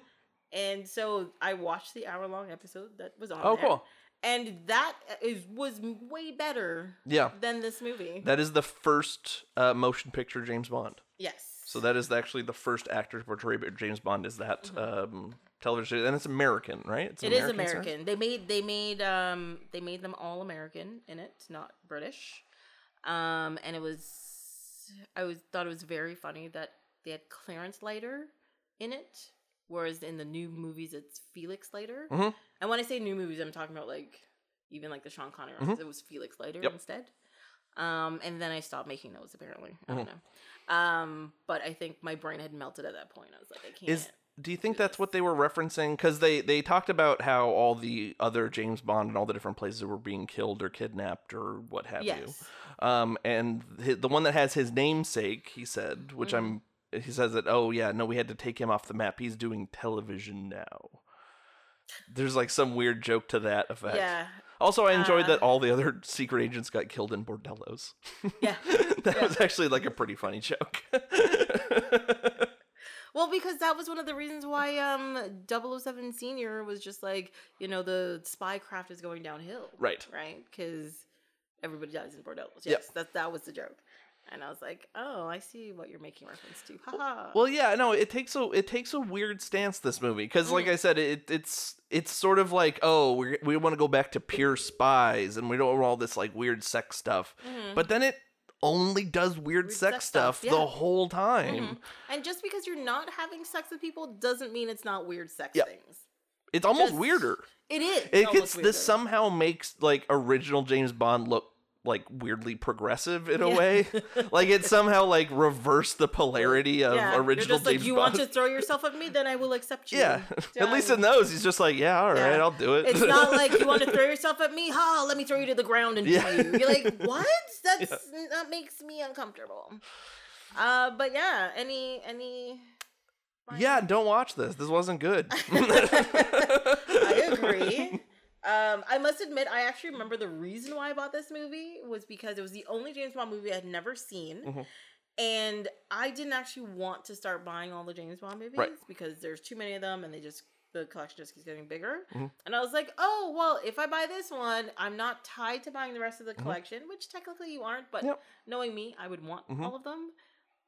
A: And so I watched the hour long episode that was on
B: Oh,
A: there.
B: cool.
A: And that is was way better
B: Yeah.
A: than this movie.
B: That is the first uh, motion picture James Bond.
A: yes.
B: So that is actually the first actor to portray James Bond is that
A: Mm-hmm.
B: um, television, and it's American, right? It's
A: It is
B: sorry?
A: American. They made they made um they made them all American in it, not British. Um and it was I was thought it was very funny that they had Clarence Leiter in it, whereas in the new movies it's Felix Leiter.
B: Mhm.
A: And when I say new movies, I'm talking about like even like the Sean Connery ones. It was Felix Leiter
B: Mm-hmm. Yep.
A: instead. Um, and then I stopped making those apparently. I
B: Mm-hmm.
A: don't know. Um, but I think my brain had melted at that point. I was like, I can't.
B: Is do you think that's what they were referencing? Because they they talked about how all the other James Bond and all the different places were being killed or kidnapped or what have
A: Yes.
B: you. Um, and the one that has his namesake, he said, which I'm. He says that. Oh yeah, no, we had to take him off the map. He's doing television now. There's like some weird joke to that effect.
A: yeah.
B: Also, I enjoyed
A: Uh,
B: that all the other secret agents got killed in bordellos.
A: Yeah.
B: that
A: Yeah.
B: was actually like a pretty funny joke.
A: Well, because that was one of the reasons why um 007 Senior was just like, you know, the spy craft is going downhill.
B: right.
A: Right? Because everybody dies in bordellos. Yes,
B: Yep.
A: that that was the joke. And I was like, oh, I see what you're making reference to. Haha.
B: Well, yeah, no, it takes a it takes a weird stance this movie because, like
A: Mm.
B: I said, it it's it's sort of like oh we we want to go back to pure spies and we don't want all this like weird sex stuff,
A: Mhm.
B: but then it only does weird,
A: Weird
B: sex,
A: sex
B: stuff,
A: stuff,
B: the whole time.
A: Mhm. And just because you're not having sex with people doesn't mean it's not weird sex
B: Yep.
A: things.
B: It's almost
A: Just-
B: weirder.
A: It is.
B: It gets this somehow makes like original James Bond look like weirdly progressive in a
A: Yeah.
B: way. like it somehow like reversed the polarity of
A: Yeah,
B: original
A: you're just like,
B: James
A: you
B: Bond.
A: want to throw yourself at me, then I will accept you.
B: yeah, at least in
A: Done.
B: those, he's just like, yeah, all right,
A: Yeah.
B: I'll do it.
A: It's not like you want to throw yourself at me. Ha! Let me throw you to the ground and
B: Yeah.
A: you. You're like, what? That's that makes me uncomfortable. Uh, but yeah, any any.
B: yeah, don't watch this. This wasn't good.
A: I agree. Um, I must admit, I actually remember the reason why I bought this movie was because it was the only James Bond movie I had never seen.
B: Mhm.
A: And I didn't actually want to start buying all the James Bond movies
B: Right.
A: because there's too many of them and they just the collection just keeps getting bigger.
B: Mhm.
A: And I was like, oh well, if I buy this one, I'm not tied to buying the rest of the collection, which technically you aren't, but
B: Mm-hmm. Yep.
A: knowing me, I would want
B: Mhm.
A: all of them.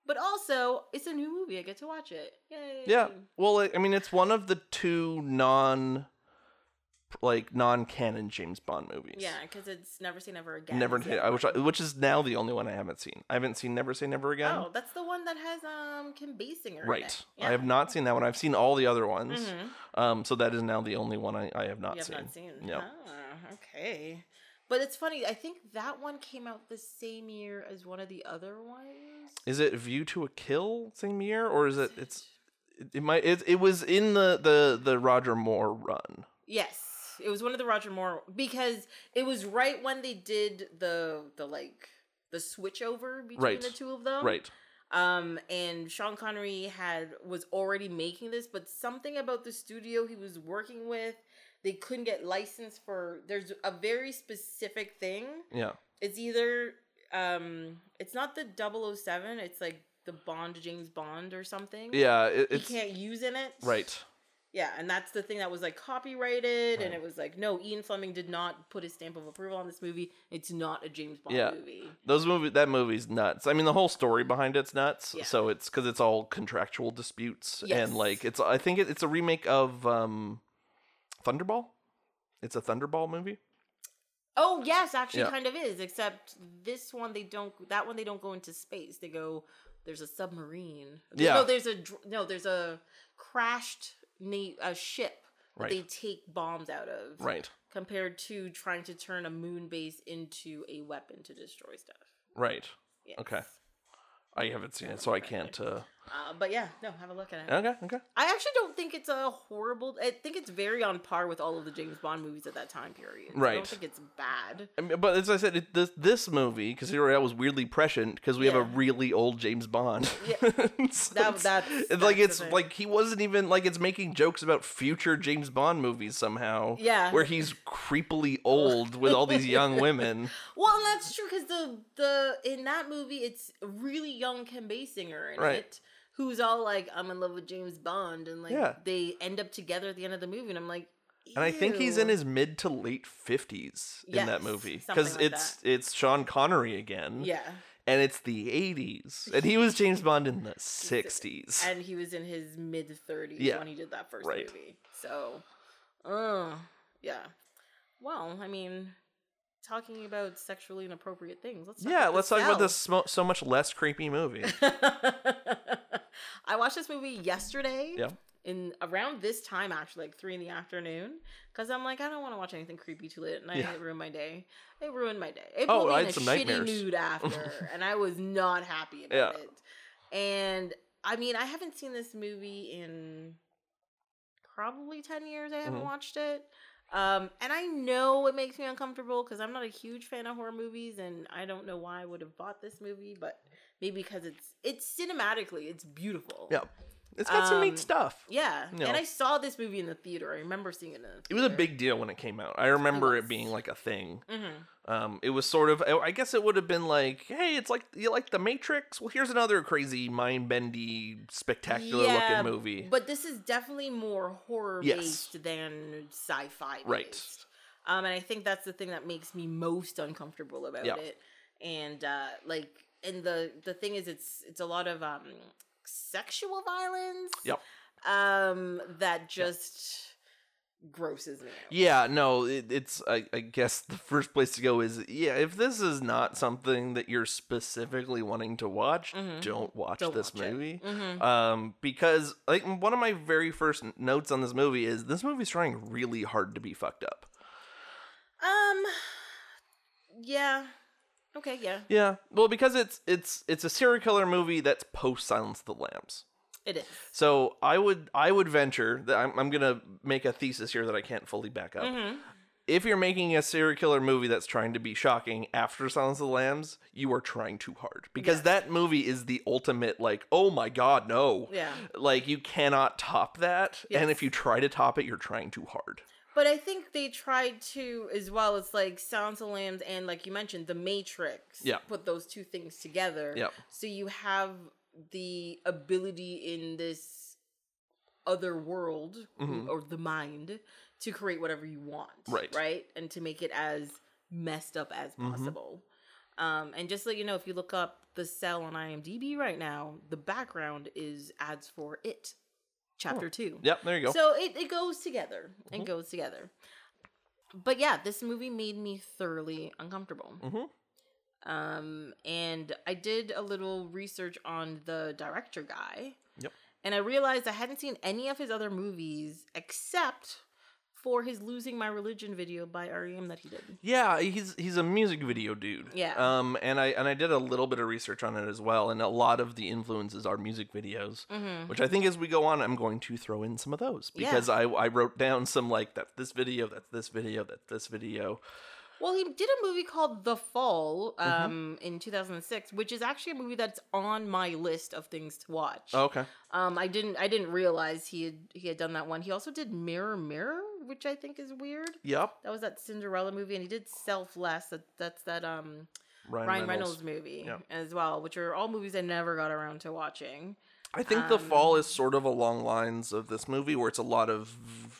A: But also, it's a new movie. I get to watch it. Yay.
B: yeah, well, I mean, it's one of the two non, like non-canon James Bond movies.
A: Yeah, because it's Never Say Never Again.
B: Never, I which. I, which is now the only one I haven't seen. I haven't seen Never Say Never Again.
A: Oh, that's the one that has um Kim Basinger.
B: right.
A: In it.
B: I have not seen that one. I've seen all the other ones.
A: Mhm.
B: Um, so that is now the only one I, I have not
A: You have
B: seen.
A: not seen.
B: Yep.
A: Ah, okay. But it's funny. I think that one came out the same year as one of the other ones.
B: Is it View to a Kill same year, or is it? It's it, it might. It, it was in the the the Roger Moore run.
A: Yes, it was one of the Roger Moore because it was right when they did the the like the switch over between
B: Right.
A: the two of them.
B: Right.
A: Um, and Sean Connery had was already making this, but something about the studio he was working with, they couldn't get license for. There's a very specific thing.
B: Yeah.
A: It's either um, it's not the 007, It's like the Bond James Bond or something.
B: Yeah. It,
A: you can't use in it.
B: right.
A: Yeah, and that's the thing that was like copyrighted, and it was like, no, Ian Fleming did not put his stamp of approval on this movie. It's not a James Bond
B: Yeah.
A: movie.
B: Those movie that movie's nuts. I mean, the whole story behind it's nuts.
A: Yeah.
B: So it's because it's all contractual disputes
A: Yes.
B: and like it's. I think it, it's a remake of um, Thunderball. It's a Thunderball movie.
A: Oh yes, actually,
B: Yeah.
A: kind of is. Except this one, they don't. That one, they don't go into space. They go. There's a submarine.
B: Yeah.
A: No, there's a no. There's a crashed na- a ship that
B: Right.
A: they take bombs out of.
B: Right.
A: Compared to trying to turn a moon base into a weapon to destroy stuff.
B: Right.
A: Yes.
B: Okay. I haven't seen it, so I can't. Uh,
A: Uh, but yeah, no, have a look at it.
B: Okay, okay.
A: I actually don't think it's a horrible. I think it's very on par with all of the James Bond movies at that time period.
B: Right.
A: I don't think it's bad.
B: I mean, but as I said, it, this this movie, considering I was weirdly prescient because we have a really old James Bond.
A: Yeah.
B: So
A: That-
B: it's-
A: that's-
B: it's like it's like he wasn't even like it's making jokes about future James Bond movies somehow.
A: Yeah.
B: where he's creepily old with all these young women.
A: Well, that's true because the the in that movie, it's a really young Kim Basinger in
B: Right.
A: it, who's all like, "I'm in love with James Bond," and like
B: Yeah.
A: they end up together at the end of the movie, and I'm like,
B: And I think he's in
A: "Ew."
B: his mid to late fifties in that
A: Yes,
B: movie
A: something
B: because
A: like
B: it's it's Sean Connery again.
A: yeah,
B: and it's the eighties, and he was James Bond in the sixties.
A: and he was in his mid 30s
B: Yeah.
A: when he did that first
B: Right.
A: movie. So, uh, yeah. Well, I mean, talking about sexually inappropriate things. Let's talk
B: Yeah, let's talk about this smo- so much less creepy movie.
A: I watched this movie yesterday.
B: Yeah.
A: In around this time, actually, like three in the afternoon, because I'm like, I don't want to watch anything creepy too late at night.
B: Yeah.
A: It ruined my day. It ruined my day. It
B: Oh,
A: put me
B: I
A: in
B: had
A: a
B: some
A: shitty
B: nightmares.
A: mood after, and I was not happy about
B: Yeah.
A: it. And I mean, I haven't seen this movie in probably ten years. I haven't
B: Mhm.
A: watched it. Um, and I know it makes me uncomfortable because I'm not a huge fan of horror movies, and I don't know why I would have bought this movie, but maybe because it's it's cinematically it's beautiful.
B: Yeah. It's got some
A: Um,
B: neat stuff.
A: Yeah,
B: No.
A: and I saw this movie in the theater. I remember seeing it in the theater.
B: It was a big deal when it came out. I remember it,
A: was.
B: being like a thing.
A: hmm
B: Um, it was sort of. I guess it would have been like, hey, it's like you like the Matrix. Well, here's another crazy, mind bendy, spectacular
A: Yeah,
B: looking movie.
A: But this is definitely more horror
B: Yes.
A: based than sci-fi
B: Right.
A: Um, and I think that's the thing that makes me most uncomfortable about
B: Yeah.
A: it. And uh, like, and the the thing is, it's it's a lot of um sexual violence.
B: Yep.
A: Um, that just grosses me out.
B: Yeah, no, it, it's. I, I guess the first place to go is yeah. If this is not something that you're specifically wanting to watch,
A: Mhm.
B: don't watch
A: Don't
B: this
A: watch
B: movie.
A: Mhm.
B: Um, because like one of my very first notes on this movie is this movie's trying really hard to be fucked up.
A: Um. Yeah. Okay. Yeah.
B: Yeah, well, because it's it's it's a serial killer movie that's post Silence of the Lambs.
A: It is.
B: So I would I would venture that I'm, I'm gonna make a thesis here that I can't fully back up.
A: Mhm.
B: If you're making a serial killer movie that's trying to be shocking after Silence of the Lambs, you are trying too hard because
A: Yes.
B: that movie is the ultimate like oh my god no
A: Yeah.
B: like you cannot top that and if you try to top it you're trying too hard.
A: But I think they tried to as well as like Sounds of Lambs and like you mentioned, The Matrix.
B: Yeah.
A: Put those two things together.
B: Yep.
A: So you have the ability in this other world
B: Mhm.
A: or the mind to create whatever you want.
B: Right.
A: Right? And to make it as messed up as
B: Mhm.
A: possible. Um, and just so you know, if you look up the cell on IMDb right now, the background is ads for it, chapter two.
B: Yep, there you go.
A: So it, it goes together. It
B: Mhm.
A: goes together. But yeah, this movie made me thoroughly uncomfortable.
B: Mhm.
A: Um, and I did a little research on the director guy.
B: Yep.
A: And I realized I hadn't seen any of his other movies except for his "Losing My Religion" video by REM that he did.
B: Yeah, he's he's a music video dude.
A: Yeah.
B: Um, and I and I did a little bit of research on it as well, and a lot of the influences are music videos,
A: Mm-hmm.
B: which I think as we go on, I'm going to throw in some of those
A: Yeah.
B: because I I wrote down some like that's this video, that's this video, that's this video.
A: Well, he did a movie called The Fall
B: Mm-hmm.
A: um, in 2006, which is actually a movie that's on my list of things to watch.
B: Oh, okay.
A: Um, I didn't I didn't realize he had he had done that one. He also did Mirror Mirror, which I think is weird.
B: Yep.
A: That was that Cinderella movie, and he did Selfless. That that's that um
B: Ryan,
A: Ryan
B: Reynolds.
A: Reynolds, movie
B: Yep.
A: as well, which are all movies I never got around to watching.
B: I think The
A: Um,
B: Fall is sort of along lines of this movie where it's a lot of v-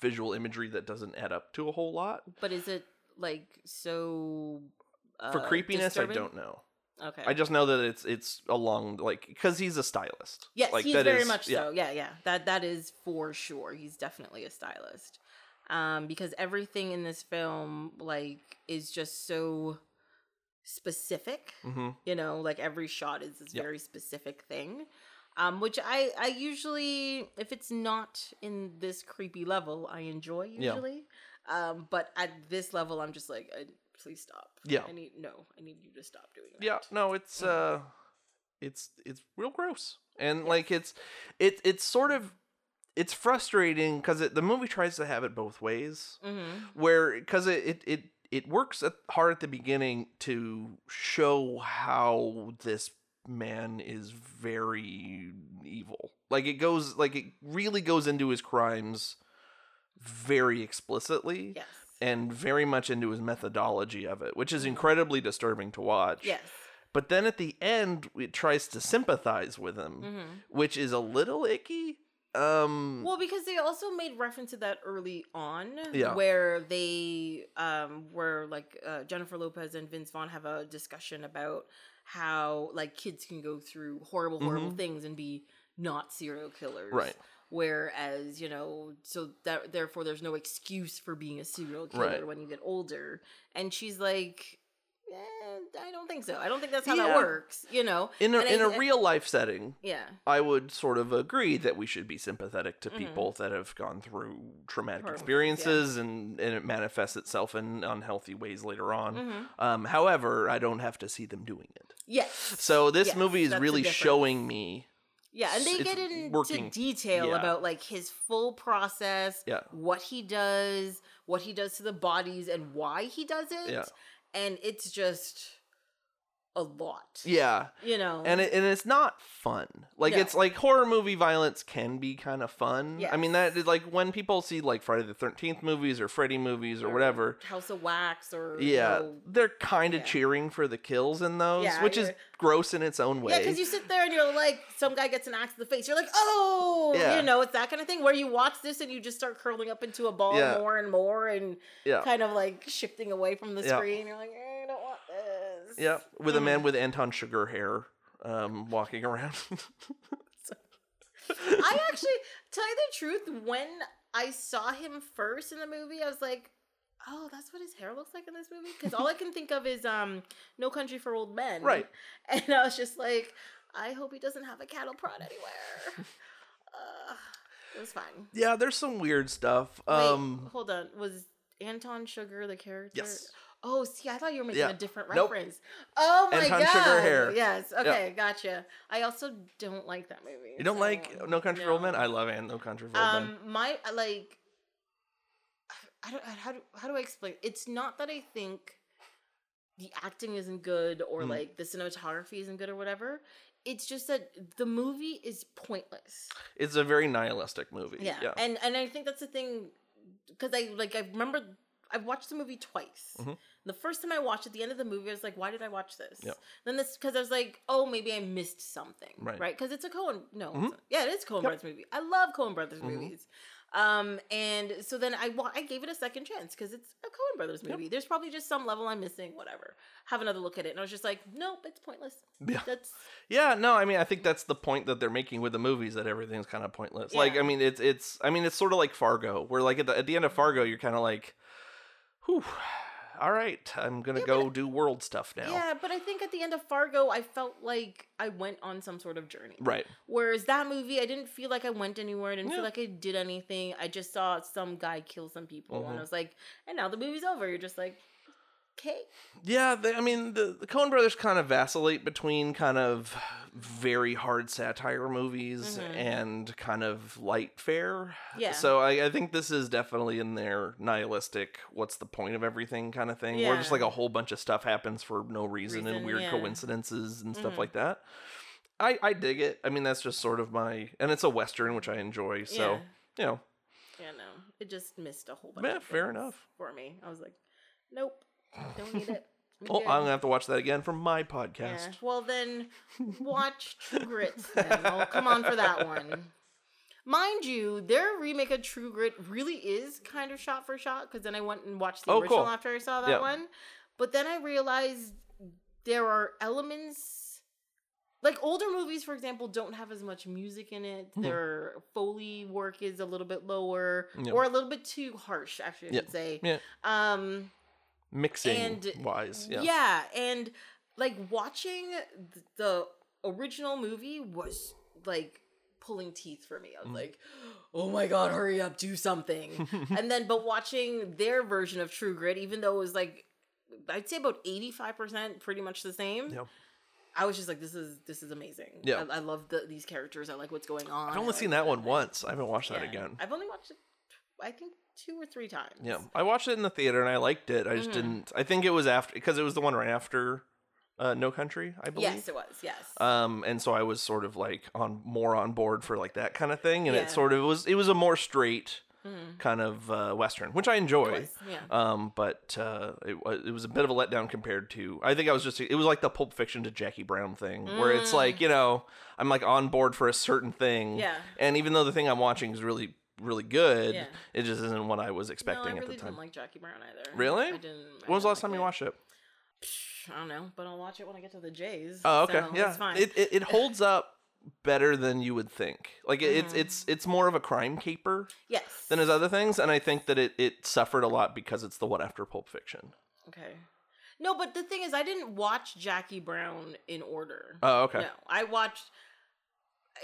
B: visual imagery that doesn't add up to a whole lot.
A: But is it like so uh,
B: For creepiness,
A: disturbing?
B: I don't know.
A: Okay.
B: I just know that it's it's along like because he's a stylist.
A: Yes,
B: like,
A: he's
B: that
A: very
B: is-
A: much
B: yeah.
A: so. Yeah, yeah. That that is for sure. He's definitely a stylist. Um, because everything in this film, like, is just so specific.
B: Mm-hmm.
A: You know, like every shot is this
B: Yep.
A: very specific thing. Um, which I I usually, if it's not in this creepy level, I enjoy
B: Yeah.
A: usually. Um, but at this level, I'm just like, I, please stop.
B: Yeah.
A: I need no. I need you to stop doing that.
B: Yeah, no, it's uh it's it's real gross and like it's it it's sort of it's frustrating because it, the movie tries to have it both ways
A: Mm-hmm.
B: where because it, it it it works at, hard at the beginning to show how this man is very evil like it goes like it really goes into his crimes very explicitly
A: Yes.
B: and very much into his methodology of it which is incredibly disturbing to watch
A: Yes.
B: but then at the end it tries to sympathize with him
A: Mm-hmm.
B: which is a little icky um
A: Well, because they also made reference to that early on,
B: Yeah.
A: where they, um, where like uh, Jennifer Lopez and Vince Vaughn have a discussion about how like kids can go through horrible, horrible
B: Mhm.
A: things and be not serial killers,
B: Right.
A: Whereas you know, so that therefore there's no excuse for being a serial killer
B: Right.
A: when you get older. And she's like. Eh, I don't think so. I don't think that's how
B: Yeah.
A: that works. You know,
B: in a,
A: and
B: in a
A: I-
B: real life setting
A: yeah,
B: I would sort of agree that we should be sympathetic to
A: Mhm.
B: people that have gone through traumatic
A: Horrible
B: experiences and, and it manifests itself in unhealthy ways later on.
A: hmm
B: Um, however, I don't have to see them doing it.
A: yes.
B: So this
A: Yes,
B: movie is really showing me.
A: Yeah, and they get into
B: working.
A: detail
B: Yeah.
A: about like his full process,
B: Yeah.
A: what he does, what he does to the bodies, and why he does it.
B: Yeah.
A: And it's just a lot.
B: Yeah.
A: You know.
B: And it, and it's not fun. Like
A: No.
B: it's like horror movie violence can be kind of fun. I mean that
A: Yes.
B: like when people see like Friday the 13th movies or Freddy movies or whatever,
A: House of Wax or you
B: yeah,
A: know-
B: they're kind of
A: yeah.
B: cheering for the kills in those,
A: Yeah,
B: which is gross in its own way.
A: Yeah, because you sit there and you're like, some guy gets an axe to the face. You're like, oh,
B: Yeah.
A: you know, it's that kind of thing where you watch this and you just start curling up into a ball more and more and kind of like shifting away from the screen. You're like, eh, I don't want
B: Yeah, with a man with Anton Chigurh hair um, walking around.
A: I actually, tell you the truth, when I saw him first in the movie, I was like, oh, that's what his hair looks like in this movie? Because all I can think of is um, No Country for Old Men.
B: Right.
A: And I was just like, I hope he doesn't have a cattle prod anywhere. uh, it was fine.
B: yeah, there's some weird stuff.
A: Wait,
B: Um,
A: hold on. Was Anton Chigurh the character?
B: yes.
A: Oh, see, I thought you were making
B: Yeah.
A: a different
B: Nope.
A: reference. Oh my
B: Anton
A: god!
B: Sugar hair.
A: Yes. Okay, gotcha. I also don't like that movie.
B: You don't
A: so,
B: like No Country for Old Men? I love An- No Country for Old Men.
A: Um, my like. I don't. How do how do I explain? It's not that I think the acting isn't good or
B: Mhm.
A: like the cinematography isn't good or whatever. It's just that the movie is pointless.
B: It's a very nihilistic movie.
A: Yeah.
B: Yeah.
A: And and I think that's the thing because I like I remember I've watched the movie twice.
B: Mhm.
A: The first time I watched at the end of the movie, I was like, "Why did I watch this?"
B: Yep.
A: Then this because I was like, "Oh, maybe I missed something."
B: Right.
A: Right? Because it's a Coen. No.
B: Mhm.
A: it's a- yeah, it is Coen
B: Yep.
A: Brothers movie. I love Coen Brothers
B: Mhm.
A: movies. Um, and so then I wa- I gave it a second chance because it's a Coen Brothers movie. There's probably just some level I'm missing. Whatever. Have another look at it, and I was just like, "Nope, it's pointless."
B: Yeah.
A: That's
B: Yeah, no, I mean, I think that's the point that they're making with the movies that everything's kind of pointless. Like, I mean, it's it's, I mean, it's sort of like Fargo, where like at the at the end of Fargo, you're kind of like, whew, all right, I'm gonna
A: Yeah,
B: go do world stuff now.
A: Yeah, but I think at the end of Fargo, I felt like I went on some sort of journey.
B: Right.
A: Whereas that movie, I didn't feel like I went anywhere. I didn't
B: Yeah.
A: feel like I did anything. I just saw some guy kill some people,
B: Mhm.
A: and I was like, and now the movie's over. You're just like, okay.
B: Yeah, they, I mean, the, the Coen brothers kind of vacillate between kind of very hard satire movies
A: Mhm.
B: and kind of light fare.
A: Yeah.
B: So I, I think this is definitely in their nihilistic, what's the point of everything kind of thing, where just like a whole bunch of stuff happens for no reason, and weird
A: yeah.
B: coincidences and stuff
A: Mhm.
B: like that. I, I dig it. I mean, that's just sort of my, and it's a Western, which I enjoy. So, you know,
A: yeah, yeah, no, it just missed a whole bunch.
B: yeah,
A: of
B: fair enough.
A: for me. I was like, nope, don't need it.
B: Oh. I'm going to have to watch that again for my
A: Yeah.
B: podcast.
A: Well, then watch True Grit. Then. I'll come on for that one. Mind you, their remake of True Grit really is kind of shot for shot because then I went and watched the
B: Oh,
A: original
B: cool.
A: after I saw that
B: Yeah.
A: one. But then I realized there are elements like older movies, for example, don't have as much music in it.
B: Mhm.
A: Their foley work is a little bit lower
B: Yeah.
A: or a little bit too harsh, actually, I
B: Yeah.
A: should say.
B: Yeah.
A: Um,
B: Mixing
A: And-
B: wise. Yeah.
A: yeah, and like watching the original movie was like pulling teeth for me. I was
B: Mm.
A: like, "Oh my god, hurry up, do something!" and then, but watching their version of True Grit, even though it was like, I'd say about eighty five percent, pretty much the same.
B: Yep.
A: I was just like, this is this is amazing.
B: Yeah.
A: I, I love the, these characters. I like what's going on.
B: I've only seen that one once. I haven't watched that again.
A: I've only watched it, I think, two or three times.
B: Yeah, I watched it in the theater and I liked it. I just
A: Mhm.
B: didn't. I think it was after because it was the one right after uh, No Country, I believe.
A: Yes, it was. Yes.
B: Um, and so I was sort of like on more on board for like that kind of thing, and
A: Yeah.
B: it sort of was. It was a more straight
A: Mhm.
B: kind of uh, western, which I enjoy.
A: Yeah.
B: Um, but uh, it was it was a bit of a letdown compared to. I think I was just. It was like the Pulp Fiction to Jackie Brown thing, where it's
A: Mm.
B: like you know I'm like on board for a certain thing,
A: Yeah.
B: and even though the thing I'm watching is really really good,
A: Yeah.
B: it just isn't what I was
A: no,
B: expecting
A: I
B: at the time.
A: didn't like Jackie Brown either.
B: Really?
A: I didn't. I
B: when was the last time
A: like
B: you watched it?
A: I don't know, but I'll watch it when I get to the Jays.
B: Oh, okay,
A: so
B: yeah.
A: It's fine.
B: It, it it holds up better than you would think. Like it it's
A: mm-hmm.
B: it's it's more of a crime caper
A: yes.
B: than his other things, and I think that it it suffered a lot because it's the one after Pulp Fiction.
A: Okay. No, but the thing is, I didn't watch Jackie Brown in order.
B: Oh, okay.
A: No, I watched.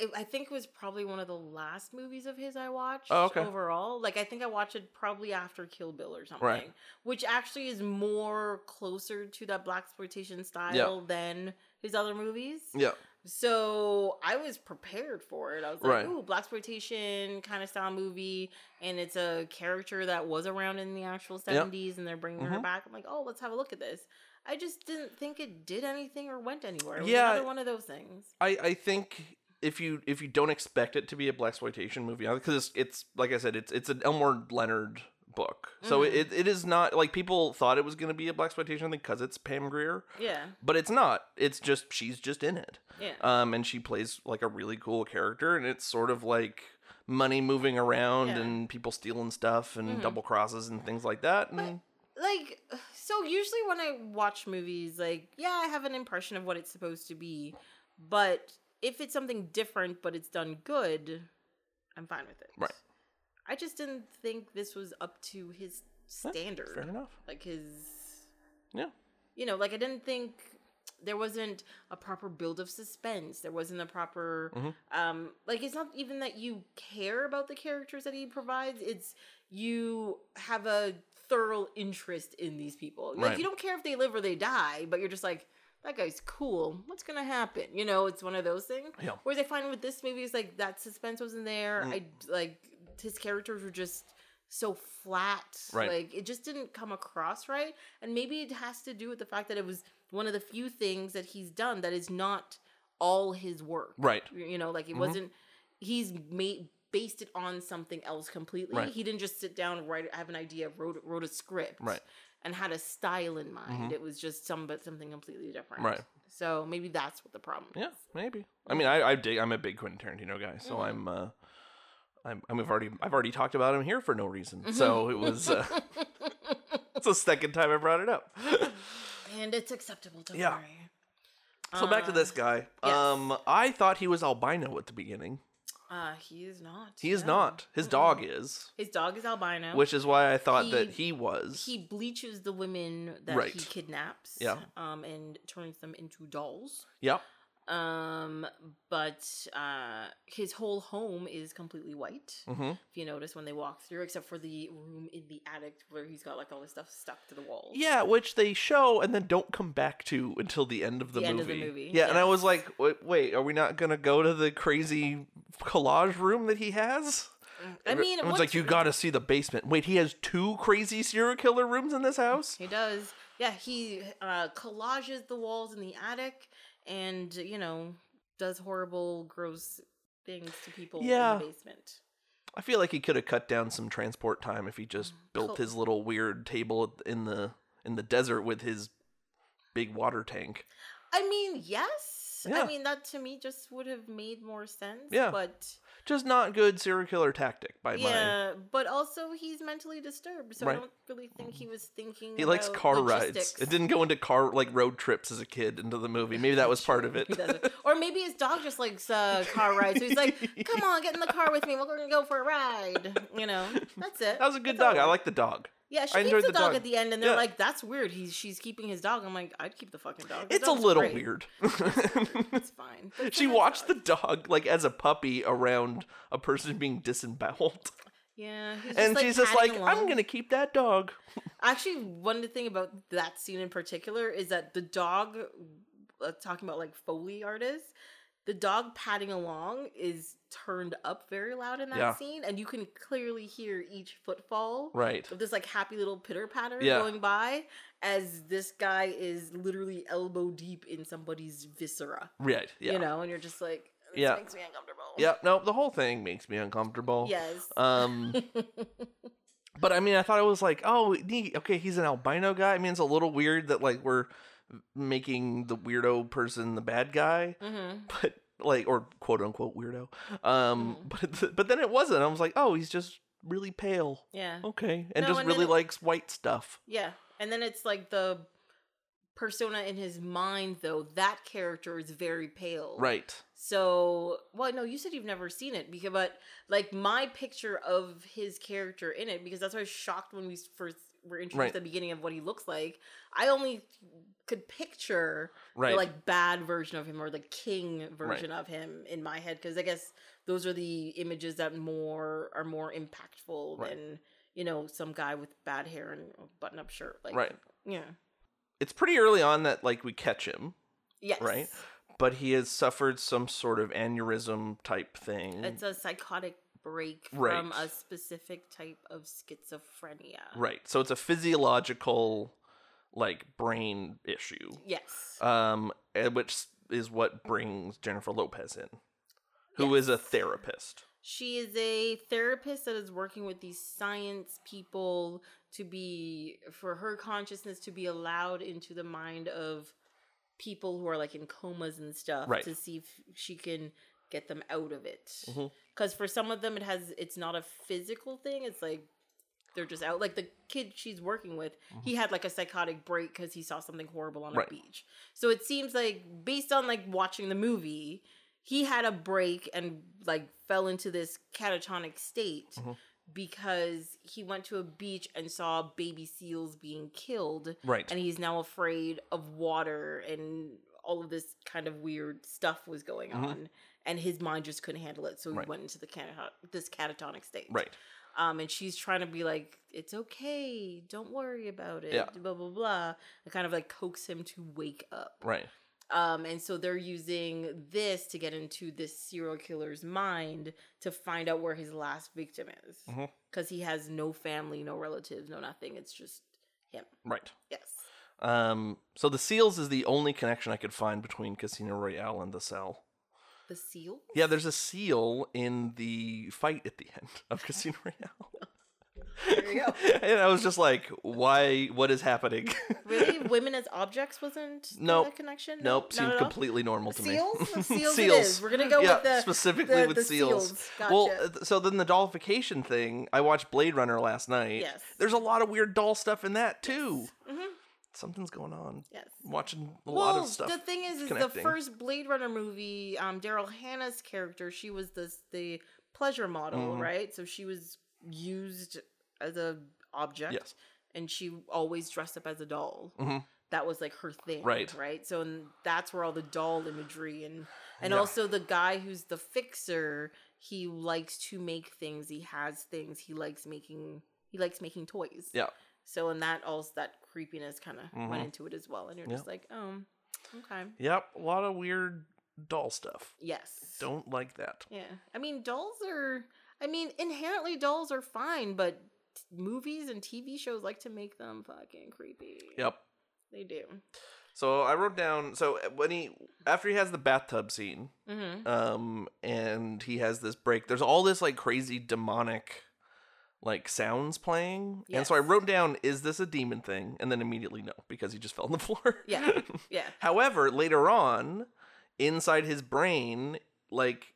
A: I- I think it was probably one of the last movies of his I watched.
B: Oh, okay.
A: Overall, like I think I watched it probably after Kill Bill or something, which actually is more closer to that blaxploitation style than his other movies.
B: Yeah.
A: So I was prepared for it. I was like,
B: Right.
A: "Ooh, blaxploitation kind of style movie," and it's a character that was around in the actual seventies, and they're bringing her
B: Mhm.
A: back. I'm like, "Oh, let's have a look at this." I just didn't think it did anything or went anywhere. It was
B: Yeah.
A: another one of those things.
B: I I think if you if you don't expect it to be a blaxploitation movie because it's, it's like I said it's it's an Elmore Leonard book, so
A: Mhm.
B: it, it is not like people thought it was going to be a blaxploitation thing because it's Pam Grier,
A: Yeah,
B: but it's not. It's just she's just in it.
A: yeah,
B: um, and she plays like a really cool character, and it's sort of like money moving around
A: Yeah.
B: and people stealing stuff and
A: Mhm.
B: double crosses and things like that. And
A: like so. Usually when I watch movies, like yeah, I have an impression of what it's supposed to be, but if it's something different but it's done good, I'm fine with it.
B: Right.
A: I just didn't think this was up to his standard.
B: fair enough.
A: like his
B: Yeah.
A: you know like i didn't think there wasn't a proper build of suspense there wasn't a proper
B: Mhm.
A: um like it's not even that you care about the characters that he provides it's you have a thorough interest in these people like
B: Right.
A: you don't care if they live or they die but you're just like that guy's cool what's gonna happen you know it's one of those things
B: Yeah.
A: whereas i find with this movie it's like that suspense wasn't there
B: Mm.
A: i like his characters were just so flat
B: Right.
A: like it just didn't come across right and maybe it has to do with the fact that it was one of the few things that he's done that is not all his work
B: Right.
A: you know like it
B: Mhm.
A: wasn't he's made based it on something else completely
B: Right.
A: he didn't just sit down write have an idea wrote wrote a script
B: Right.
A: and had a style in mind
B: Mhm.
A: it was just some but something completely different
B: Right.
A: so maybe that's what the problem
B: Yeah, maybe. I mean, I I dig. I'm a big Quentin Tarantino guy, so
A: Mhm.
B: I'm. uh I'm, I'm I've already I've already talked about him here for no reason. So it was uh, it's the second time I brought it up.
A: and it's acceptable don't
B: Yeah.
A: worry
B: So back to
A: Uh,
B: this guy.
A: yes.
B: Um, I thought he was albino at the beginning.
A: Uh he is not
B: He is
A: no.
B: not. His
A: Mm-mm.
B: dog is,
A: his dog is albino
B: which is why I thought that
A: He-
B: he was.
A: he bleaches the women that he kidnaps
B: Yeah.
A: um and turns them into dolls
B: Yep.
A: Um but uh his whole home is completely white
B: hmm
A: if you notice when they walk through except for the room in the attic where he's got like all this stuff stuck to the walls
B: Yeah, which they show and then don't come back to until the end of the,
A: The
B: movie.
A: end of the movie,
B: Yeah, and I was like, wait, wait, are we not gonna go to the crazy collage room that he has?
A: i mean
B: it's
A: what's-
B: like you got to see the basement. Wait, he has two crazy serial killer rooms in this house.
A: he does yeah he uh collages the walls in the attic and you know does horrible gross things to people
B: Yeah.
A: in the basement
B: I feel like he could have cut down some transport time if he just mm-hmm. built
A: Cool.
B: his little weird table in the in the desert with his big water tank.
A: I mean, yes.
B: Yeah.
A: I mean, that to me just would have made more sense.
B: Yeah.
A: But
B: Just not good serial killer tactic by
A: yeah, but also he's mentally disturbed, so
B: Right.
A: I don't really think he was thinking.
B: He likes
A: about
B: car
A: logistics.
B: rides. It didn't go into car like road trips as a kid into the movie. Maybe that was part of it.
A: He doesn't. or maybe his dog just likes uh, car rides. So he's like, "Come on, get in the car with me. We're going to go for a ride." You know, that's it.
B: That was a good
A: That's all
B: dog. I like the dog.
A: Yeah, she
B: I
A: keeps the,
B: the
A: dog,
B: dog.
A: at the end, and they're
B: Yeah.
A: like, "That's weird. He's she's keeping his dog." I'm like, "I'd keep the fucking dog." The
B: It's a little
A: great.
B: weird.
A: It's fine.
B: She watched
A: dog.
B: the dog like as a puppy around a person being disemboweled.
A: Yeah, he's just,
B: And
A: like,
B: she's just like, I'm gonna keep that dog.
A: Actually, one thing about that scene in particular is that the dog uh, talking about like foley artists, the dog padding along is turned up very loud in that
B: Yeah.
A: scene, and you can clearly hear each footfall
B: Right.
A: of this like happy little pitter patter
B: Yeah.
A: going by as this guy is literally elbow deep in somebody's viscera.
B: Right. Yeah.
A: You know, and you're just like, this
B: Yeah.
A: makes me uncomfortable.
B: Yeah. No, the whole thing makes me uncomfortable.
A: Yes.
B: Um. But I mean, I thought it was like, oh, neat. Okay, he's an albino guy. I mean, it's a little weird that like we're making the weirdo person the bad guy,
A: hmm
B: but like, or quote unquote weirdo. Um,
A: Mhm.
B: but th- but then it wasn't. I was like, oh, he's just really pale.
A: Yeah.
B: Okay, and
A: No,
B: just
A: and
B: really
A: it-
B: likes white stuff.
A: Yeah. And then it's like the persona in his mind, though, that character is very pale.
B: Right.
A: So, well, no, you said you've never seen it because, but like my picture of his character in it, because that's why I was shocked when we first were introduced
B: Right.
A: at the beginning of what he looks like. I only could picture
B: Right.
A: the like bad version of him or the king version of him in my head because I guess those are the images that more are more impactful
B: Right.
A: than you know some guy with bad hair and a button-up shirt. Like,
B: Right.
A: Yeah.
B: it's pretty early on that like we catch him,
A: Yes.
B: Right. but he has suffered some sort of aneurysm type thing.
A: It's a psychotic break
B: Right.
A: from a specific type of schizophrenia.
B: right. So it's a physiological like brain issue.
A: Yes.
B: Um eh, which is what brings Jennifer Lopez in, who is a therapist.
A: She is a therapist that is working with these science people to be for her consciousness to be allowed into the mind of people who are like in comas and stuff
B: Right.
A: to see if she can get them out of it.
B: Mhm.
A: Cuz for some of them it has it's not a physical thing, it's like they're just out like the kid she's working with he had like a psychotic break because he saw something horrible on a
B: Mm-hmm.
A: Beach so it seems like based on like watching the movie he had a break and like fell into this catatonic state
B: Mhm.
A: because he went to a beach and saw baby seals being killed
B: Right.
A: and he's now afraid of water and all of this kind of weird stuff was going
B: Mhm.
A: on and his mind just couldn't handle it so he
B: Right.
A: went into the cata- this catatonic state
B: right.
A: um, and she's trying to be like, "It's okay, don't worry about it."
B: Yeah.
A: Blah blah blah, and kind of like coax him to wake up.
B: Right.
A: Um, and so they're using this to get into this serial killer's mind to find out where his last victim is, because he has no family, no relatives, no nothing. It's just him.
B: Right.
A: Yes.
B: Um so the seals is the only connection I could find between Casino Royale and the cell.
A: The seal.
B: Yeah, there's a seal in the fight at the end of Casino Royale.
A: There you go.
B: and I was just like, why what is happening?
A: Really, women as objects wasn't
B: Nope.
A: that connection.
B: nope,
A: not
B: seemed completely normal to
A: Seals?
B: me.
A: Seals is. We're gonna go
B: yeah,
A: with the-
B: specifically
A: the-
B: with
A: the
B: seals.
A: seals.
B: Well,
A: Gotcha.
B: uh, th- so then the dollification thing, I watched Blade Runner last night.
A: Yes.
B: There's a lot of weird doll stuff in that too.
A: hmm
B: Something's going on.
A: Yes.
B: Watching a
A: well,
B: lot of stuff.
A: the thing is, is
B: connecting.
A: the first Blade Runner movie, um, Daryl Hannah's character, she was this the pleasure model,
B: Mhm.
A: right? So she was used as a object,
B: Yes.
A: and she always dressed up as a doll.
B: Mhm.
A: That was like her thing,
B: Right.
A: Right. So and that's where all the doll imagery and and
B: Yeah.
A: also the guy who's the fixer, he likes to make things. He has things. He likes making. He likes making toys.
B: Yeah.
A: So and that also that creepiness kind of
B: Mhm.
A: went into it as well, and you're
B: Yeah.
A: just like, oh, okay,
B: Yep, a lot of weird doll stuff.
A: yes,
B: Don't like that.
A: yeah. I mean, dolls are. I mean, inherently dolls are fine, but t- movies and TV shows like to make them fucking creepy.
B: Yep.
A: they do.
B: So I wrote down. So uh, when he after he has the bathtub scene,
A: Mm-hmm.
B: um, and he has this break. There's all this like crazy demonic, like sounds playing, and so I wrote down, "Is this a demon thing?" And then immediately no, because he just fell on the floor.
A: Yeah. Yeah.
B: However, later on, inside his brain, like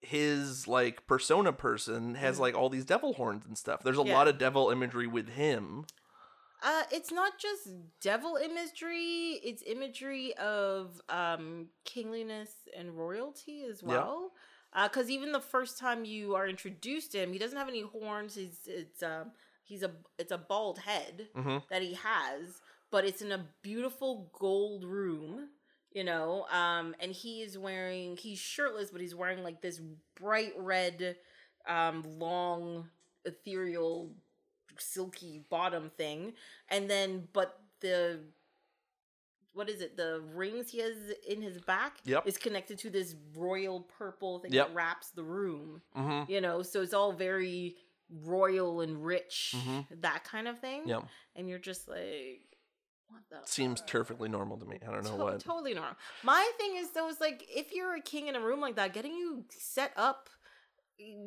B: his like persona person has
A: Mhm.
B: like all these devil horns and stuff. There's a
A: Yeah.
B: lot of devil imagery with him.
A: Uh, it's not just devil imagery; it's imagery of um kingliness and royalty as
B: Yeah.
A: Because even the first time you are introduced to him, he doesn't have any horns. He's it's um he's a it's a bald head
B: hmm
A: that he has, but it's in a beautiful gold room, you know. Um, and he is wearing he's shirtless, but he's wearing like this bright red, um, long, ethereal, silky bottom thing, and then but the what is it? The rings he has in his back
B: Yep.
A: is connected to this royal purple thing
B: Yep.
A: that wraps the room.
B: Mm-hmm.
A: You know, so it's all very royal and rich,
B: Mhm.
A: that kind of thing.
B: Yep.
A: And you're just like, what the
B: Seems
A: fuck?
B: perfectly normal to me. I don't know
A: To-
B: what.
A: Totally normal. My thing is though, is like if you're a king in a room like that, getting you set up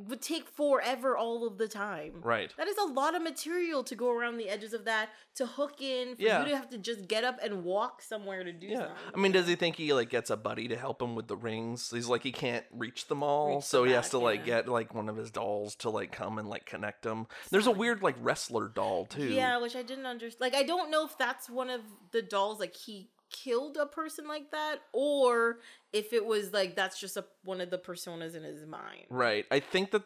A: would take forever all of the time.
B: Right.
A: That is a lot of material to go around the edges of that to hook in for
B: Yeah.
A: you to have to just get up and walk somewhere to do
B: Yeah.
A: something.
B: I mean, does he think he like gets a buddy to help him with the rings? He's like he can't reach them all,
A: Reach
B: so he has to like
A: yeah.
B: get like one of his dolls to like come and like connect them. There's a weird like wrestler doll too.
A: Yeah, which I didn't understand. Like, I don't know if that's one of the dolls. Like, he killed a person like that, or if it was like that's just a one of the personas in his mind.
B: Right. I think that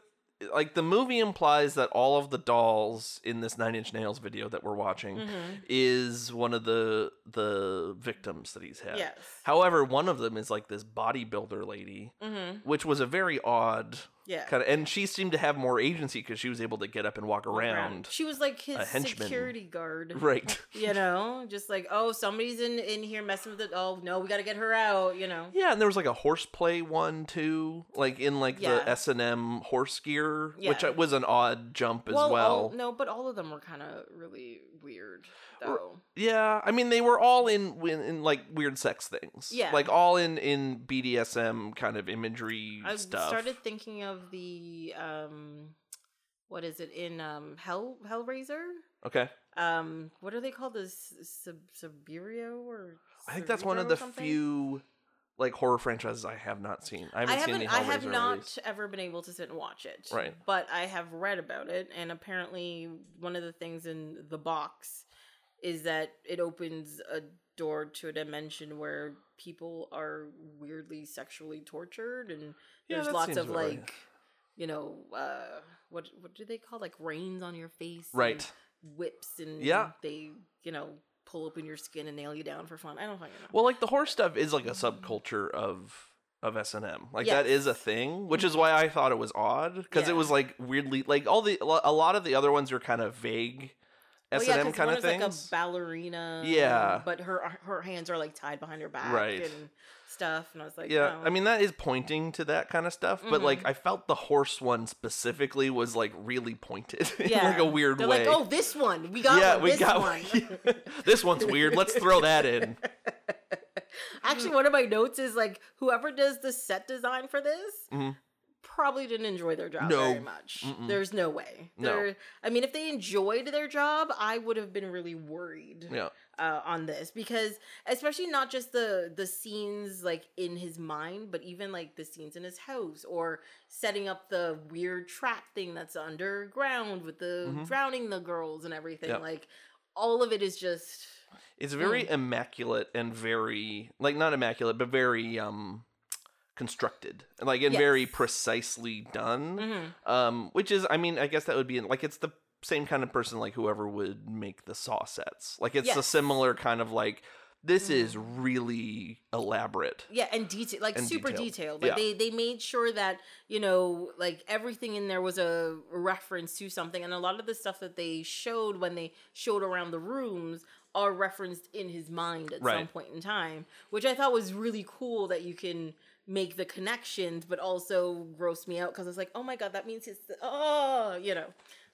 B: like the movie implies that all of the dolls in this Nine Inch Nails video that we're watching
A: Mhm.
B: is one of the the victims that he's had.
A: Yes.
B: However, one of them is like this bodybuilder lady,
A: Mm-hmm.
B: which was a very odd
A: Yeah.
B: kind of, and she seemed to have more agency because she was able to get up and walk around.
A: She was like his security guard.
B: Right.
A: You know, just like oh, somebody's in in here messing with it. Oh no, we got to get her out. You know.
B: Yeah, and there was like a horseplay one too, like in like
A: Yeah.
B: the S and M horse gear, which was an odd jump as
A: well,
B: well.
A: all- no, but all of them were kind of really weird though.
B: Yeah, I mean they were all in, in in like weird sex things.
A: Yeah.
B: like all in in BDSM kind of imagery
A: I
B: stuff.
A: started thinking of the um, what is it in um Hell Hellraiser?
B: Okay,
A: Um, what are they called? The Sub Suburio or
B: I think that's one of the
A: something?
B: few like horror franchises I have not seen. I haven't,
A: I
B: seen
A: haven't.
B: the
A: I
B: Hellraiser
A: have not
B: movies.
A: ever been able to sit and watch it.
B: Right.
A: But I have read about it, and apparently, one of the things in the box is that it opens a door to a dimension where people are weirdly sexually tortured, and
B: Yeah,
A: there's lots of
B: right.
A: like, you know, uh, what what do they call like rains on your face? and
B: Right.
A: Whips and
B: Yeah.
A: they you know pull open your skin and nail you down for fun. I don't fucking know.
B: Well, like the horse stuff is like a subculture of of S and M. Like that is a thing, which is why I thought it was odd because
A: Yeah.
B: it was like weirdly like all the a lot of the other ones are kind of vague S
A: yeah,
B: and M kind of
A: is
B: things.
A: like a ballerina.
B: Yeah.
A: but her her hands are like tied behind her back,
B: Right.
A: and stuff. And I was like,
B: yeah,
A: oh.
B: I mean that is pointing to that kind of stuff, but like
A: Mhm.
B: I felt the horse one specifically was like really pointed in like a weird
A: They're
B: way.
A: like, oh, this one, we got
B: yeah,
A: one,
B: we
A: this
B: got
A: one.
B: this one's weird. Let's throw that in.
A: Actually, one of my notes is like, whoever does the set design for this.
B: Mhm.
A: Probably didn't enjoy their job
B: No.
A: very much.
B: Mm-mm.
A: There's no way.
B: No.
A: They're- I mean, if they enjoyed their job, I would have been really worried.
B: Yeah,
A: uh, on this because especially not just the the scenes like in his mind but even like the scenes in his house or setting up the weird trap thing that's underground with the
B: Mhm.
A: drowning the girls and everything
B: Yep.
A: like all of it is just
B: it's very
A: Mm.
B: immaculate and very like not immaculate, but very um constructed, like and
A: Yes.
B: very precisely done.
A: mhm.
B: Um, which is, I mean, I guess that would be in, like it's the same kind of person like whoever would make the saw sets. Like it's a similar kind of like this is
A: Mm.
B: really elaborate.
A: yeah and detail like
B: And
A: super
B: detailed.
A: detailed, like
B: Yeah.
A: they they made sure that you know like everything in there was a reference to something and a lot of the stuff that they showed when they showed around the rooms are referenced in his mind at some point in time which i thought was really cool that you can make the connections but also gross me out because it's like oh my god that means it's oh you know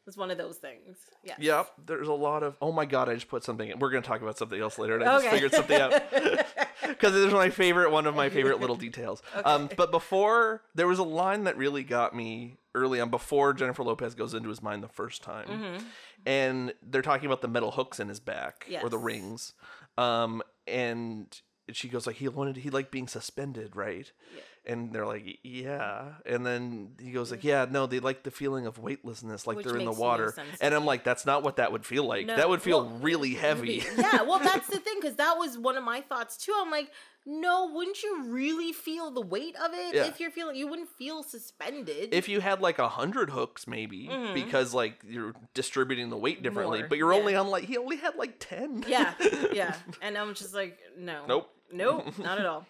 A: it's one of those things yeah
B: Yep, there's a lot of. Oh my god, I just put something. in. We're gonna talk about something else later. And I just figured something out because it's my favorite, one of my favorite little details. Um, but before there was a line that really got me early on. Before Jennifer Lopez goes into his mind the first time,
A: Mhm.
B: and they're talking about the metal hooks in his back or the rings, um, and she goes like he wanted he liked being suspended, right?
A: Yeah.
B: And they're like, yeah. And then he goes like, yeah, no, they like the feeling of weightlessness, like
A: Which
B: they're in the
A: no
B: water. and I'm like, that's not what that would feel like.
A: No,
B: that would feel
A: well,
B: really heavy.
A: yeah, well, that's the thing because that was one of my thoughts too. I'm like, no, wouldn't you really feel the weight of it
B: Yeah.
A: if you're feeling? You wouldn't feel suspended.
B: if you had like a hundred hooks, maybe
A: Mhm.
B: because like you're distributing the weight differently,
A: More,
B: but you're
A: yeah.
B: only on like he only had like ten.
A: yeah, yeah, and I'm just like, no,
B: Nope.
A: Nope, not at all.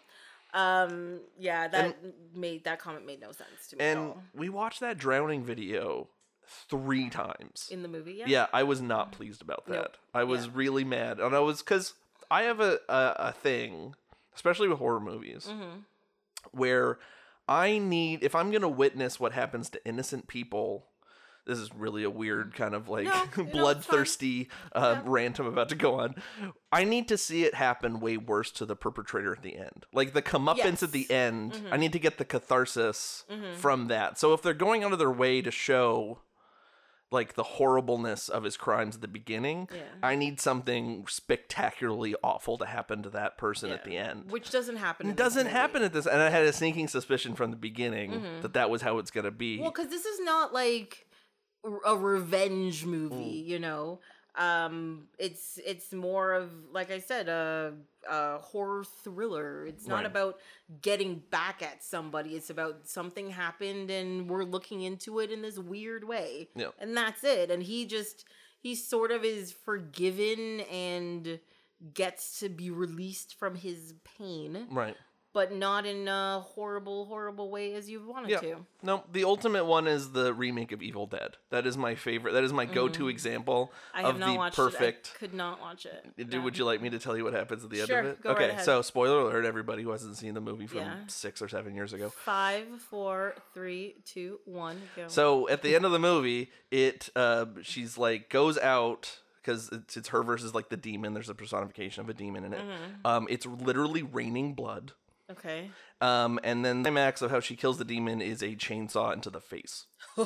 A: Um, yeah, that made that comment made no sense to me at
B: And
A: all
B: we watched that drowning video three times.
A: in the movie. Yeah,
B: yeah. I was not pleased about that.
A: Nope.
B: I was
A: Yeah.
B: really mad, and I was because I have a, a a thing, especially with horror movies,
A: Mm-hmm.
B: where I need if I'm gonna witness what happens to innocent people. This is really a weird kind of like
A: No, no,
B: bloodthirsty uh,
A: Yeah.
B: rant I'm about to go on. I need to see it happen way worse to the perpetrator at the end. Like the comeuppance at the
A: Yes.
B: end. I need to get the catharsis
A: Mhm.
B: from that. So if they're going out of their way to show like the horribleness of his crimes at the beginning,
A: Yeah.
B: I need something spectacularly awful to happen to that person at the end.
A: Which doesn't happen.
B: It doesn't happen at this, and I had a sneaking suspicion from the beginning
A: Mhm.
B: that that was how it's gonna be.
A: Well, because this is not like a revenge movie,
B: Mm.
A: you know. Um, it's it's more of like I said, a, a horror thriller. It's not
B: Right.
A: about getting back at somebody. It's about something happened and we're looking into it in this weird way.
B: Yeah.
A: and that's it. And he just he sort of is forgiven and gets to be released from his pain,
B: right?
A: But not in a horrible, horrible way as you wanted
B: Yeah.
A: to.
B: No, the ultimate one is the remake of Evil Dead. That is my favorite. That is my go-to example
A: Mm. I have
B: of
A: not
B: the
A: watched
B: perfect.
A: it. I could not watch it.
B: Do,
A: No.
B: Would you like me to tell you what happens at the end of it?
A: go right
B: okay,
A: ahead.
B: so spoiler alert, everybody who hasn't seen the movie from
A: Yeah.
B: six or seven years ago.
A: Five, four, three, two, one, go.
B: So at the end of the movie, it uh, she's like goes out because it's, it's her versus like the demon. There's a personification of a demon in it.
A: Mhm.
B: Um, it's literally raining blood.
A: Okay.
B: Um, and then the climax of how she kills the demon is a chainsaw into the face.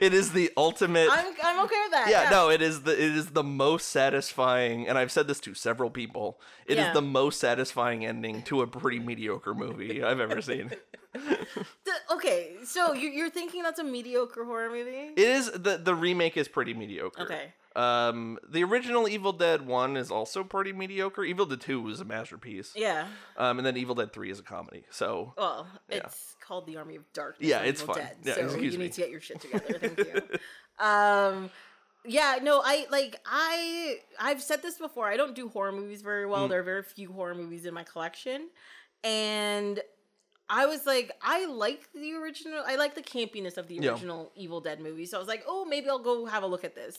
B: It is the ultimate.
A: I'm, I'm okay with that.
B: yeah, no, it is the it is the most satisfying, and I've said this to several people. It is
A: Yeah.
B: the most satisfying ending to a pretty mediocre movie I've ever seen.
A: The- okay, so you're thinking that's a mediocre horror movie?
B: It is the the remake is pretty mediocre.
A: Okay.
B: Um, the original Evil Dead one is also pretty mediocre. Evil Dead two was a masterpiece.
A: Yeah.
B: Um, and then Evil Dead three is a comedy. So
A: Well,
B: Yeah.
A: it's called The Army of Darkness.
B: Yeah, it's
A: Evil
B: fine.
A: Dead,
B: Yeah,
A: so you
B: me.
A: need to get your shit together. Thank you. um, yeah, no, I like I I've said this before. I don't do horror movies very well.
B: Mm.
A: There are very few horror movies in my collection, and I was like, I like the original. I like the campiness of the
B: Yeah.
A: original Evil Dead movie. So I was like, oh, maybe I'll go have a look at this.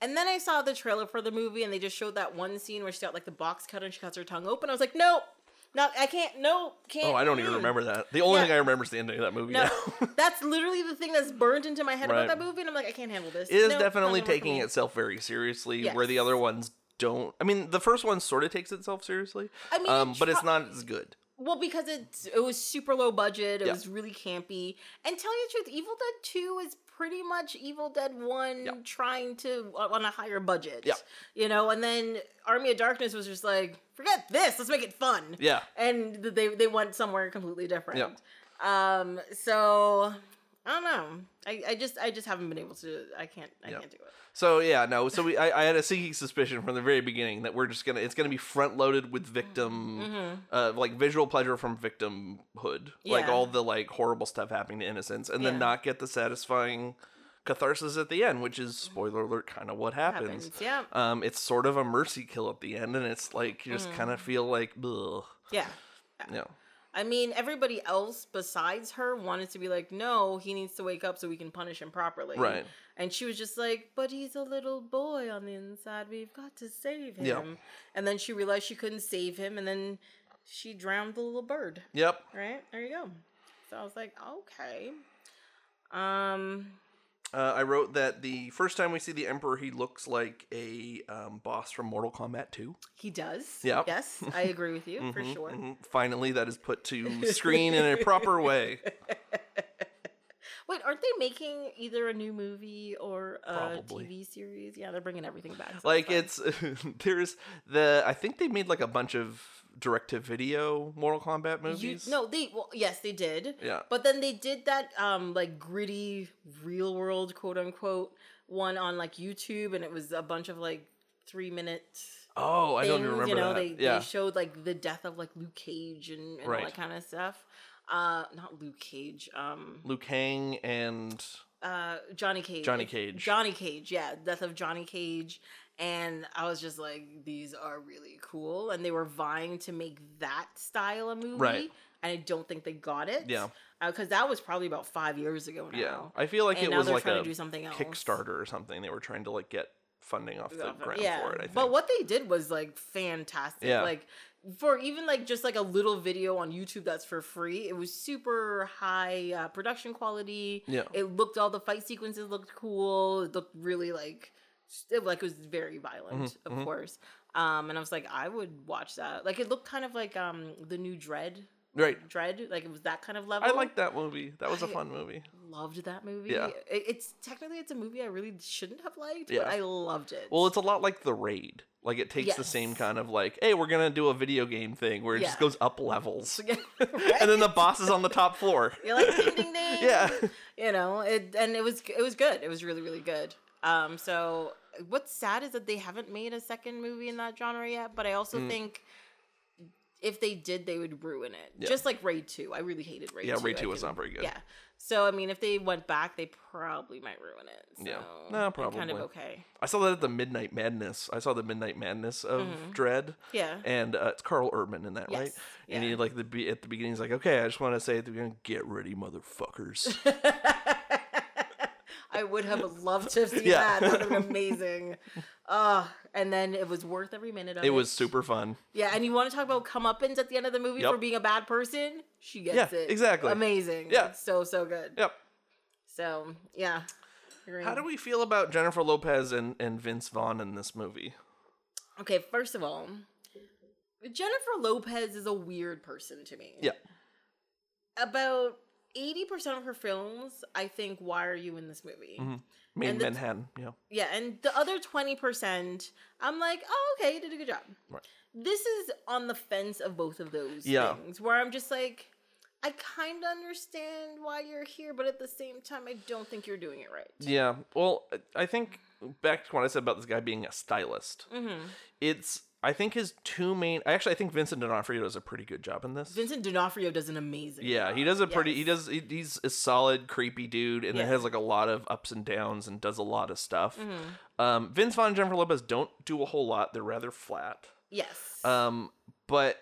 A: And then I saw the trailer for the movie, and they just showed that one scene where she got like the box cut and she cuts her tongue open. I was like, no, no, I can't. No, can't.
B: oh, I don't even
A: mm.
B: remember that. The only
A: Yeah.
B: thing I remember is the ending of that movie.
A: No, that's literally the thing that's burned into my head
B: Right.
A: about that movie, and I'm like, I can't handle this.
B: It is
A: No,
B: definitely
A: not gonna work for
B: taking itself very seriously, where the other ones don't. I mean, the first one sort of takes itself seriously,
A: I mean,
B: um,
A: it
B: but it's not as good.
A: Well, because it's it was super low budget. It
B: Yeah.
A: was really campy. And tell you the truth, Evil Dead Two is pretty much Evil Dead One
B: Yeah.
A: trying to on a higher budget.
B: Yeah.
A: you know. And then Army of Darkness was just like, forget this. Let's make it fun.
B: Yeah,
A: And they they went somewhere completely different. Yeah. Um. So I don't know. I, I just I just haven't been able to. I can't. I
B: Yeah.
A: can't do it.
B: So yeah, no. So we, I, I had a sinking suspicion from the very beginning that we're just gonna, it's gonna be front loaded with victim,
A: Mm-hmm.
B: uh, like visual pleasure from victimhood, like all the like horrible stuff happening to innocents, and then not get the satisfying catharsis at the end, which is spoiler alert, kind of what happens.
A: Happens. Yeah.
B: Um, it's sort of a mercy kill at the end, and it's like you just
A: Mm.
B: kind of feel like, ugh,
A: Yeah.
B: yeah,
A: I mean, everybody else besides her wanted to be like, no, he needs to wake up so we can punish him properly.
B: right,
A: And she was just like, but he's a little boy on the inside. We've got to save him.
B: Yeah.
A: And then she realized she couldn't save him, and then she drowned the little bird.
B: yep.
A: Right? There you go. So I was like, okay. Um,
B: Uh, I wrote that the first time we see the Emperor, he looks like a um, boss from Mortal Kombat 2.
A: he does.
B: Yeah.
A: Yes, I agree with you for
B: Mhm,
A: sure.
B: mhm. Finally, that is put to screen in a proper way.
A: Wait, aren't they making either a new movie or a
B: Probably.
A: TV series? Yeah, they're bringing everything back. so
B: Like it's there's the I think they made like a bunch of direct to video Mortal Kombat
A: You,
B: movies.
A: no, they well, yes, they did.
B: Yeah.
A: But then they did that um like gritty real world quote unquote one on like YouTube and it was a bunch of like 3 minute
B: Oh, I don't even
A: things,
B: remember
A: you know,
B: that.
A: they
B: yeah.
A: they showed like the death of like Luke Cage and, and all
B: Right.
A: that kind of stuff. Uh not Luke Cage, um
B: Liu Kang and
A: uh Johnny Cage.
B: Johnny Cage.
A: Johnny Cage, yeah, death of Johnny Cage. And I was just like, these are really cool. And they were vying to make that style of movie.
B: Right.
A: And I don't think they got it.
B: Yeah.
A: Because that was probably about five years ago now.
B: yeah. I feel like
A: and
B: it was like
A: trying
B: a
A: to do something else.
B: Kickstarter or something. They were trying to like get funding off the grant
A: yeah.
B: for it. I think.
A: But what they did was like fantastic.
B: Yeah.
A: Like for even like just like a little video on YouTube that's for free, it was super high uh, production quality.
B: Yeah.
A: It looked all the fight sequences looked cool. It looked really like it like it was very violent,
B: Mm-hmm,
A: of course. Um, and I was like, I would watch that. Like it looked kind of like um the new Dredd.
B: right.
A: Dredd, like it was that kind of level.
B: I liked that movie. That was a fun movie.
A: loved that movie.
B: Yeah.
A: It, it's technically it's a movie I really shouldn't have liked,
B: Yeah.
A: but I loved it.
B: Well, it's a lot like The Raid. Like it takes the same kind of like, hey, we're gonna do a video game thing where it just goes up levels,
A: Yeah,
B: and then the boss is on the top floor.
A: You're like ding ding ding.
B: Yeah.
A: You know, it and it was it was good. It was really really good. Um, so what's sad is that they haven't made a second movie in that genre yet. But I also
B: Mm.
A: think if they did, they would ruin it.
B: Yeah.
A: Just like Raid Two, I really hated Raid.
B: Yeah,
A: 2.
B: Raid
A: I
B: 2 was not very good.
A: Yeah. So I mean, if they went back, they probably might ruin it. So
B: Yeah. No,
A: I'm Kind of okay.
B: I saw that at the Midnight Madness. I saw the Midnight Madness of Dredd,
A: Yeah.
B: and uh, it's Karl Urban in that, right?
A: Yes,
B: And
A: yeah.
B: he like the be- at the beginning, he's like, "Okay, I just want to say at the beginning, get ready, motherfuckers."
A: I would have loved to see
B: Yeah.
A: that. That would have been amazing. Uh, and then it was worth every minute of it.
B: it was super fun.
A: Yeah, and you want to talk about comeuppance at the end of the movie
B: Yep.
A: for being a bad person? She gets
B: Yeah,
A: it.
B: exactly.
A: Amazing.
B: Yeah.
A: It's so, so good.
B: Yep.
A: So, yeah.
B: How do we feel about Jennifer Lopez and, and Vince Vaughn in this movie?
A: Okay, first of all, Jennifer Lopez is a weird person to me.
B: Yeah.
A: About 80% of her films, I think, why are you in this movie?
B: Main
A: And the-
B: Manhattan. Yeah.
A: Yeah, and the other 20%, I'm like, oh, okay, you did a good job.
B: Right.
A: This is on the fence of both of those
B: Yeah.
A: things where I'm just like, I kind of understand why you're here, but at the same time, I don't think you're doing it right.
B: Yeah. Well, I think back to what I said about this guy being a stylist.
A: Mm-hmm.
B: It's I think his two main. Actually, I think Vincent D'Onofrio does a pretty good job in this.
A: Vincent D'Onofrio does an amazing
B: Yeah,
A: job.
B: he does a pretty. He does. he- He's a solid, creepy dude, and
A: Yeah.
B: it has like a lot of ups and downs, and does a lot of stuff.
A: Mm-hmm.
B: Um, Vince Vaughn and Jennifer Lopez don't do a whole lot. They're rather flat.
A: Yes.
B: Um, but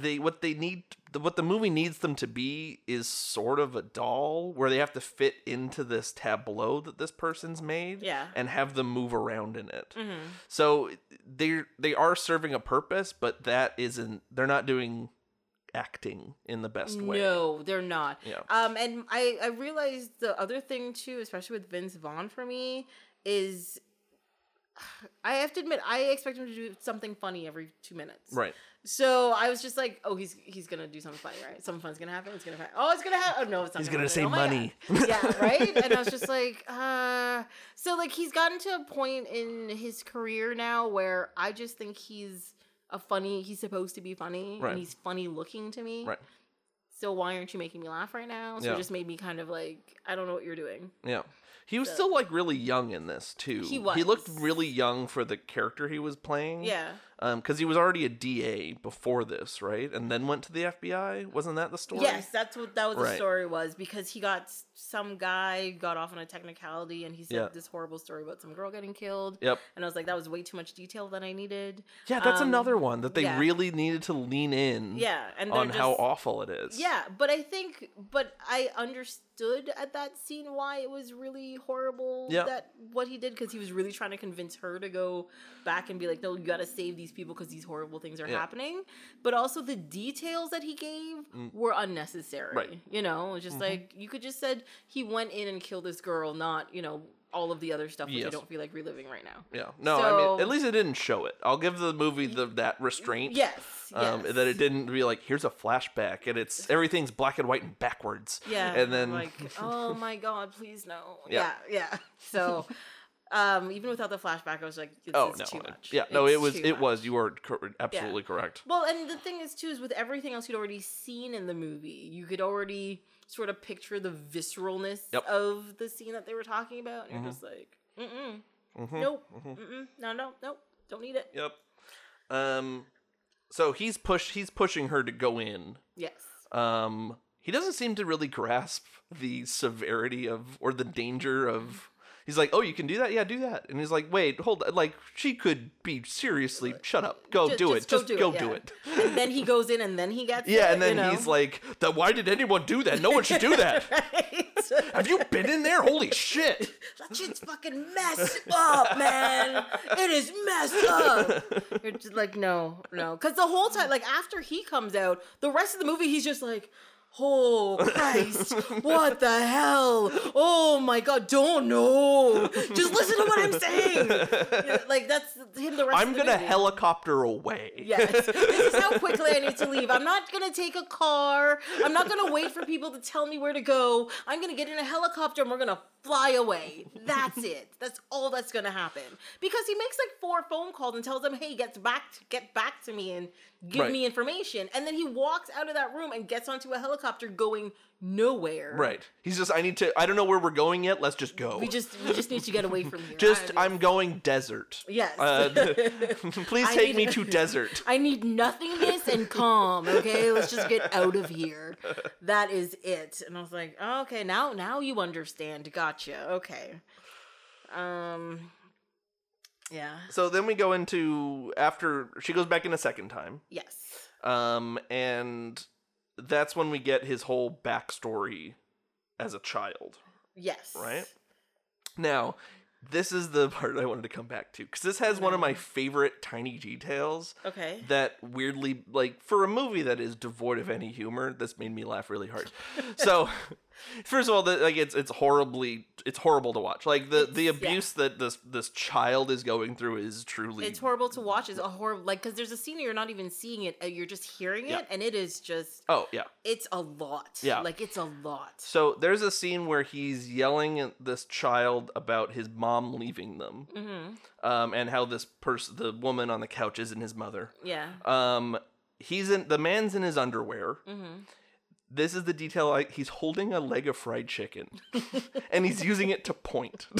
B: they what they need what the movie needs them to be is sort of a doll where they have to fit into this tableau that this person's made
A: Yeah.
B: and have them move around in it.
A: Mhm.
B: So they they are serving a purpose, but that isn't they're not doing acting in the best way.
A: No, they're not.
B: Yeah.
A: Um, and I I realized the other thing too, especially with Vince Vaughn for me, is I have to admit I expect him to do something funny every two minutes.
B: Right.
A: So I was just like, oh, he's he's gonna do something funny, right? Something fun's gonna happen. It's gonna happen. Oh, it's gonna happen. Oh no, it's not.
B: He's
A: gonna,
B: gonna say.
A: Oh,
B: money.
A: Yeah, right. And I was just like, uh. So like he's gotten to a point in his career now where I just think he's a funny. He's supposed to be funny,
B: Right.
A: and he's funny looking to me.
B: Right.
A: So why aren't you making me laugh right now? So
B: Yeah.
A: it just made me kind of like, I don't know what you're doing.
B: Yeah. He was
A: So-
B: still like really young in this too.
A: He
B: He looked really young for the character he was playing.
A: Yeah.
B: Um, because he was already a DA before this, right? And then went to the FBI. Wasn't that the story?
A: Yes, that's what that was the story was because he got some guy got off on a technicality and he said
B: Yeah.
A: this horrible story about some girl getting killed.
B: Yep.
A: And I was like, that was way too much detail than I needed.
B: Yeah, that's
A: Um,
B: another one that they
A: yeah.
B: really needed to lean in.
A: Yeah, and
B: On how awful it is.
A: Yeah, but I think, but I understood at that scene why it was really horrible
B: Yeah.
A: that what he did because he was really trying to convince her to go back and be like, no, you got to save these people because these horrible things are
B: Yeah.
A: happening. But also the details that he gave were unnecessary.
B: Mm. Right. Mm-hmm.
A: You know, it's just like you could just said he went in and killed this girl, not you know all of the other stuff which I don't feel like reliving right now.
B: Yeah. No, I mean, at least it didn't show it. I'll give the movie the that restraint.
A: Yes.
B: Um,
A: yes.
B: that it didn't be like here's a flashback and it's everything's black and white and backwards.
A: Yeah.
B: And then
A: like, oh my god, please no.
B: Yeah.
A: Yeah, yeah. So um even without the flashback, I was like, this
B: oh
A: is
B: no,
A: too
B: it-
A: much.
B: yeah, no,
A: It's
B: it was it
A: much.
B: was you were cor- absolutely correct.
A: Well, and the thing is too is with everything else you'd already seen in the movie, you could already sort of picture the visceralness
B: Yep.
A: of the scene that they were talking about, and
B: Mhm.
A: you're just like, mm mm,
B: Mhm,
A: nope,
B: mhm.
A: mm-mm, no, no, nope, don't need it.
B: Yep. Um, so he's push he's pushing her to go in.
A: Yes.
B: Um, he doesn't seem to really grasp the severity of or the danger of. He's like, "Oh, you can do that? Yeah, do that." And he's like, "Wait, hold. Like, she could be seriously. Shut up. Go
A: Ju-
B: do it. Just go, do,
A: yeah.
B: it."
A: And then he goes in and then he gets
B: Yeah,
A: it,
B: and then
A: you know?
B: he's like, "Then why did anyone do that? No one should do that.
A: Right?
B: Have you been in there? Holy shit!"
A: that shit's fucking messed up, man. It is messed up. You're just like, no, no. Because the whole time, like, after he comes out, the rest of the movie, he's just like, oh, Christ, what the hell? Oh my God, don't know. Just listen to what I'm saying. Like, that's him the rest
B: I'm
A: of the
B: gonna
A: movie.
B: helicopter away.
A: Yes. This is how quickly I need to leave. I'm not to take a car. I'm not to wait for people to tell me where to go. I'm to get in a helicopter and we're to fly away. That's it. That's all that's to happen. Because he makes like four phone calls and tells them, "Hey, get back get back to me and give
B: Right.
A: me information." And then he walks out of that room and gets onto a helicopter going nowhere.
B: Right. He's just. I need to. I don't know where we're going yet. Let's just go.
A: We just we just need to get away from here.
B: Just. I'm going desert.
A: Yes.
B: Uh, please
A: I
B: take
A: need-
B: me to desert.
A: I need nothingness and calm. Okay, let's just get out of here. That is it. And I was like, oh, okay, now now you understand. Gotcha. Okay. Um. Yeah.
B: So then we go into after she goes back in a second time.
A: Yes.
B: Um, and that's when we get his whole backstory as a child.
A: Yes.
B: Right? Now, this is the part I wanted to come back to because this has one of my favorite tiny details
A: Okay.
B: that weirdly, like, for a movie that is devoid of any humor, this made me laugh really hard. so, first of all, the, like, it's it's horribly, it's horrible to watch. Like the the
A: It's- yeah.
B: abuse that this this child is going through is truly
A: It's horrible to watch. It's a horrible, like, because there's a scene where you're not even seeing it, uh, you're just hearing it,
B: Yeah.
A: and it is just,
B: Oh yeah.
A: it's a lot.
B: Yeah.
A: Like, it's a lot.
B: So there's a scene where he's yelling at this child about his mom leaving them,
A: Mm-hmm.
B: um, and how this person, the woman on the couch, isn't his mother.
A: Yeah.
B: Um, he's in the man's in his underwear.
A: Mm-hmm.
B: This is the detail. I, he's holding a leg of fried chicken, and he's using it to point.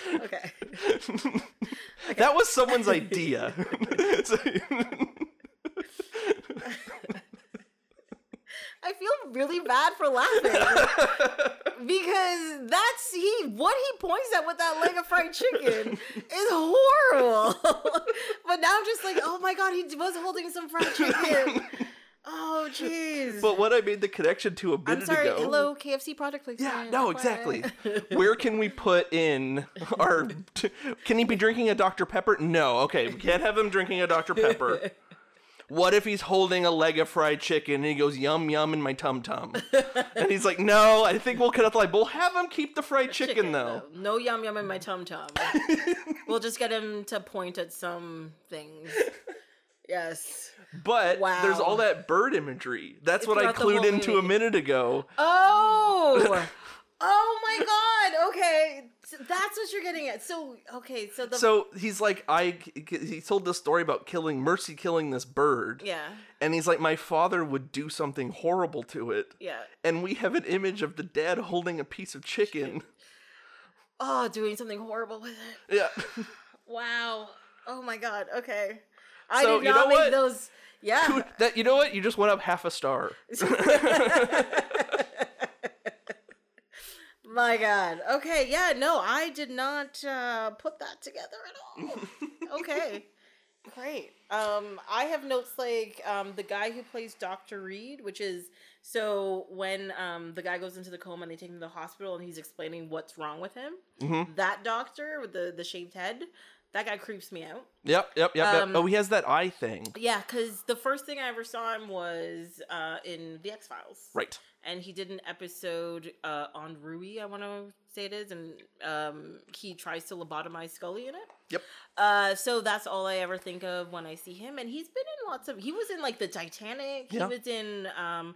A: Okay.
B: That was someone's idea.
A: I feel really bad for laughing because that's he what he points at with that leg of fried chicken is horrible. but now I'm just like, oh my god, he was holding some fried chicken. Oh jeez.
B: but what I made the connection to a
A: I'm
B: minute
A: sorry.
B: ago.
A: Hello, KFC product placement.
B: Yeah, no, exactly. Where can we put in our? Can he be drinking a Dr Pepper? No. Okay, we can't have him drinking a Dr Pepper. What if he's holding a leg of fried chicken and he goes yum yum in my tum tum? And he's like, no, I think we'll cut out the line. We'll have him keep the fried chicken, though.
A: No yum yum in my tum tum. we'll just get him to point at some things. Yes.
B: But there's all that bird imagery. That's what I
A: Throughout the whole
B: clued into a minute ago.
A: Oh. Oh my god. Okay. So that's what you're getting at. So, okay, so the
B: So he's like, I. He told this story about killing Mercy, killing this bird.
A: Yeah.
B: And he's like, my father would do something horrible to it.
A: Yeah.
B: And we have an image of the dad holding a piece of chicken.
A: Oh, doing something horrible with it.
B: Yeah.
A: Wow. Oh my god. Okay. I
B: So,
A: did
B: you
A: not
B: know
A: make
B: what?
A: those. Yeah.
B: that you know what? You just went up half a star.
A: My God. Okay. Yeah. No, I did not uh, put that together at all. okay. Great. Um, I have notes like um, the guy who plays Doctor Reed, which is so when um, the guy goes into the coma and they take him to the hospital and he's explaining what's wrong with him.
B: Mhm.
A: That doctor with the the shaved head, that guy creeps me out.
B: Yep, yep, yep,
A: Um,
B: yep. Oh, he has that eye thing.
A: Yeah, because the first thing I ever saw him was uh, in the X Files.
B: Right.
A: and he did an episode uh, Unruhe, I want to say it is, and um, he tries to lobotomize Scully in it.
B: Yep.
A: Uh, so that's all I ever think of when I see him, and he's been in lots of. He was in like the Titanic.
B: Yeah.
A: He was in. Um,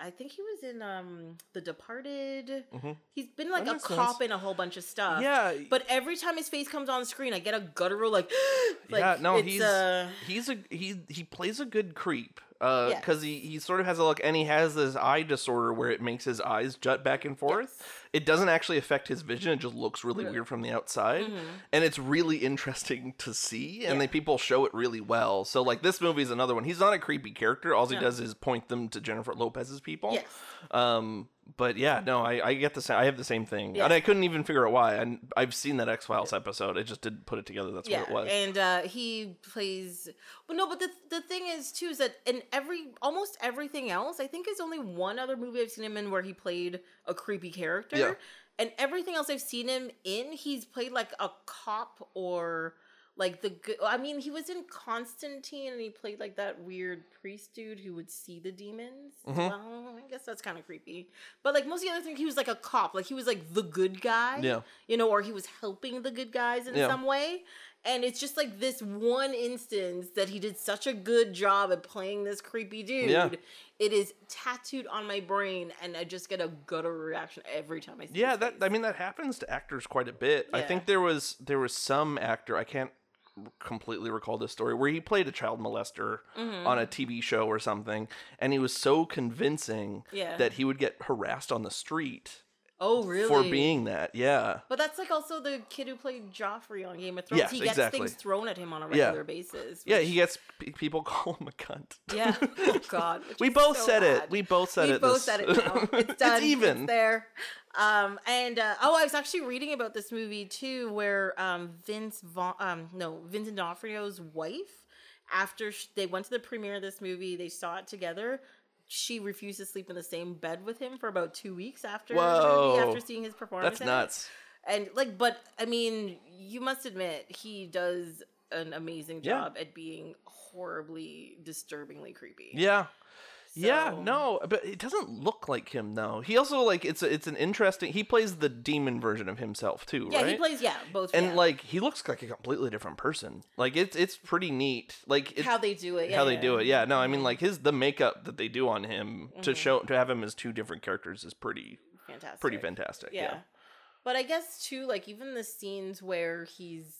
A: I think he was in um, The Departed.
B: Mhm.
A: He's been like
B: That
A: a cop
B: sense.
A: in a whole bunch of stuff.
B: Yeah.
A: But every time his face comes on screen, I get a guttural like. like
B: yeah, no,
A: it's,
B: he's
A: uh,
B: he's a he he plays a good creep. Uh,
A: Yes.
B: because he he sort of has a look, and he has this eye disorder where it makes his eyes jut back and forth. It doesn't actually affect his vision; it just looks really
A: Really?
B: weird from the outside,
A: Mhm.
B: and it's really interesting to see. And
A: Yeah.
B: they people show it really well. So like this movie is another one. He's not a creepy character. All he
A: No.
B: does is point them to Jennifer Lopez's people.
A: Yes.
B: Um, but yeah, no, I, I get the same. I have the same thing,
A: Yeah.
B: and I couldn't even figure out why. And I've seen that X Files episode. I just didn't put it together. That's
A: yeah,
B: what it was.
A: and uh, he plays. But no, but the the thing is too is that in every almost everything else, I think is only one other movie I've seen him in where he played a creepy character.
B: Yeah.
A: And everything else I've seen him in, he's played like a cop or like the good. I mean, he was in Constantine, and he played like that weird priest dude who would see the demons.
B: Mhm.
A: Well, I guess that's kind of creepy. But like most of the other things, he was like a cop. Like he was like the good guy
B: yeah,
A: you know, or he was helping the good guys in
B: Yeah.
A: some way. And it's just like this one instance that he did such a good job at playing this creepy dude.
B: Yeah.
A: It is tattooed on my brain, and I just get a gutter reaction every time I see.
B: yeah. That
A: face.
B: I mean, that happens to actors quite a bit. I think there was there was some actor I can't completely recall this story where he played a child molester
A: Mhm.
B: on a TV show or something, and he was so convincing
A: Yeah.
B: that he would get harassed on the street
A: oh really
B: for being that. Yeah.
A: But that's like also the kid who played Joffrey on Game of Thrones.
B: Yes,
A: he gets
B: exactly.
A: things thrown at him on a
B: Yeah.
A: regular basis.
B: Yeah, he gets p- people call him a cunt.
A: Yeah. Oh God.
B: we both
A: so
B: said
A: bad.
B: it. We both said
A: we
B: it.
A: both
B: this-
A: said it now. It's done. It's
B: even.
A: there. Um, and uh, oh, I was actually reading about this movie too, where um, Vince Vaughn, um, no, Vincent D'Onofrio's wife, after sh- they went to the premiere of this movie, they saw it together. She refused to sleep in the same bed with him for about two weeks after movie,
B: Whoa.
A: after seeing his performance.
B: That's nuts.
A: And like, but I mean, you must admit he does an amazing
B: Yeah.
A: job at being horribly, disturbingly creepy.
B: Yeah. Yeah, no, but it doesn't look like him though. He also like it's a, it's an interesting. He plays the demon version of himself too,
A: Yeah,
B: right?
A: he plays yeah both.
B: and
A: yeah.
B: like he looks like a completely different person. Like it's it's pretty neat. Like
A: how they do it. Yeah,
B: how they do it. Yeah, no, I mean like his the makeup that they do on him to
A: Mhm.
B: show to have him as two different characters is pretty
A: fantastic.
B: pretty fantastic.
A: Yeah.
B: Yeah.
A: But I guess too, like even the scenes where he's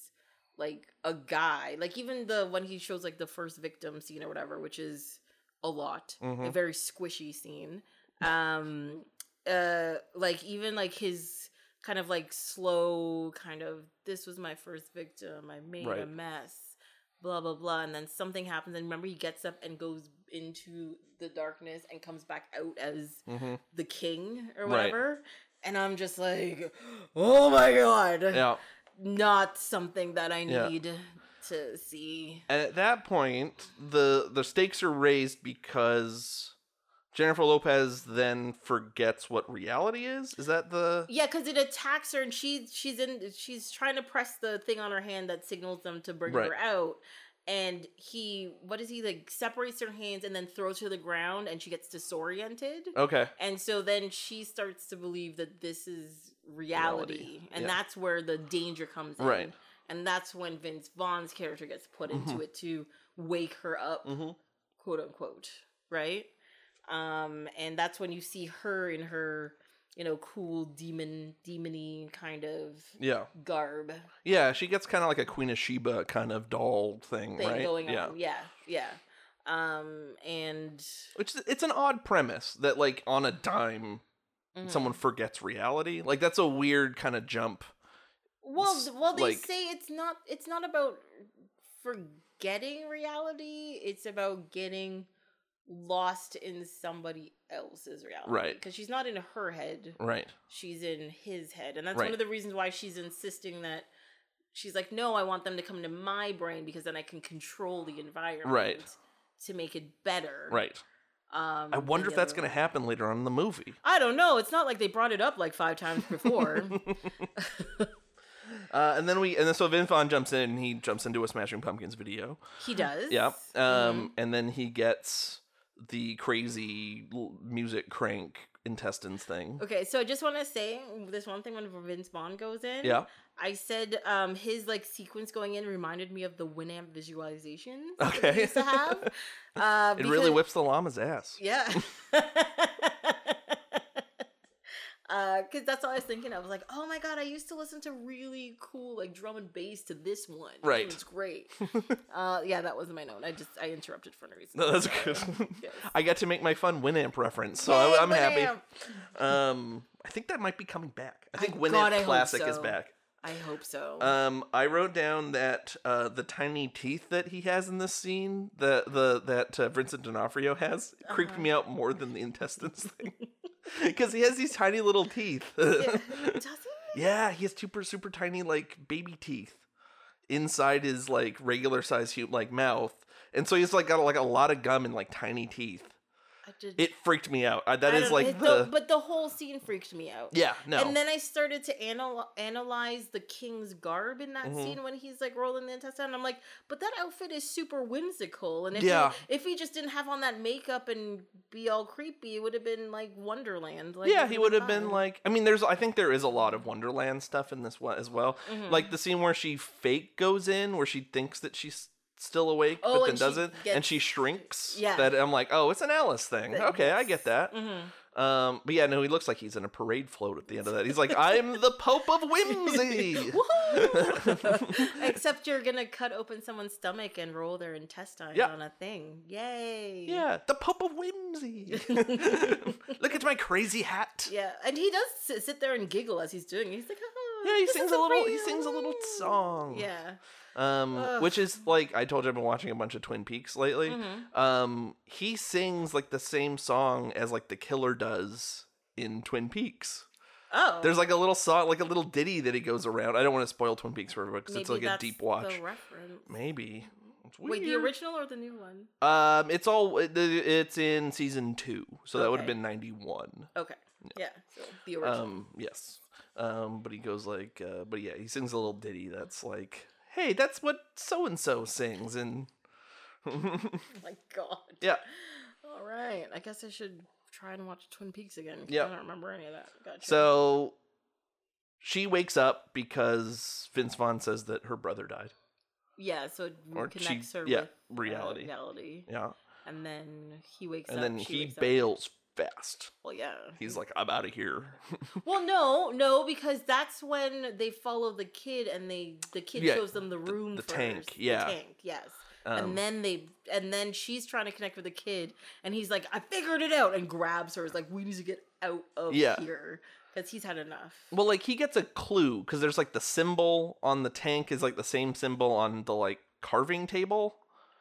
A: like a guy, like even the when he shows like the first victim scene or whatever, which is a lot, a
B: Mhm.
A: very squishy scene. Um, uh, like even like his kind of like slow kind of this was my first victim. I made a mess. Blah blah blah, and then something happens, and remember he gets up and goes into the darkness and comes back out as
B: hmm
A: the king or
B: Right.
A: whatever. And I'm just like, oh my god.
B: Yeah.
A: Not something that I
B: Yeah.
A: To see.
B: And at that point, the the stakes are raised because Jennifer Lopez then forgets what reality is. Is that the
A: Yeah, because it attacks her and she she's in she's trying to press the thing on her hand that signals them to bring
B: Right.
A: her out. And he what is he like separates her hands and then throws her to the ground and she gets disoriented.
B: okay?
A: And so then she starts to believe that this is reality.
B: Reality,
A: And
B: yeah.
A: that's where the danger comes in. And that's when Vince Vaughn's character gets put into
B: Mhm.
A: it to wake her up,
B: Mm-hmm.
A: quote unquote. Right? Um, and that's when you see her in her, you know, cool demon demony kind of
B: Yeah,
A: garb
B: yeah. She gets kind of like a Queen of Sheba kind of doll thing,
A: thing
B: right?
A: going
B: yeah.
A: on. Yeah, yeah. Um, and
B: Which it's an odd premise that like on a dime
A: mhm.
B: someone forgets reality. Like that's a weird kind of jump.
A: Well, well, they
B: like-
A: say it's not. It's not about forgetting reality. It's about getting lost in somebody else's reality.
B: Right.
A: Because she's not in her head.
B: Right.
A: She's in his head, and that's one of the reasons why she's insisting that. She's like, no, I want them to come to my brain because then I can control the environment Right. to make it better.
B: Right.
A: Um,
B: I wonder if that's going to happen later on in the movie.
A: I don't know. It's not like they brought it up like five times before.
B: Uh, and then we and then so Vin Vaughn jumps in and he jumps into a Smashing Pumpkins video.
A: he does.
B: Yeah. Um, and then he gets the crazy music crank intestines thing.
A: Okay, so I just want to say this one thing when Vince Vaughn goes in.
B: Yeah.
A: I said um his like sequence going in reminded me of the Winamp visualization.
B: Okay.
A: we used to have. Uh,
B: It really whips the llama's ass.
A: Yeah. Because that's all I was thinking. I was like, "Oh my god, I used to listen to really cool like drum and bass to this one.
B: Right.
A: it's great." uh, yeah, that wasn't my note. I just I interrupted for no reason.
B: No, that's good.
A: yes.
B: I got to make my fun Winamp reference, so
A: Yay,
B: I, I'm happy. Um, I think that might be coming back. I
A: I-
B: think
A: God,
B: Winamp
A: I hope
B: Classic is back.
A: I hope so.
B: Um, I wrote down that uh, the tiny teeth that he has in this scene, the the that uh, Vincent D'Onofrio has, creeped
A: Uh-huh.
B: me out more than the intestines thing. because he has these tiny little teeth.
A: Yeah. Does he?
B: yeah, he has super super tiny like baby teeth inside his like regular size hu- like mouth, and so he's like got like a lot of gum and like tiny teeth.
A: Did.
B: It freaked me out. I, that
A: I
B: is like
A: it-
B: the
A: but the whole scene freaked me out.
B: yeah no
A: And then I started to anal- analyze the king's garb in that
B: Mhm.
A: scene when he's like rolling the intestine. I'm like, but that outfit is super whimsical. And if
B: Yeah.
A: he, if he just didn't have on that makeup and be all creepy, it would have been like Wonderland. Like,
B: yeah, he
A: would've
B: been like. I mean, there's. I think there is a lot of Wonderland stuff in this one as well.
A: Mhm.
B: Like the scene where she fake goes in, where she thinks that she's still awake,
A: Oh,
B: but then doesn't, and she shrinks.
A: Yeah.
B: That I'm like, oh, it's an Alice thing. Okay, I get that.
A: Mhm.
B: Um, but yeah, no, he looks like he's in a parade float at the end of that. He's like, I'm the Pope of Whimsy.
A: Except you're gonna cut open someone's stomach and roll their intestine
B: Yeah.
A: on a thing. Yay!
B: yeah, the Pope of Whimsy. Look at my crazy hat.
A: Yeah, and he does sit, sit there and giggle as he's doing. it. He's like, oh,
B: Yeah, he sings a little. He sings a little song.
A: Yeah.
B: Um,
A: Ugh.
B: which is like I told you, I've been watching a bunch of Twin Peaks lately.
A: Mhm.
B: Um, he sings like the same song as like the killer does in Twin Peaks.
A: Oh,
B: There's like a little song, like a little ditty that he goes around. I don't want to spoil Twin Peaks for everyone because it's like a deep watch. Maybe.
A: Wait, the original or the new one?
B: Um, it's all it- it's in season two, so that would have been ninety one.
A: Okay. Yeah. So the original.
B: Um, yes. Um, but he goes like, uh, but yeah, he sings a little ditty that's like, hey, that's what so and so sings, and
A: oh my God.
B: yeah,
A: All right. I guess I should try and watch Twin Peaks again.
B: Yep.
A: I don't remember any of that. Gotcha.
B: so she wakes up because Vince Vaughn says that her brother died.
A: yeah, so it
B: Or she-
A: connects her
B: yeah,
A: with uh,
B: reality.
A: reality,
B: Yeah,
A: and then he wakes
B: and
A: up.
B: And then
A: she
B: he
A: bails up.
B: Fast.
A: Well, yeah.
B: He's like, I'm out of here.
A: Well, no, no, because that's when they follow the kid, and they the kid
B: Yeah,
A: shows them the room
B: the
A: first.
B: tank,
A: The
B: yeah.
A: tank, yes.
B: Um,
A: and then they, and then she's trying to connect with the kid, and he's like, "I figured it out," and grabs her. Is like, "We need to get out of
B: Yeah.
A: here," because he's had enough.
B: Well, like he gets a clue because there's like the symbol on the tank is like the same symbol on the like carving table,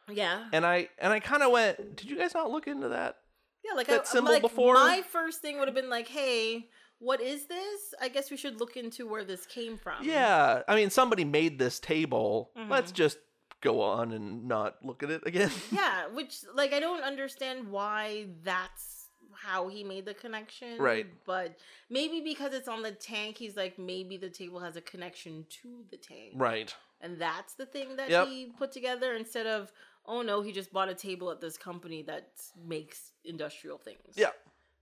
A: Yeah,
B: and I and I kind of went, did you guys not look into that?
A: Yeah. Like
B: that
A: I,
B: symbol
A: like,
B: before?
A: My first thing would have been like, "Hey, what is this? I guess we should look into where this came from."
B: Yeah, I mean somebody made this table. Let's
A: Mhm.
B: just go on and not look at it again.
A: Yeah, which like I don't understand why that's how he made the connection.
B: Right.
A: But maybe because it's on the tank, he's like maybe the table has a connection to the tank.
B: right.
A: And that's the thing that
B: Yep.
A: he put together instead of oh no, he just bought a table at this company that makes industrial things.
B: Yeah.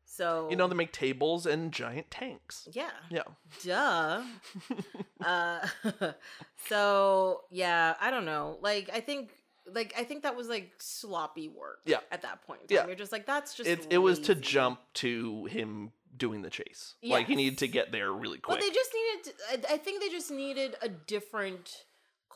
A: So
B: You know they make tables and giant tanks.
A: Yeah.
B: Yeah.
A: Duh. uh so yeah, I don't know. Like I think like I think that was like sloppy work.
B: Yeah.
A: At that point.
B: Yeah.
A: You're just like that's just
B: It it was to jump to him doing the chase. Like he needed to get there really quick.
A: Well,
B: quick.
A: they just needed to, I, I think they just needed a different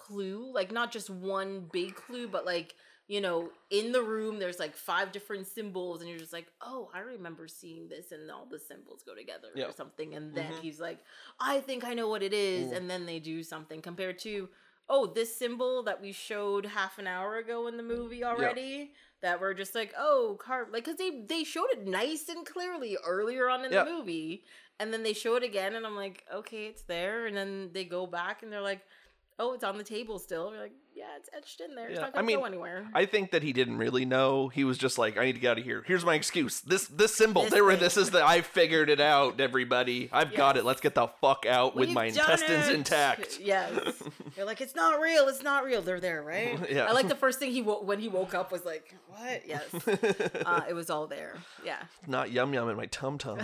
A: clue, like not just one big clue, but like you know, in the room there's like five different symbols and you're just like, "Oh, I remember seeing this and all the symbols go together
B: Yeah.
A: or something." And then
B: Mhm.
A: he's like, "I think I know what it is."
B: Mm.
A: And then they do something compared to, "Oh, this symbol that we showed half an hour ago in the movie already." That we're just like, oh, carve like because they they showed it nice and clearly earlier on in
B: Yeah.
A: the movie, and then they show it again, and I'm like, okay, it's there. And then they go back and they're like, oh, it's on the table still. We're like, yeah, it's etched in there. It's not
B: I
A: gonna
B: mean,
A: go anywhere.
B: I think that he didn't really know. He was just like, I need to get out of here. Here's my excuse. This this symbol.
A: This
B: there were
A: thing.
B: this is the I figured it out, everybody. I've got it. Let's get the fuck out with
A: We've
B: my intestines
A: it!
B: intact.
A: Yes. You're like, it's not real. It's not real. They're there, right?
B: Yeah.
A: I like the first thing he wo- when he woke up was like, what? Yes. Uh, it was all there. Yeah.
B: Not yum yum in my tum tum.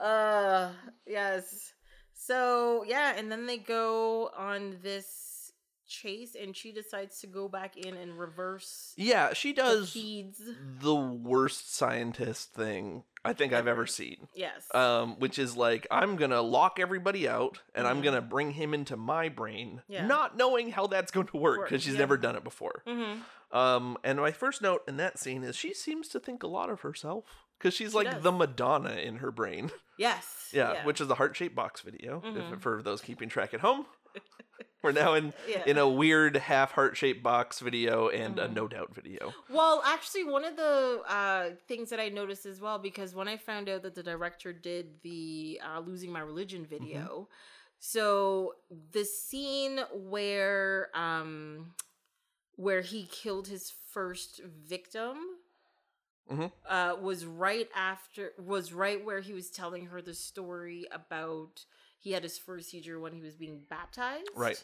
A: uh yes so yeah and then they go on this chase and she decides to go back in and reverse
B: Yeah, she
A: the
B: does
A: feeds
B: the worst scientist thing I think I've ever seen.
A: yes
B: Um, which is like I'm gonna lock everybody out and I'm
A: Mhm.
B: gonna bring him into my brain,
A: Yeah.
B: not knowing how that's going to work because she's
A: yeah.
B: never done it before.
A: hmm
B: Um, and my first note in that scene is she seems to think a lot of herself because she's
A: She
B: like
A: does.
B: the Madonna in her brain.
A: yes
B: Yeah, which is a heart shaped box video if-
A: Mhm.
B: for those keeping track at home. We're now in
A: Yeah.
B: in a weird half heart shaped box video and a
A: Mhm.
B: no doubt video.
A: Well, actually, one of the uh, things that I noticed as well, because when I found out that the director did the uh, "Losing My Religion" video, so the scene where um, where he killed his first victim
B: Mhm.
A: uh, was right after was right where he was telling her the story about he had his first seizure when he was being baptized,
B: Right.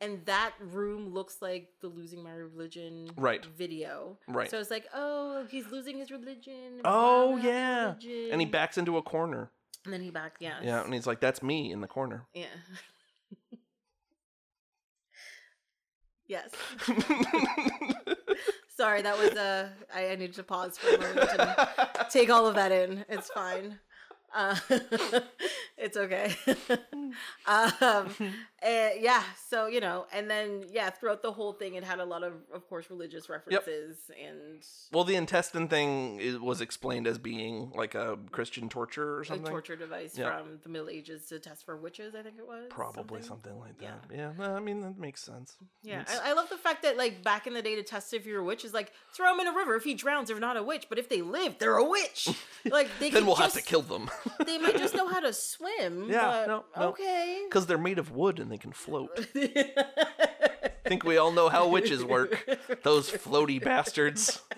A: and that room looks like the losing my religion
B: Right.
A: video.
B: Right.
A: So it's like, oh, he's losing his religion.
B: Oh, yeah.
A: religion.
B: and he backs into a corner.
A: And then he backs, yeah.
B: Yeah, and he's like, "That's me in the corner."
A: Yeah. yes. Sorry, that was uh I, I needed to pause for a moment to take all of that in. It's fine. Uh, it's okay. um, and yeah, so you know, and then yeah, throughout the whole thing, it had a lot of, of course, religious references and
B: well, the intestine thing is, was explained as being like a Christian torture or
A: a
B: something.
A: torture device
B: Yeah.
A: from the Middle Ages to test for witches. I think it was
B: Probably something, like that. Yeah, no, I mean that makes sense.
A: Yeah, I, I love the fact that like back in the day to test if you're a witch is like throw them in a river. If he drowns, they're not a witch. But if they live, they're a witch. Like they
B: then we'll
A: just,
B: have to kill them
A: They might just know how to swim.
B: Yeah,
A: but
B: no, no.
A: okay.
B: because they're made of wood and they can float. I think we all know how witches work. Those floaty bastards.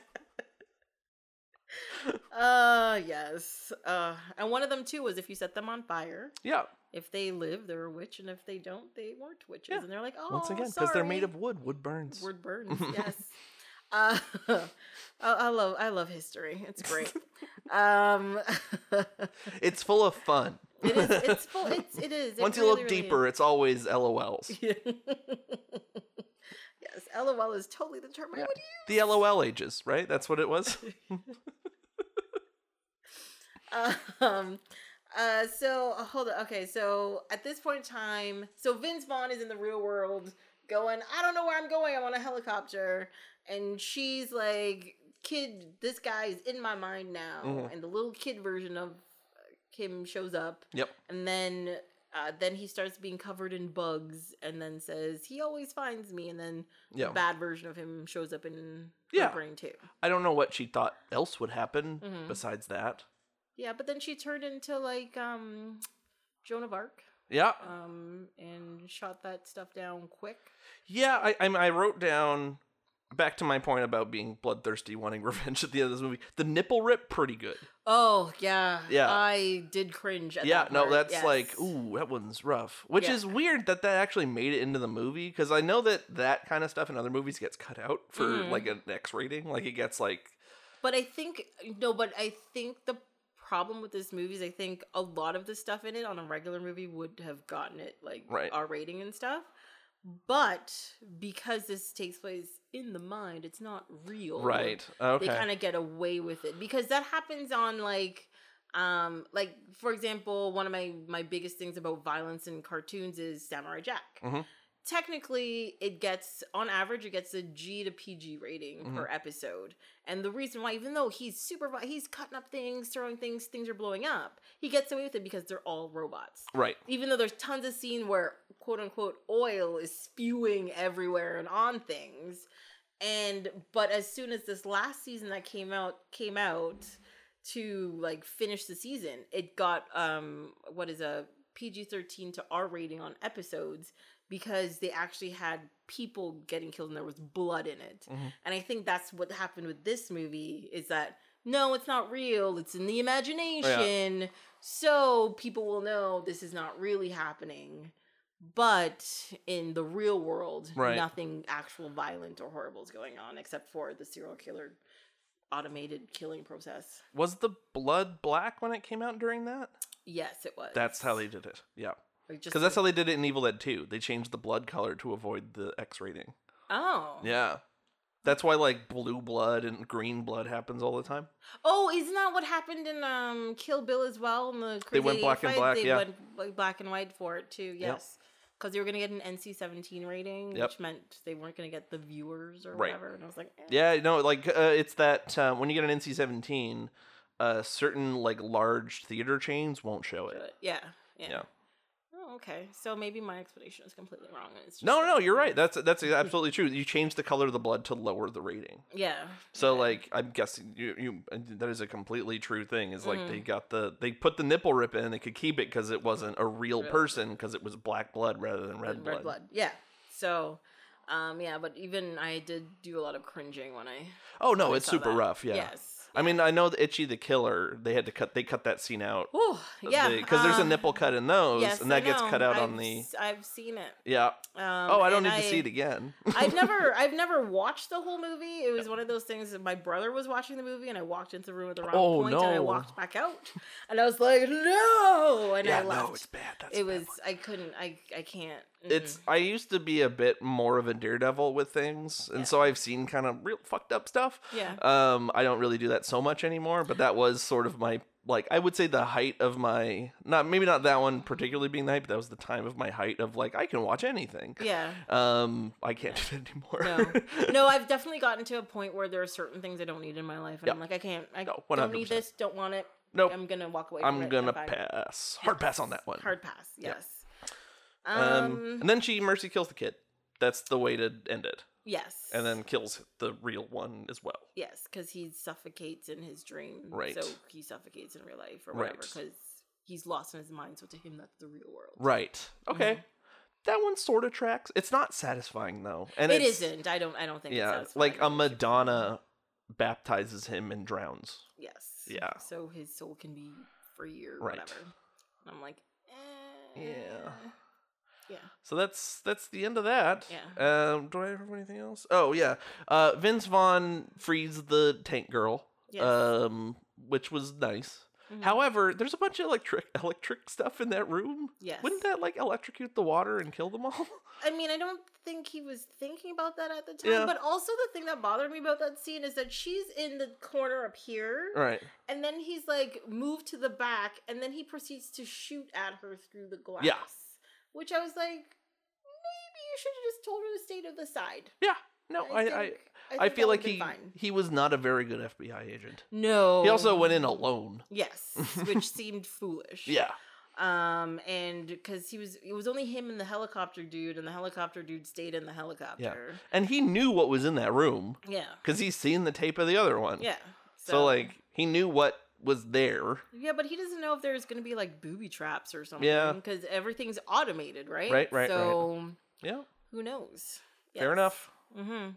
A: Uh yes. Uh, and one of them too was if you set them on fire.
B: Yeah,
A: If they live, they're a witch, and if they don't, they weren't witches.
B: Yeah.
A: And they're like, oh,
B: once again, because they're made of wood. Wood burns.
A: Wood burns. yes. Uh, I, I love I love history. It's great. um,
B: It's full of fun.
A: it is. It's full. It's it is. It
B: Once you
A: really,
B: look
A: really
B: deeper, it's always LOLs.
A: is. yes. LOL is totally the term I would use.
B: The LOL ages, right? That's what it was.
A: um uh so uh, hold on okay so at this point in time so vince vaughn is in the real world going i don't know where i'm going i'm on a helicopter and she's like kid this guy is in my mind now
B: Mhm.
A: and the little kid version of him shows up
B: Yep.
A: and then uh, then he starts being covered in bugs and then says he always finds me and then
B: Yeah.
A: the bad version of him shows up in her
B: Yeah.
A: brain too
B: I don't know what she thought else would happen
A: Mhm.
B: besides that.
A: Yeah, but then she turned into like um Joan of Arc.
B: Yeah.
A: Um and shot that stuff down quick.
B: Yeah, I, I I wrote down back to my point about being bloodthirsty, wanting revenge at the end of this movie. The nipple rip, pretty good.
A: Oh yeah.
B: Yeah.
A: I did cringe at
B: yeah,
A: that
B: no, that's
A: yes.
B: like, ooh, that one's rough. Which
A: Yeah.
B: is weird that that actually made it into the movie because I know that that kind of stuff in other movies gets cut out for
A: Mhm.
B: like an X rating. Like it gets like,
A: But I think no, but I think the problem with this movie is I think a lot of the stuff in it on a regular movie would have gotten it like
B: Right.
A: R rating and stuff. But because this takes place in the mind, it's not real.
B: right, Okay.
A: they kind of get away with it because that happens on like um like for example one of my my biggest things about violence in cartoons is samurai jack
B: Mhm.
A: Technically it gets on average it gets a g to pg rating
B: Mm-hmm.
A: per episode. And the reason why even though he's super he's cutting up things throwing things things are blowing up he gets away with it because they're all robots.
B: Right,
A: even though there's tons of scene where quote unquote oil is spewing everywhere and on things. And but as soon as this last season that came out came out to like finish the season it got um what is a pg-13 to r rating on episodes because they actually had people getting killed and there was blood in it
B: Mhm.
A: and i think that's what happened with this movie is that no it's not real it's in the imagination so people will know this is not really happening but in the real world
B: Right.
A: nothing actual violent or horrible is going on except for the serial killer automated killing process
B: was the blood black when it came out during that?
A: yes it was
B: That's how they did it. Yeah,
A: Like, just
B: because that's how they did it in Evil Dead 2. They changed the blood color to avoid the X rating.
A: oh
B: Yeah. That's why like blue blood and green blood happens all the time.
A: oh isn't that what happened in um kill bill as well in the
B: They went black and black,
A: they
B: yeah.
A: went like, black and white for it too yes because they were gonna get an NC-17 rating,
B: Yep.
A: which meant they weren't gonna get the viewers or
B: Right.
A: whatever. And I was like, eh.
B: Yeah, no, like uh, it's that uh, when you get an NC-17, uh, certain like large theater chains won't show it.
A: Yeah, yeah.
B: Yeah.
A: Okay. So maybe my explanation is completely wrong. and It's just
B: No, no, you're right. That's that's absolutely true. You change the color of the blood to lower the rating.
A: yeah.
B: So
A: okay.
B: like I'm guessing you you that is a completely true thing. Is like
A: Mm-hmm.
B: they got the they put the nipple rip in. And they could keep it because it wasn't a real person because it was black blood rather than red
A: Red
B: blood.
A: blood. Yeah. So, um, yeah, but even I did do a lot of cringing when I.
B: Oh no, it's super
A: that.
B: rough. Yeah.
A: Yes.
B: I mean, I know the Ichi the Killer. They had to cut. They cut that scene out.
A: Ooh, yeah.
B: Because there's a
A: uh,
B: nipple cut in those,
A: Yes,
B: and that gets cut out
A: I've,
B: on the.
A: I've seen it.
B: Yeah.
A: Um,
B: Oh, I don't need to see it again.
A: I've never, I've never watched the whole movie. It was one of those things that my brother was watching the movie, and I walked into the room at the wrong
B: Oh,
A: point, and I walked back out, and I was like, no, and
B: yeah,
A: I left.
B: no, it's bad. That's
A: it was,
B: one.
A: I couldn't, I, I can't.
B: It's.
A: mm-mm.
B: I used to be a bit more of a daredevil with things, and
A: Yeah.
B: so I've seen kind of real fucked up stuff.
A: yeah,
B: Um, I don't really do that so much anymore, but that was sort of my like I would say the height of my not maybe not that one particularly being the height, but that was the time of my height of like I can watch anything.
A: yeah.
B: Um, I can't do that anymore.
A: No, no, I've definitely gotten to a point where there are certain things I don't need in my life, and
B: Yeah.
A: I'm like, I can't, I
B: No,
A: don't need
B: 100%.
A: this, don't want it.
B: Nope.
A: I'm gonna walk away. from
B: I'm gonna pass. Hard pass on that one.
A: Hard pass. Yes.
B: Um,
A: Um.
B: and then she mercy kills the kid. That's the way to end it.
A: yes.
B: And then kills the real one as well.
A: Yes, because he suffocates in his dream.
B: Right.
A: So he suffocates in real life or whatever because he's lost in his mind. So to him, that's the real world.
B: Right. Okay.
A: Mhm.
B: That one sort of tracks. It's not satisfying though. And it's,
A: isn't. I don't. I don't think. it's
B: Yeah,
A: satisfying.
B: like a Madonna baptizes him and drowns.
A: Yes.
B: Yeah.
A: So his soul can be free or
B: Right.
A: whatever. And I'm like. Eh,
B: Yeah.
A: Yeah.
B: So that's that's the end of that.
A: Yeah.
B: Um, do I have anything else? Oh yeah. Uh, Vince Vaughn frees the tank girl.
A: Yes.
B: Um, which was nice.
A: Mhm.
B: However, there's a bunch of electric electric stuff in that room.
A: Yes.
B: Wouldn't that like electrocute the water and kill them all?
A: I mean, I don't think he was thinking about that at the time.
B: Yeah.
A: But also, the thing that bothered me about that scene is that she's in the corner up here,
B: right.
A: and then he's like moved to the back, and then he proceeds to shoot at her through the glass. Which I was like, maybe you should have just told her to stay to the side.
B: Yeah. No, I I,
A: think-
B: I,
A: think that
B: feel like he
A: fine.
B: he was not a very good FBI agent.
A: No.
B: He also went in alone.
A: Yes, which seemed foolish.
B: Yeah.
A: Um, and because he was, it was only him and the helicopter dude, and the helicopter dude stayed in the helicopter. Yeah.
B: And he knew what was in that room
A: Yeah.
B: because he's seen the tape of the other one.
A: Yeah.
B: So, like he knew what was there.
A: Yeah, but he doesn't know if there's going to be like booby traps or something.
B: Yeah.
A: Because everything's automated, right?
B: Right, right, right.
A: So
B: Yeah.
A: who knows?
B: Fair enough.
A: Mm-hmm.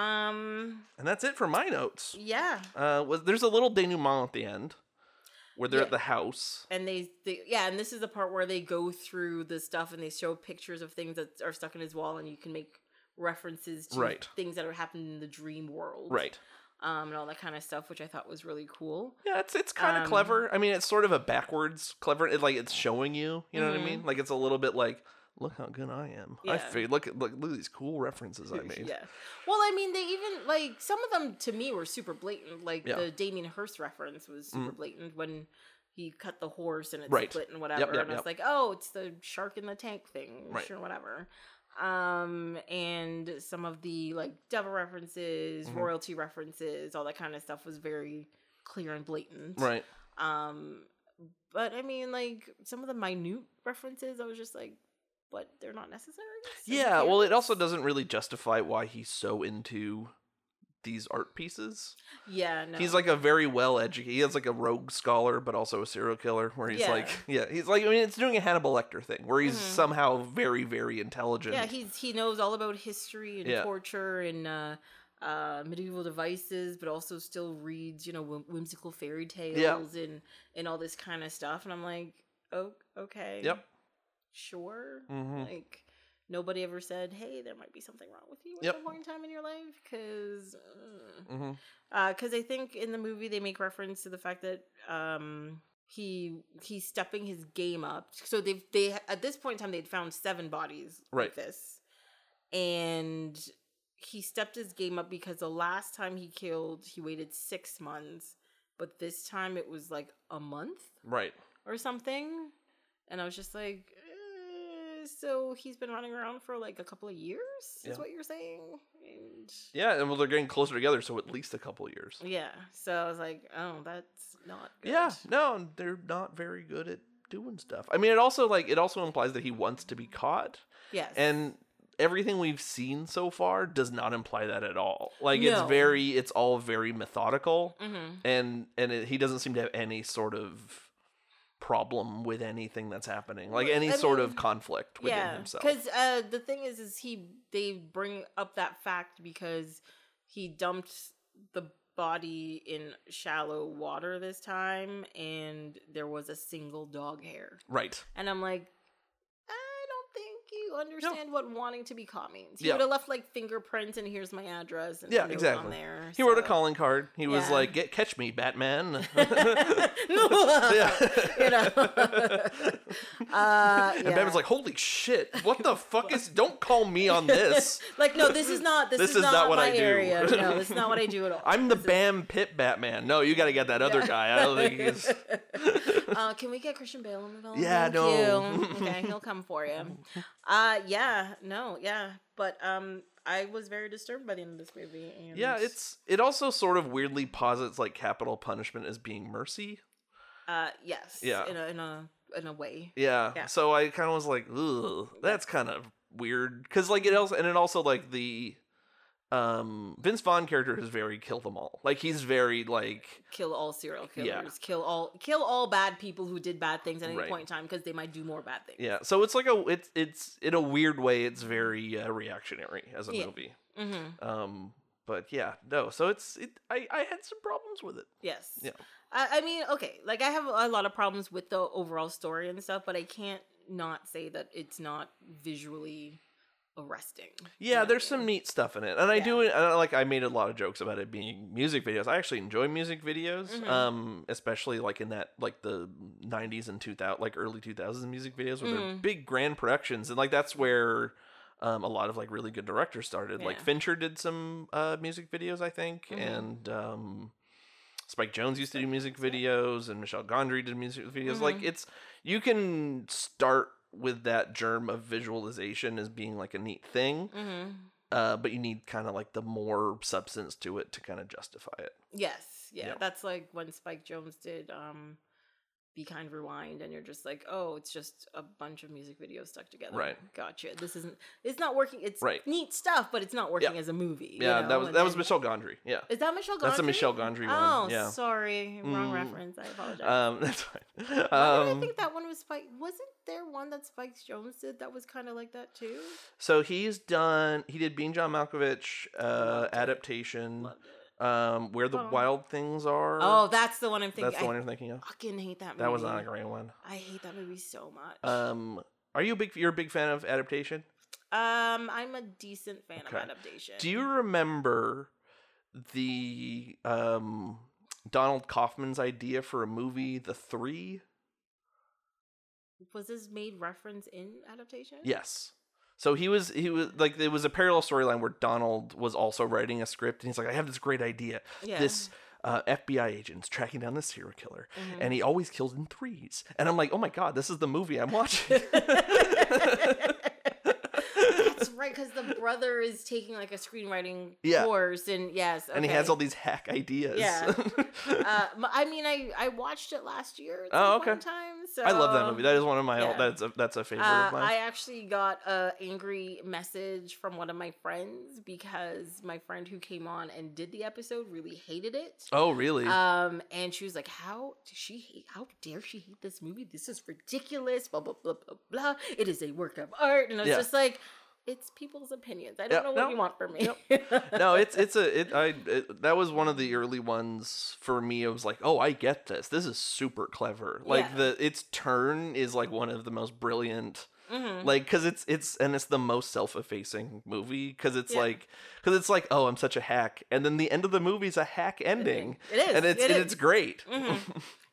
A: Um.
B: And that's it for my notes.
A: Yeah.
B: Uh, was there's a little denouement at the end where they're
A: Yeah.
B: at the house.
A: And they, they, yeah, and this is the part where they go through the stuff and they show pictures of things that are stuck in his wall, and you can make references to
B: Right.
A: things that are happening in the dream world,
B: Right.
A: Um, and all that kind of stuff, which I thought was really cool.
B: Yeah, it's it's kind of
A: Um,
B: clever. I mean, it's sort of a backwards clever. It, like it's showing you. You know what I
A: Mhm.
B: mean? Like it's a little bit like, look how good I am. I feel. Look at look, look at these cool references I made.
A: Yeah. Well, I mean, they even like some of them to me were super blatant. Like
B: Yeah.
A: the Damien Hirst reference was super
B: Mm.
A: blatant when he cut the horse and it
B: Right.
A: split and whatever.
B: yep,
A: and I
B: yep.
A: was like, oh, it's the shark in the tank thing,
B: Right.
A: sure, whatever. Um, and some of the like devil references,
B: Mhm.
A: royalty references, all that kind of stuff was very clear and blatant.
B: Right.
A: Um, but I mean, like some of the minute references, I was just like, but they're not necessary. so
B: Yeah. Well, it also doesn't really justify why he's so into these art pieces.
A: Yeah, no.
B: He's like a very well educated. He has like a rogue scholar, but also a serial killer. Where he's
A: Yeah.
B: like, yeah, he's like. I mean, it's doing a Hannibal Lecter thing, where he's
A: Mhm.
B: somehow very, very intelligent.
A: Yeah, he's he knows all about history and
B: Yeah.
A: torture and uh, uh, medieval devices, but also still reads you know whimsical fairy tales and and all this kind of stuff. And I'm like, oh, okay,
B: Yep.
A: sure.
B: hmm
A: Like nobody ever said, hey, there might be something wrong with you at
B: Yep.
A: some point in time in your life, because. because uh, mm-hmm. uh, I think in the movie they make reference to the fact that um, he he's stepping his game up. So they've they at this point in time they'd found seven bodies
B: Right.
A: like this, and he stepped his game up because the last time he killed he waited six months, but this time it was like a month
B: Right.
A: or something, and I was just like. So he's been running around for like a couple of years, is
B: Yeah.
A: what you're saying, and
B: Yeah, and well, they're getting closer together, so at least a couple of years.
A: yeah, so I was like, oh, that's not good.
B: Yeah, no, they're not very good at doing stuff. I mean, it also like it also implies that he wants to be caught,
A: Yes.
B: and everything we've seen so far does not imply that at all. Like it's very, it's all very methodical,
A: Mhm.
B: and and it, he doesn't seem to have any sort of problem with anything that's happening, like any
A: I
B: sort
A: mean,
B: of conflict within
A: yeah,
B: himself.
A: because uh, the thing is, is he they bring up that fact because he dumped the body in shallow water this time, and there was a single dog hair,
B: Right.
A: and I'm like. I don't think you understand what wanting to be caught means. He
B: Yeah.
A: would have left like fingerprints and here's my address and
B: Yeah, exactly.
A: on there.
B: He wrote a calling card. He was like, "Get catch me, Batman."
A: yeah. you know. uh,
B: And
A: yeah.
B: Batman's like, "Holy shit! What the fuck is? Don't call me on this.
A: like, no, this is not. This,
B: This
A: is,
B: is
A: not,
B: not what
A: my
B: I do."
A: area. No, this is not what I do at all.
B: I'm the
A: This is-
B: Bam Pit Batman. No, you got to get that other
A: Yeah.
B: guy. I don't think he's.
A: uh, can we get Christian Bale in the film?
B: Yeah,
A: Thank
B: no.
A: you. Okay, he'll come for you. Uh, yeah, no, yeah, but um, I was very disturbed by the end of this movie. And
B: Yeah, it's it also sort of weirdly posits like capital punishment as being mercy.
A: uh, yes,
B: Yeah.
A: in a in a in a way.
B: Yeah.
A: Yeah.
B: So I kind of was like, ugh, that's kind of weird because like it also and it also like the um Vince Vaughn character is very kill them all. Like he's very like
A: Kill all serial killers.
B: Yeah.
A: Kill all kill all bad people who did bad things at any
B: Right.
A: point in time because they might do more bad things.
B: yeah. So it's like a it's it's in a weird way it's very uh, reactionary as a
A: Yeah.
B: movie.
A: Mm-hmm.
B: Um. But yeah, no. So it's it. I I had some problems with it.
A: Yes.
B: Yeah.
A: I, I mean, okay, like I have a lot of problems with the overall story and stuff, but I can't not say that it's not visually arresting.
B: Yeah, there's some neat stuff in it, and I
A: Yeah.
B: do. And I, like I made a lot of jokes about it being music videos. I actually enjoy music videos,
A: Mhm.
B: um, especially like in that like the '90s and 2000, like early 2000s music videos where they're
A: Mhm.
B: big grand productions, and like that's where. Um, a lot of like really good directors started. Like Fincher did some uh, music videos, I think,
A: Mhm.
B: and um, Spike Jonze used to do music videos, and Michel Gondry did music videos. Like
A: Mhm.
B: it's you can start with that germ of visualization as being like a neat thing,
A: Mhm.
B: uh, but you need kind of like the more substance to it to kind of justify it.
A: Yes, yeah,
B: Yeah.
A: that's like when Spike Jonze did um, "Be Kind, of Rewind," and you're just like, oh, it's just a bunch of music videos stuck together.
B: Right.
A: Gotcha. This isn't. It's not working. It's
B: Right.
A: neat stuff, but it's not working as a movie. you
B: Yeah,
A: know,
B: that was
A: and
B: that was Michel Gondry. Yeah,
A: Is that Michel Gondry?
B: That's a Michel Gondry one,
A: Oh,
B: yeah.
A: sorry, wrong
B: Mm.
A: reference. I apologize.
B: um, that's fine. Um,
A: I think that one was Spike? Wasn't there one that Spike Jonze did that was kind of like that too?
B: so he's done. He did Being John Malkovich uh, adaptation.
A: Loved it.
B: Um, Where the
A: Oh.
B: Wild Things Are.
A: Oh, that's the one I'm thinking.
B: that's the
A: I
B: one you're thinking of.
A: I fucking hate that movie.
B: That was not a great one.
A: I hate that movie so much.
B: Um, are you a big? You're a big fan of adaptation?
A: Um, I'm a decent fan
B: Okay.
A: of adaptation.
B: Do you remember the um Donald Kaufman's idea for a movie, The Three?
A: Was this made reference in adaptation?
B: Yes. So he was he was like it was a parallel storyline where Donald was also writing a script and he's like I have this great idea.
A: Yeah.
B: This uh, FBI agent's tracking down this serial killer
A: Mhm.
B: and he always kills in threes. And I'm like, "Oh my god, this is the movie I'm watching."
A: Right, because the brother is taking like a screenwriting
B: Yeah.
A: course, and yes,
B: and he has all these hack ideas.
A: Yeah. uh, I mean, I I watched it last year.
B: Oh, okay.
A: time. So
B: I love that movie. That is one of my
A: yeah.
B: that's a, that's a favorite
A: Uh,
B: of mine.
A: I actually got a angry message from one of my friends because my friend who came on and did the episode really hated it.
B: oh, really?
A: Um, and she was like, "How does she hate? How dare she hate this movie? This is ridiculous! Blah blah blah blah blah. It is a work of art." And I was
B: Yeah.
A: just like, "It's people's opinions. I don't know what you want from me."
B: no, it's it's a it I it, that was one of the early ones for me. It was like, oh, I get this. This is super clever. Like
A: Yeah.
B: the its turn is like one of the most brilliant.
A: Mhm.
B: Like, cause it's it's and it's the most self-effacing movie. Cause it's
A: Yeah.
B: like, cause it's like, oh, I'm such a hack, and then the end of the movie's a hack ending,
A: It is.
B: and it's
A: it
B: and
A: is.
B: it's great.
A: Mhm.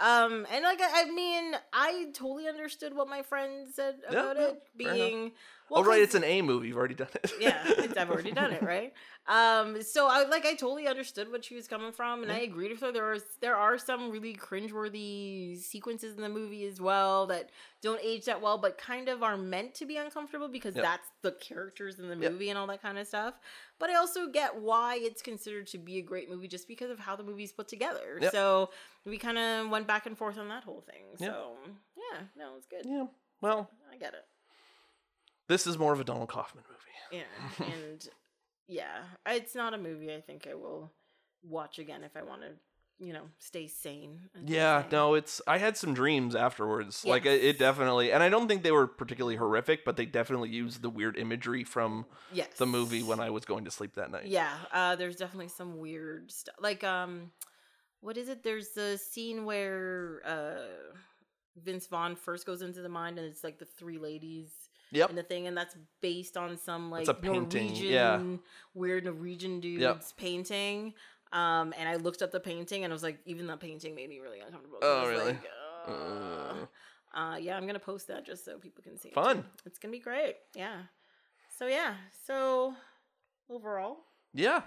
A: yeah. Um, and like I I mean, I totally understood what my friend said about
B: yeah,
A: it
B: enough.
A: being Well,
B: oh right, it's an A movie. You've already done it.
A: yeah, I've already done it, right? Um, so I like I totally understood what she was coming from, and I agreed with her. There are there are some really cringeworthy sequences in the movie as well that don't age that well, but kind of are meant to be uncomfortable because
B: Yep.
A: that's the characters in the
B: Yep.
A: movie and all that kind of stuff. But I also get why it's considered to be a great movie just because of how the movie's put together.
B: Yep.
A: So we kind of went back and forth on that whole thing.
B: Yep.
A: So yeah, no, it's good.
B: yeah. Well,
A: I get it.
B: this is more of a Donald Kaufman movie.
A: Yeah, and yeah, it's not a movie. I think I will watch again if I want to, you know, stay sane.
B: Yeah, no, it's. I had some dreams afterwards. Like it, definitely, and I don't think they were particularly horrific, but they definitely used the weird imagery from
A: yes,
B: the movie when I was going to sleep that night.
A: Yeah, uh, there's definitely some weird stuff. Like, um, what is it? There's the scene where uh, Vince Vaughn first goes into the mine, and it's like the three ladies.
B: Yep.
A: in the thing, and that's based on some like
B: It's a painting,
A: Norwegian,
B: yeah.
A: weird Norwegian dude's painting. Um, and I looked up the painting, and I was like, even that painting made me really uncomfortable.
B: Oh, really?
A: like, uh, uh, yeah, I'm gonna post that just so people can see. it,
B: Fun.
A: too. It's gonna be great. Yeah. So yeah. So overall,
B: Yeah.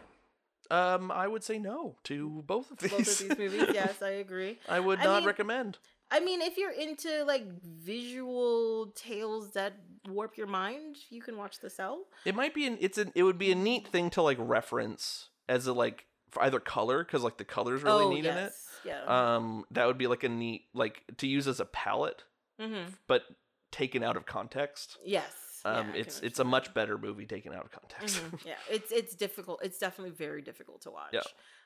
B: Um, I would say no to both of these.
A: both of these movies, yes, I agree.
B: I would
A: I
B: not
A: mean-
B: recommend.
A: I mean, if you're into like visual tales that warp your mind, you can watch The Cell.
B: It might be an. It's an. It would be a neat thing to like reference as a like either color because like the colors really neat in it.
A: Oh, Yeah.
B: Um, that would be like a neat like to use as a palette,
A: mm-hmm.
B: but taken out of context.
A: Yes.
B: Um,
A: yeah,
B: it's it's a much better movie taken out of context.
A: Mhm, Yeah, it's it's difficult. It's definitely very difficult to watch.
B: Yeah.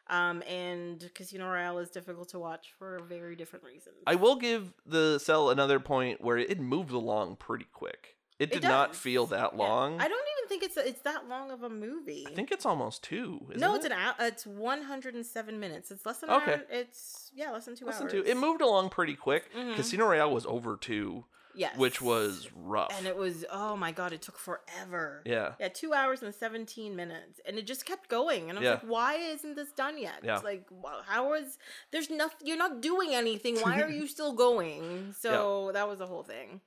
A: Um, and Casino Royale is difficult to watch for very different reasons.
B: I will give the cell another point where it moved along pretty quick. It
A: It
B: did not feel that
A: Yeah.
B: long.
A: I don't even think it's it's that long of a movie.
B: I think it's almost two. Isn't
A: no,
B: it?
A: it's an hour. It's one hundred and seven minutes. It's less than
B: Okay.
A: Hour. It's yeah, less than two
B: Less than two. It moved along pretty quick.
A: Mhm.
B: Casino Royale was over two,
A: Yes,
B: which was rough.
A: and it was oh my god, it took forever.
B: yeah.
A: Yeah, two hours and 17 minutes. And it just kept going. And I was
B: Yeah.
A: like, why isn't this done yet?
B: Yeah.
A: It's like, how is, there's nothing, you're not doing anything. Why are you still going? So that was the whole thing.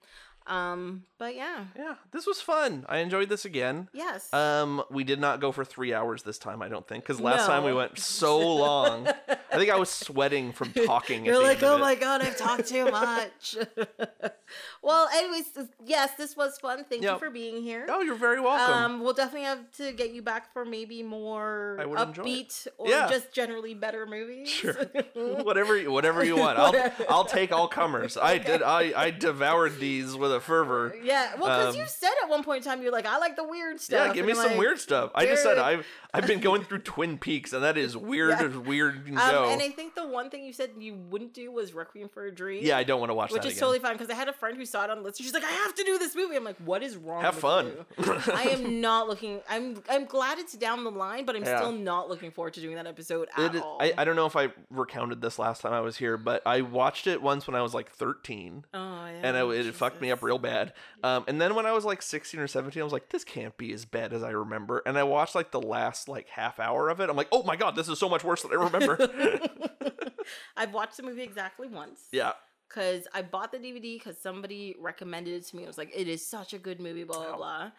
A: Um, but yeah,
B: Yeah, this was fun. I enjoyed this again.
A: yes.
B: Um, we did not go for three hours this time, I don't think, because last time we went so long. I think I was sweating from talking.
A: You're like, oh my god, I've talked too much. well, anyways, yes, this was fun. Thank you for being here.
B: Oh, you're very welcome.
A: Um, we'll definitely have to get you back for maybe more
B: I would enjoy it.
A: upbeat or
B: Yeah.
A: just generally better movies.
B: Sure. whatever, you, whatever you want. I'll, I'll take all comers. I did. I, I devoured these with a fervor.
A: Yeah, well, because you
B: Um,
A: said at one point in time you're like, I like the weird stuff.
B: Yeah, give me some
A: like,
B: weird stuff. I just said. I've I've been going through Twin Peaks, and that is weird
A: Yeah.
B: as weird can
A: Um,
B: go.
A: and I think the one thing you said you wouldn't do was Requiem for a Dream.
B: yeah, I don't want to watch that.
A: which is
B: again.
A: totally fine because I had a friend who saw it on the list. She's like, I have to do this movie. I'm like, what is wrong?
B: Have fun.
A: I am not looking. I'm I'm glad it's down the line, but I'm
B: Yeah.
A: still not looking forward to doing that episode at
B: is-
A: all.
B: I, I don't know if I recounted this last time I was here, but I watched it once when I was like 13,
A: oh yeah,
B: and I, it fucked me up real bad. Um, and then when I was like 16 or 17, I was like, this can't be as bad as I remember. And I watched like the last like half hour of it. I'm like, oh my god, this is so much worse than I remember.
A: I've watched the movie exactly once.
B: yeah,
A: because I bought the DVD because somebody recommended it to me. I was like, it is such a good movie, blah blah blah.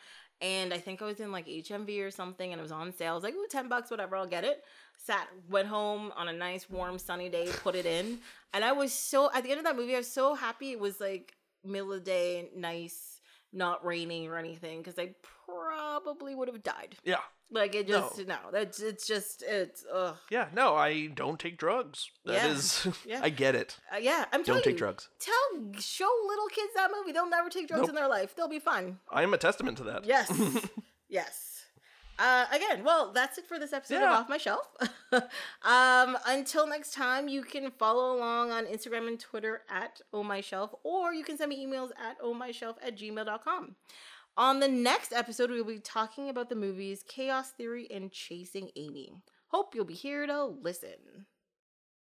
A: And I think I was in like HMV or something, and it was on sale. I was like, ooh, ten bucks, whatever, I'll get it. Sat, went home on a nice, warm, sunny day, put it in, and I was so at the end of that movie, I was so happy. It was like middle of the day, nice, not raining or anything, because I probably would have died.
B: yeah,
A: Like it just no, that's it's just it's ugh.
B: yeah. No, I don't take drugs. That
A: Yeah.
B: is,
A: Yeah.
B: I get it.
A: Uh, yeah, I'm
B: Don't take
A: you,
B: drugs.
A: Tell show little kids that movie. They'll never take drugs
B: Nope.
A: in their life. They'll be fine.
B: I am a testament to that.
A: Yes. yes. Uh, again, well, that's it for this episode of Off My Shelf. um, until next time, you can follow along on Instagram and Twitter at Oh My Shelf, or you can send me emails at ohmyshelf at gmail.com. On the next episode, we'll be talking about the movies Chaos Theory and Chasing Amy. Hope you'll be here to listen.